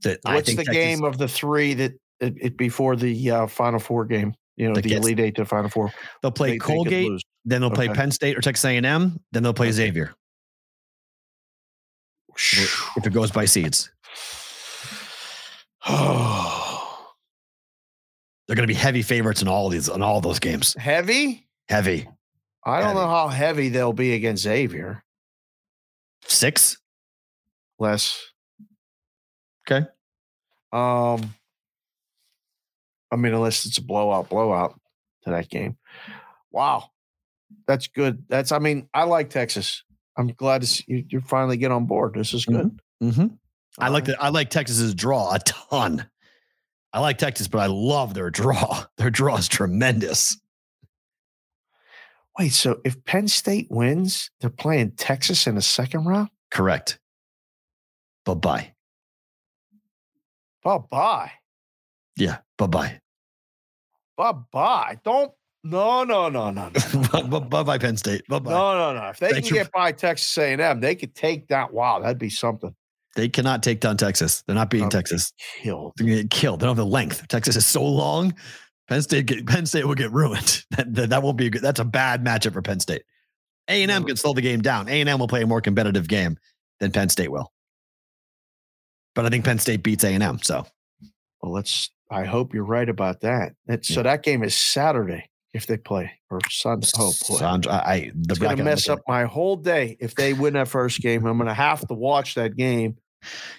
That I What's think the Texas- game of the three that it, it before the uh, Final Four game? You know, That the gets- Elite Eight to Final Four. They'll play They- they Colgate, lose. then they'll play Okay. Penn State or Texas A&M, then they'll play Okay. Xavier if it goes by seeds. [sighs] They're going to be heavy favorites in all these in all those games. heavy. Heavy. I don't Heavy. know how heavy they'll be against Xavier. Six. Less. Okay. Um. I mean, unless it's a blowout, blowout to that game. Wow, that's good. That's. I mean, I like Texas. I'm glad to see you, you finally get on board. This is good. Mm-hmm. I like right. the I like Texas's draw a ton. I like Texas, but I love their draw. [laughs] Their draw is tremendous. Wait, so if Penn State wins, they're playing Texas in the second round? Correct. Bye bye. Bye bye. Yeah. Bye bye. Bye bye. Don't. No, no, no, no, no. [laughs] Bye bye, Penn State. Bye bye. No, no, no. If they can get by Texas A&M, they could take that. Wow, that'd be something. They cannot take down Texas. They're not beating Oh. Texas. Killed. They're going to get killed. They don't have the length. Texas is so long. Penn State, get, Penn State will get ruined. [laughs] That, that, that won't be a good. That's a bad matchup for Penn State. A and M can slow the game down. A and M will play a more competitive game than Penn State will. But I think Penn State beats A and M. So Well, let's. I hope you're right about that. That so that game is Saturday if they play or Sunday. Oh boy, Sandra, I, the it's gonna mess up my whole day if they win that first game. I'm gonna have to watch that game.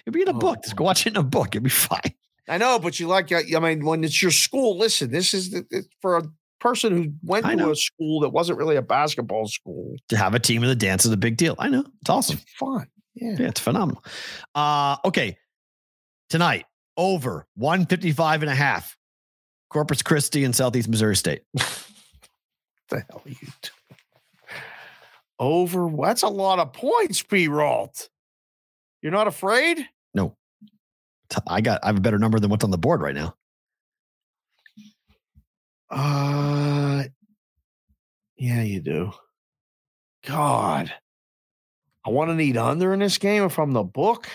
You'll be in a Oh, book. Just go watch it in a book. You'll be fine. [laughs] I know, but you like. I mean, when it's your school, listen. This is the, it's for a person who went to a school that wasn't really a basketball school. To have a team in the dance is a big deal. I know. It's awesome. It's fun. Yeah. Yeah, it's phenomenal. Uh, okay. Tonight, over 155 and a half. Corpus Christi and Southeast Missouri State. [laughs] the hell are you doing? Over. That's a lot of points, Perrault. You're not afraid? No. I got I have a better number than what's on the board right now. Uh, yeah, you do. God, I want to need under in this game from the book.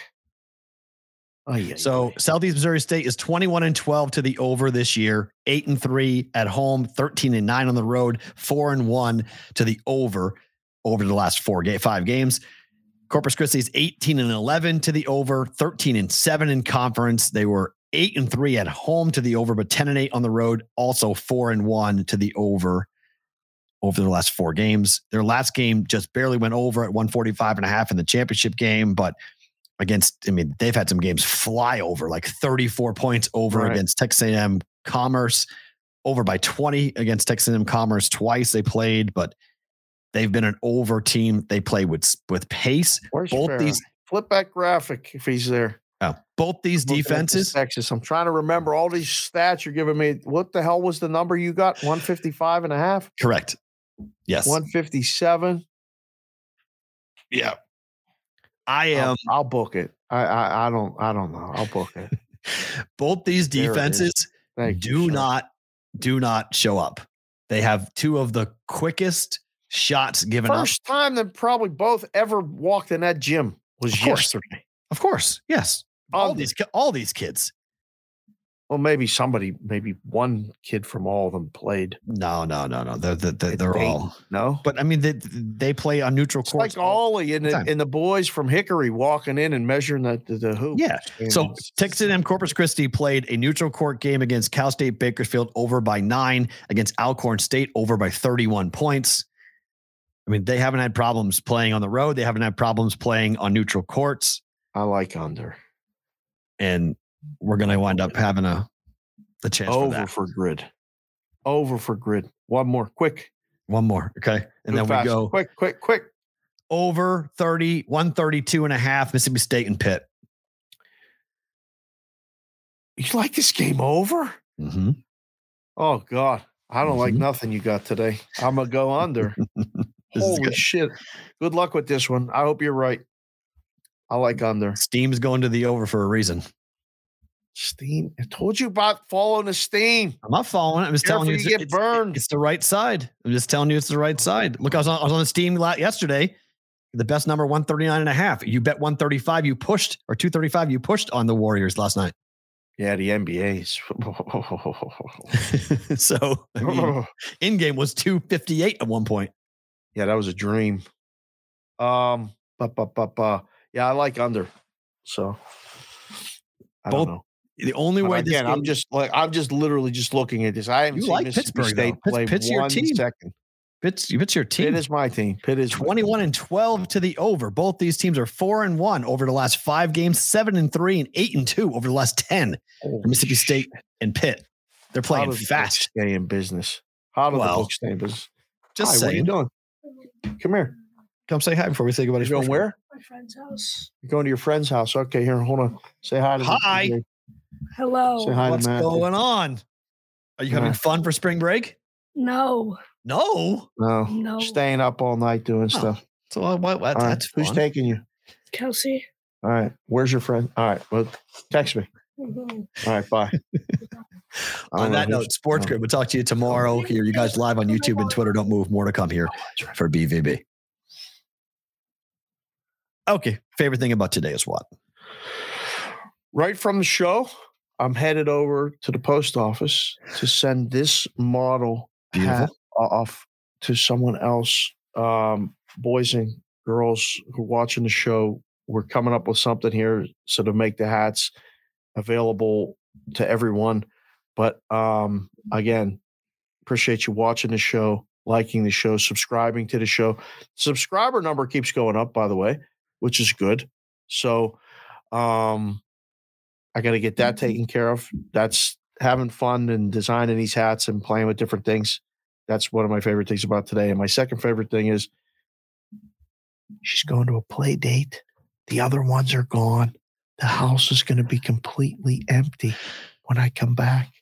Oh yeah. So Southeast Missouri State is 21 and 12 to the over this year, eight and three at home, 13 and nine on the road, four and one to the over over the last four game five games. Corpus Christi is 18 and 11 to the over, 13 and seven in conference. They were eight and three at home to the over, but 10 and eight on the road, also four and one to the over over the last four games. Their last game just barely went over at 145 and a half in the championship game, but against, I mean, they've had some games fly over like 34 points over Right. against Texas A&M Commerce, over by 20 against Texas A&M Commerce twice they played, but they've been an over team. They play with with pace. Where's both these- flip that graphic if he's there? Oh, both these defenses. Texas. I'm trying to remember all these stats you're giving me. What the hell was the number you got? 155 and a half? Correct. Yes. 157? yeah. I I'll- am. I'll book it. I, I I don't I don't know. I'll book it. [laughs] both these There it is. defenses Thank you, do not do not show up. They have two of the quickest shots given up. First time that probably both ever walked in that gym was Of course. yesterday. Of course, yes. All Um, these all these kids. Well, maybe somebody, maybe one kid from all of them played. No, no, no, no. They're they're, they're, they're all. no. But I mean, they they play on neutral It's like. Ollie and the, time. and the boys from Hickory walking in and measuring the the, the hoop. Yeah. So And Texas A&M Corpus Christi played a neutral court game against Cal State Bakersfield over by nine, against Alcorn State over by 31 points. I mean, they haven't had problems playing on the road. They haven't had problems playing on neutral courts. I like under And we're going to wind up having a the chance for over that. for grid, over for grid. One more, quick, One more. Okay. And then fast. we go quick, quick, quick. over 30, 132 and a half, Mississippi State and Pitt. You like this game over? Mm-hmm. Oh God, I don't like Mhm. nothing you got today. I'm gonna go under. [laughs] Holy good. shit! Good luck with this one. I hope you're right. I like under. Steam's going to the over for a reason. Steam. I told you about following the steam. I'm not following it. I'm just Careful telling you, you it's, get it's- burned. It's the right side. I'm just telling you it's the right side. Look, I was on, I was on the Steam la- yesterday. The best number 139 and a half. You bet 135, you pushed, or 235, you pushed on the Warriors last night. Yeah, the NBA's. [laughs] so, I mean, [laughs] in game was 258 at one point. yeah, that was a dream. Um, but but but uh, yeah, I like under. So I Both don't know. The only But way this again, I'm just like I'm just literally just looking at this. I haven't You seen like Mississippi Pittsburgh, though. State Pitt's- play Pitt's your team. second. Pitt's, it's your team. Pitt is my team. Pitt is 21 and 12 to the over. Both these teams are four and one over the last five games, seven and three, and eight and two over the last 10. Holy Mississippi State shit. and Pitt. They're How playing did the fast. Stay in business. How did Well, the book stay in business? Just Hi, what are you doing? Come here. Come say hi before we say goodbye. You to going where? my friend's house. You're going to your friend's house. Okay, here, hold on. Say hi to the- Hi. Hello. Say hi What's to Matt. going on? Are you having Yeah. fun for spring break? No. No. No, No. staying up all night doing Oh, stuff. So what, what, All right, that's who's fun. taking you? Kelsey. All right, where's your friend? All right, well, text me. Mhm. All right, bye. [laughs] On don't know that note, Sports no. Grid. We'll talk to you tomorrow. Here, you guys live on YouTube and Twitter. Don't move. More to come here for BVB. Okay. Favorite thing about today is what? right from the show, I'm headed over to the post office to send this model Beautiful. hat off to someone else. Um, boys and girls who are watching the show, we're coming up with something here so to make the hats available to everyone. But um, again, appreciate you watching the show, liking the show, subscribing to the show. Subscriber number keeps going up, by the way, which is good. So um I got to get that taken care of. That's having fun and designing these hats and playing with different things. That's one of my favorite things about today. And my second favorite thing is she's going to a play date. The other ones are gone. The house is going to be completely empty when I come back.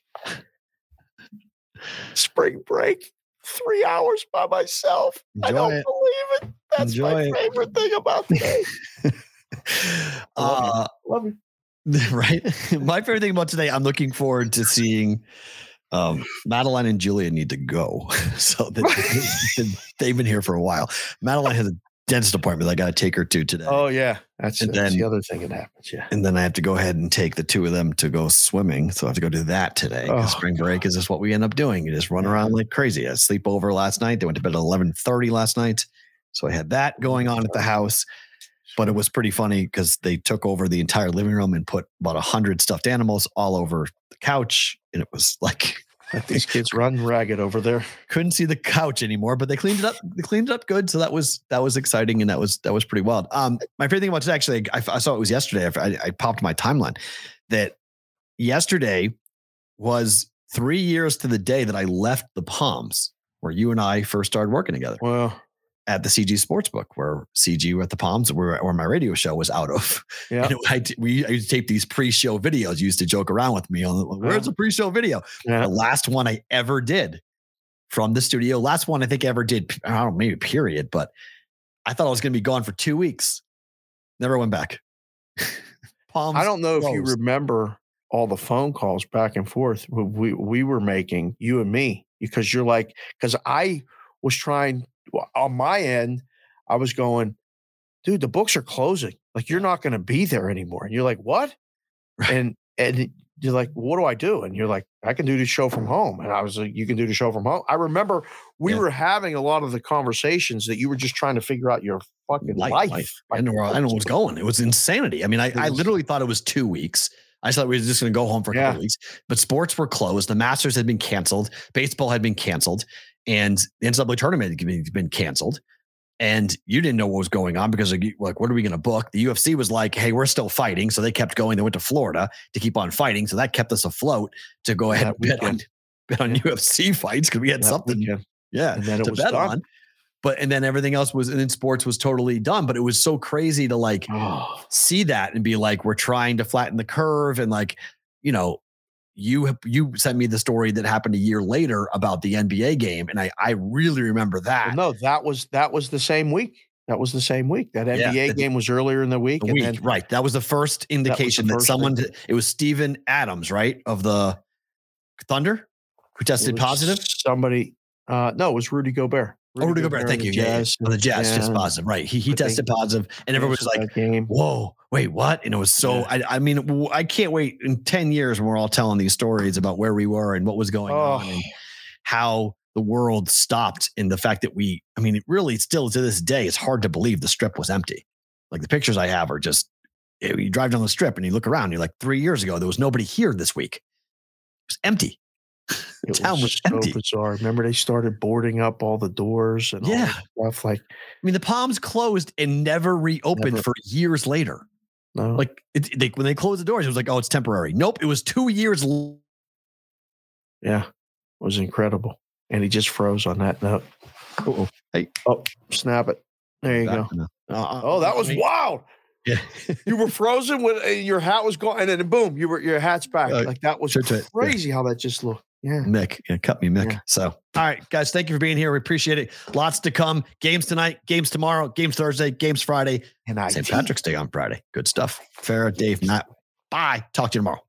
Spring break, three hours by myself. I don't it. believe it. That's Enjoy my it. favorite thing about today. [laughs] uh, Love you. [laughs] right? My favorite thing about today, I'm looking forward to seeing um, Madeline and Julia need to go. [laughs] so that, they've been here for a while. Madeline has a dentist appointment I got to take her to today. Oh yeah, that's, And that's then- the other thing that happens. Yeah. And then I have to go ahead and take the two of them to go swimming. So I have to go do that today. Oh, spring break is just what we end up doing. You just run around like crazy. I sleep over last night. They went to bed at 11:30 last night. So I had that going on at the house. But it was pretty funny because they took over the entire living room and put about a hundred stuffed animals all over the couch. And it was [laughs] like Let these kids run ragged over there. couldn't see the couch anymore, but they cleaned it up. They cleaned it up good, so that was that was exciting and that was that was pretty wild. Um, my favorite thing about today, actually, I, I saw it was yesterday. I, I popped my timeline that yesterday was three years to the day that I left the Palms, where you and I first started working together Well, at the CG Sportsbook, where CG were at the Palms, where where my radio show was out of. [laughs] yeah. I, we I used to tape these pre-show videos. You used to joke around with me on where's uh-huh. the pre-show video yeah. the last one I ever did from the studio. Last one I think I ever did. I don't know, maybe period, but I thought I was going to be gone for two weeks. Never went back. [laughs] Palms. I don't know if you remember all the phone calls back and forth we, we we were making you and me because you're like because I was trying on my end I was going dude the books are closing like you're not going to be there anymore and you're like what Right. and and you're like what do I do and you're like I can do the show from home and I was like you can do the show from home I remember we Yeah. were having a lot of the conversations that you were just trying to figure out your fucking Life, life, life. I know where I know it was going. It was insanity. I mean, I, I literally thought it was two weeks. I thought we were just going to go home for a couple Yeah. of weeks, but sports were closed. The Masters had been canceled. Baseball had been canceled, and the NCAA tournament had been, canceled. And you didn't know what was going on because like, what are we going to book? The UFC was like, hey, we're still fighting, so they kept going. They went to Florida to keep on fighting, so that kept us afloat to go ahead That and bet on [laughs] bet on UFC fights because we had that something, weekend. yeah, and then it to was bet done. on. But and then everything else was, and then sports was totally done. But it was so crazy to like Oh. see that and be like, we're trying to flatten the curve. And like, you know, you have- you sent me the story that happened a year later about the NBA game, and I I really remember that. Well, no, that was that was the same week. That was the same week. That Yeah, NBA the- game was earlier in the week, and week, then right? That was the first indication that, first someone. thing. It was Steven Adams, right, of the Thunder, who tested positive. Somebody, uh, no, it was Rudy Gobert. Oh, Rudy Gobert, and thank you. Yeah, yeah. Jazz, Oh, the Jazz just positive, right? He he tested positive, and everyone was like, whoa, wait, what? And it was so, Yeah. I, I mean, I can't wait in 10 years when we're all telling these stories about where we were and what was going on Oh. and how the world stopped and the fact that we, I mean, it really still to this day, it's hard to believe the strip was empty. Like the pictures I have are just, you you drive down the strip and you look around, you're like, three years ago, there was nobody here this week. It was empty. It town was so empty. bizarre. Remember, they started boarding up all the doors and all Yeah. that stuff. Like, I mean, the Palms closed and never reopened Never. for years later. no, Like it, they, when they closed the doors, it was like, oh, it's temporary. Nope, it was two years. l- yeah, it was incredible. And he just froze on that note. Uh-oh. Hey. oh, snap it. There you go. Uh, Oh, that was wild. Yeah. You were frozen when uh, your hat was gone, and then boom, you were your hat's back. Uh, like that was sure, yeah. crazy how that just looked. Yeah. Mick. Yeah, cut me, Mick. Yeah. So, all right, guys, thank you for being here. We appreciate it. Lots to come. Games tonight, games tomorrow, games Thursday, games Friday, And St. Patrick's Day on Friday. Good stuff. Farrah, Dave, Matt. Bye. Talk to you tomorrow.